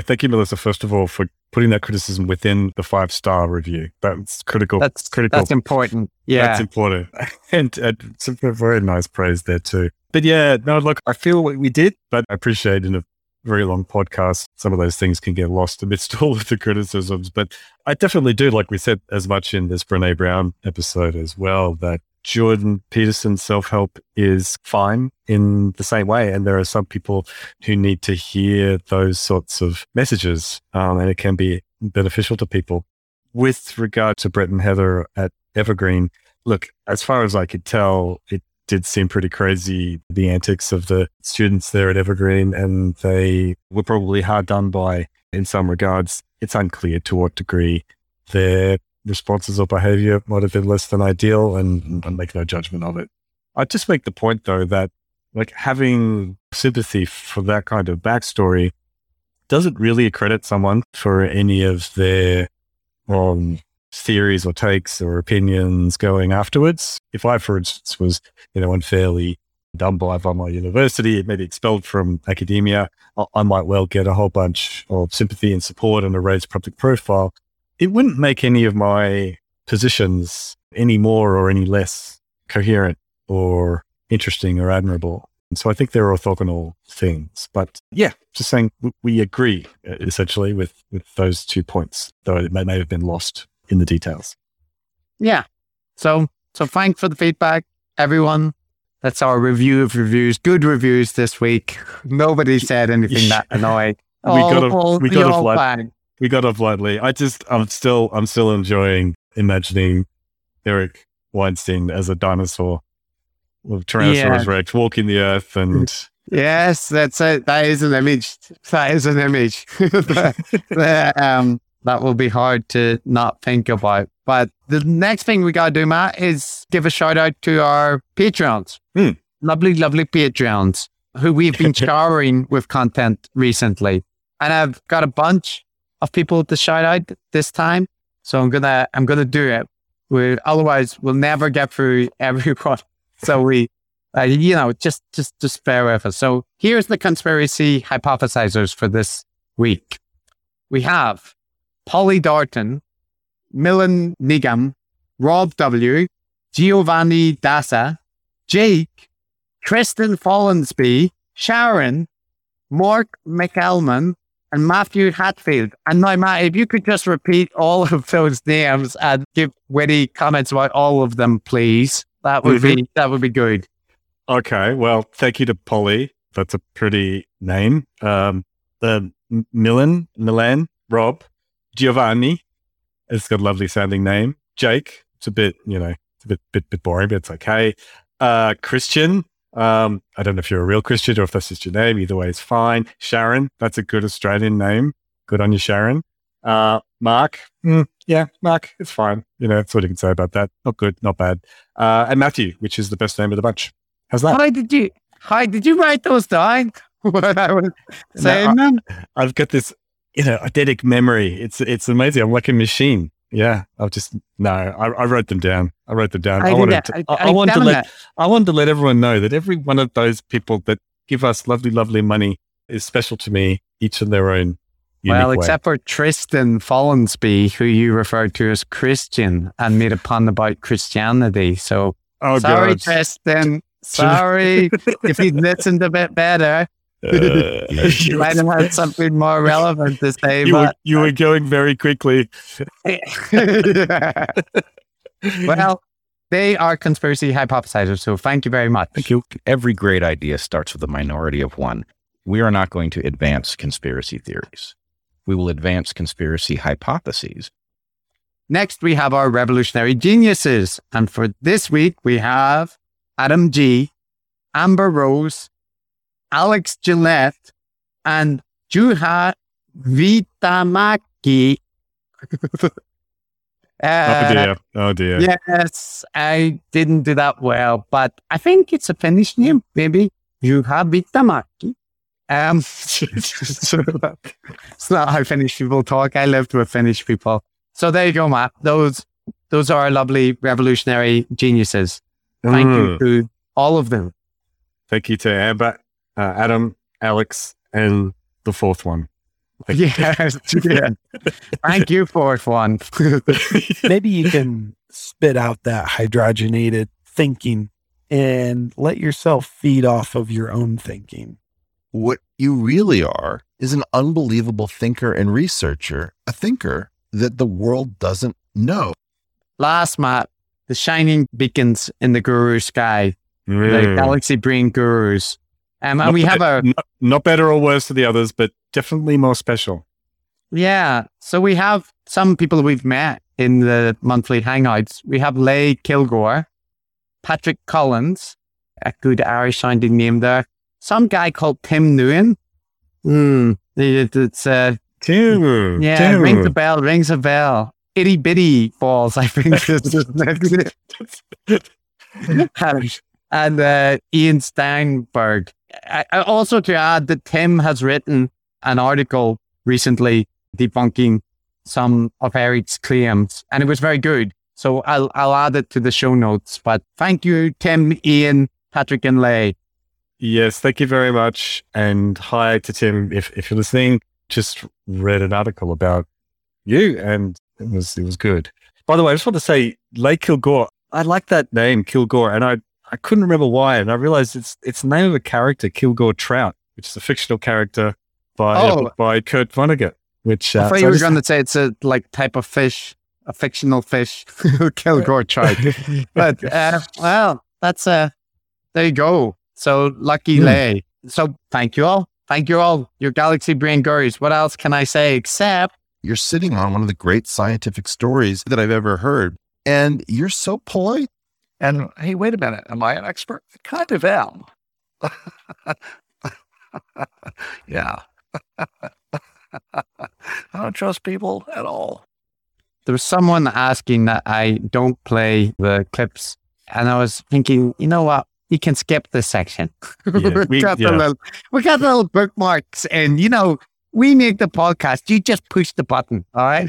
thank you, Melissa, first of all, for putting that criticism within the five star review. That's critical. That's critical. That's important. Yeah. That's important. And, it's a very nice praise there too. But yeah, no, look, I feel what we did, but I appreciate in a very long podcast, some of those things can get lost amidst all of the criticisms. But I definitely do, like we said, as much in this Brene Brown episode as well, that Jordan Peterson's self help is fine in the same way. And there are some people who need to hear those sorts of messages, um, and it can be beneficial to people. With regard to Brett and Heather at Evergreen, look, as far as I could tell, it did seem pretty crazy, the antics of the students there at Evergreen, and they were probably hard done by in some regards. It's unclear to what degree their responses or behavior might have been less than ideal, and I make no judgment of it. I'd just make the point, though, that like having sympathy for that kind of backstory doesn't really accredit someone for any of their um, theories or takes or opinions going afterwards. If I, for instance, was, you know, unfairly done by by my university, maybe expelled from academia, I, I might well get a whole bunch of sympathy and support and a raised public profile. It wouldn't make any of my positions any more or any less coherent or interesting or admirable. And so I think they're orthogonal things. But yeah, just saying we agree uh, essentially with, with those two points, though it may, may have been lost in the details. Yeah. So so thanks for the feedback, everyone. That's our review of reviews. Good reviews this week. Nobody said anything that annoyed. we got off, we got light, we got off lightly. I just I'm still I'm still enjoying imagining Eric Weinstein as a dinosaur with Tyrannosaurus yeah. Rex walking the earth and Yes, that's it. That is an image. That is an image. um, that will be hard to not think about. But the next thing we got to do, Matt, is give a shout out to our Patreons. Hmm. Lovely, lovely Patreons who we've been showering with content recently. And I've got a bunch of people to shout out this time. So I'm gonna I'm gonna do it. We otherwise we'll never get through everyone. So we uh, you know, just just just bear with us. So here's the conspiracy hypothesizers for this week. We have Polly Darton, Milan Nigam, Rob W., Giovanni Dassa, Jake, Tristan Follensby, Sharon, Mark McElman, and Matthew Hatfield. And now, Matt, if you could just repeat all of those names and give witty comments about all of them, please, that would mm-hmm. be that would be good. Okay, well, thank you to Polly. That's a pretty name. Um, the Milan, Milan, Rob, Giovanni. It's got a lovely sounding name. Jake. It's a bit, you know, it's a bit, bit, bit boring, but it's okay. Uh, Christian. Um, I don't know if you're a real Christian or if that's just your name. Either way it's fine. Sharon. That's a good Australian name. Good on you, Sharon. Uh, Mark. Mm, yeah, Mark. It's fine. You know, that's what you can say about that. Not good, not bad. Uh, and Matthew, which is the best name of the bunch. How's that? Hi, did you? Hi, did you write those down? what I was saying no, I, I've got this you know, eidetic memory. It's it's amazing. I'm like a machine. Yeah, I've just no. I, I wrote them down. I wrote them down. I, I wanted to, I, I, wanted to let that. I wanted to let everyone know that every one of those people that give us lovely, lovely money is special to me, each in their own. Well, way. except for Tristan Follensby, who you referred to as Christian and made a pun about Christianity. So oh, sorry, God. Tristan. Sorry if you'd listened a bit better. Uh, you might have had something more relevant to say. You, but, were, you were going very quickly. well, they are conspiracy hypothesizers. So thank you very much. Thank you. Every great idea starts with a minority of one. We are not going to advance conspiracy theories. We will advance conspiracy hypotheses. Next, we have our revolutionary geniuses. And for this week, we have Adam G., Amber Rose, Alex Gillette, and Juha Vitamaki. uh, oh dear. Oh dear. Yes, I didn't do that well, but I think it's a Finnish name, maybe. Juha Vitamaki. Um, it's not how Finnish people talk. I lived with Finnish people. So there you go, Matt. Those those are our lovely revolutionary geniuses. Thank mm. you to all of them. Thank you to Amber uh, Adam, Alex, and the fourth one. Yes, yeah. Thank you, fourth one. Maybe you can spit out that hydrogenated thinking and let yourself feed off of your own thinking. What you really are is an unbelievable thinker and researcher, a thinker that the world doesn't know. Last, Matt, the shining beacons in the guru sky, the Mm. galaxy brain gurus. Um, and Not we have a not, not better or worse than the others, but definitely more special. Yeah. So we have some people we've met in the monthly hangouts. We have Leigh Kilgore, Patrick Collins, a good Irish sounding name there. Some guy called Tim Nguyen. Hmm. It- It's uh, Tim, yeah, Tim. rings a bell, rings a bell. Itty bitty balls, I think. is his next name. and and uh, Ian Steinberg. I, also to add that Tim has written an article recently debunking some of Eric's claims, and it was very good. So I'll I'll add it to the show notes. But thank you, Tim, Ian, Patrick, and Leigh. Yes, thank you very much. And hi to Tim. If if you're listening, just read an article about you and it was it was good. By the way, I just want to say Lake Kilgore. I like that name, Kilgore, and I I couldn't remember why, and I realized it's it's the name of a character, Kilgore Trout, which is a fictional character by Oh. by Kurt Vonnegut. Which uh, I thought so you I were going to say it's a like type of fish, a fictional fish, Kilgore trout. but uh, well, that's uh there you go. So lucky Hmm. lay. So thank you all. Thank you all. Your galaxy brain gurus. What else can I say except You're sitting on one of the great scientific stories that I've ever heard. And you're so polite. And hey, wait a minute. Am I an expert? I kind of am. yeah. I don't trust people at all. there was someone asking that I don't play the clips, and I was thinking, you know what? You can skip this section. Yeah, we- we, got yeah. the little, we got the little bookmarks, and you know, we make the podcast. You just push the button, all right?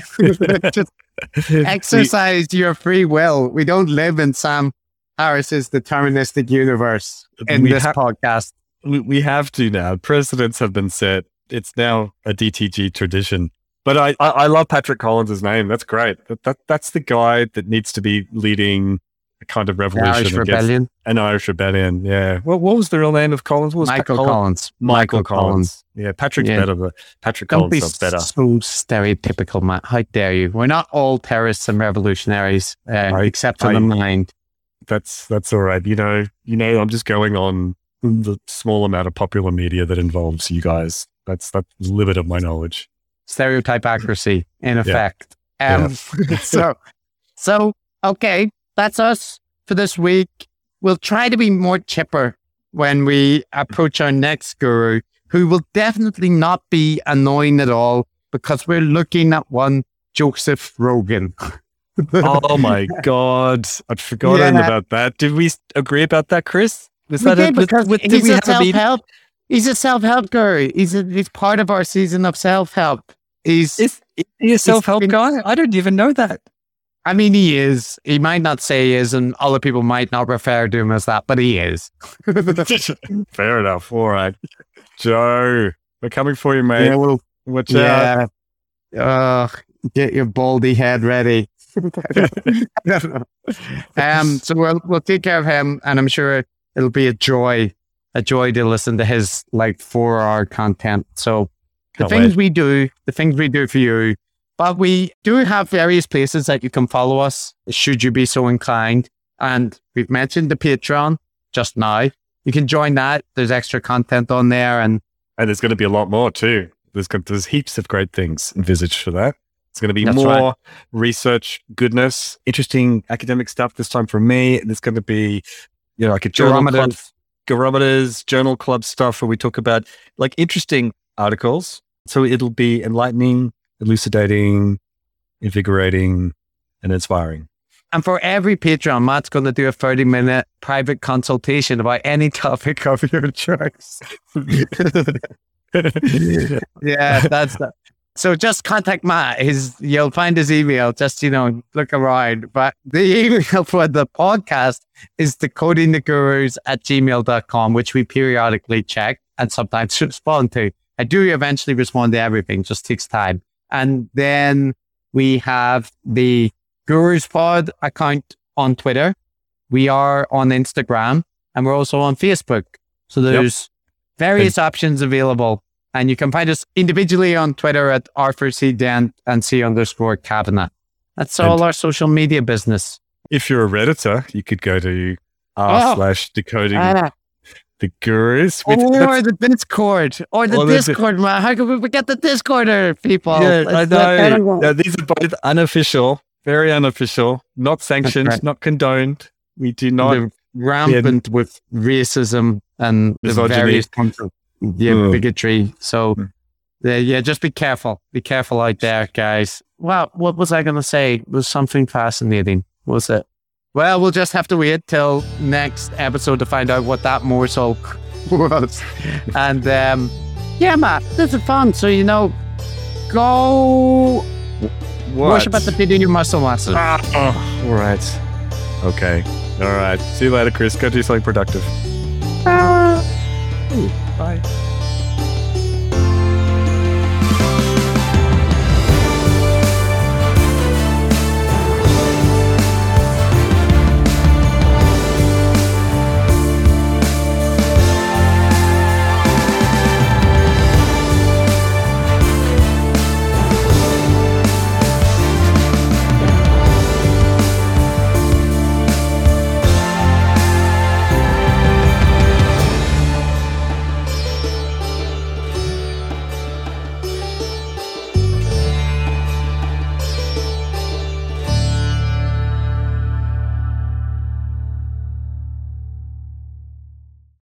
just exercise your free will. We don't live in Sam Harris's deterministic universe in this ha- podcast. we, we have to now. Precedents have been set. It's now a DTG tradition. But I, I, I love Patrick Collins' name. That's great. That, that that's the guy that needs to be leading a kind of revolution Irish Rebellion. an Irish rebellion. Yeah. Well, what was the real name of Collins? What was Michael Collins? Collins. Michael Collins. Yeah, Patrick's Yeah. better. But Patrick Don't Collins be better. so stereotypical, Matt. How dare you? We're not all terrorists and revolutionaries, uh, I- except in I- the mind. That's that's all right. You know, you know, I'm just going on the small amount of popular media that involves you guys. That's that's the limit of my knowledge. Stereotype accuracy, in Yeah. effect. Um, so, so okay, that's us for this week. We'll try to be more chipper when we approach our next guru, who will definitely not be annoying at all because we're looking at one Joseph Rogan. oh my god, I'd forgotten Yeah. about that. Did we agree about that, Chris? Was We that did a, because did he's a self-help. He's a self-help guru. He's a, he's part of our season of self-help. He's Is is he a self-help guy? I don't even know that. I mean, he is. He might not say he is, and other people might not refer to him as that, but he is. Fair enough. All right, Joe, we're coming for you, mate. yeah, well, Watch out. Uh, get your baldy head ready. um, so we'll we'll take care of him, and I'm sure it'll be a joy, a joy to listen to his like four hour content. So the Can't things wait. we do, the things we do for you. But we do have various places that you can follow us, should you be so inclined. And we've mentioned the Patreon just now. You can join that. There's extra content on there, and And there's going to be a lot more too. There's there's heaps of great things envisaged for that. It's going to be That's more right. research, goodness, interesting academic stuff this time from me. There's going to be, you know, like a journal club, barometers, journal club stuff where we talk about like interesting articles. So it'll be enlightening, elucidating, invigorating, and inspiring. And for every Patreon, Matt's going to do a 30 minute private consultation about any topic of your choice. yeah, that's that. So just contact Matt. His you'll find his email. Just you know, look around. But the email for the podcast is decodingthegurus at gmail.com, which we periodically check and sometimes respond to. I do eventually respond to everything, just takes time. And then we have the Gurus Pod account on Twitter. We are on Instagram and we're also on Facebook. So there's various options available. And you can find us individually on Twitter at Arthur C. Dent and C underscore Kavanagh. That's all And- our social media business. If you're a Redditor, you could go to r Oh. slash decoding Ah, the gurus. With, or the Discord, or the Or the Discord, man. How can we forget the Discorder, people? yeah, I Let's know. Yeah, these are both unofficial, very unofficial, not sanctioned, right. not condoned. We do not. They're rampant with racism and the various yeah, Mm. bigotry. So, Mm. yeah, yeah, just be careful. Be careful out there, guys. Well, what was I going to say? It was something fascinating. Was it? Well, we'll just have to wait till next episode to find out what that morsel was. and um, yeah, Matt, this is fun. So, you know, go What? worship at the feet of your muscle master. Ah, oh, all right. Okay. All right. See you later, Chris. Go do something productive. Bye.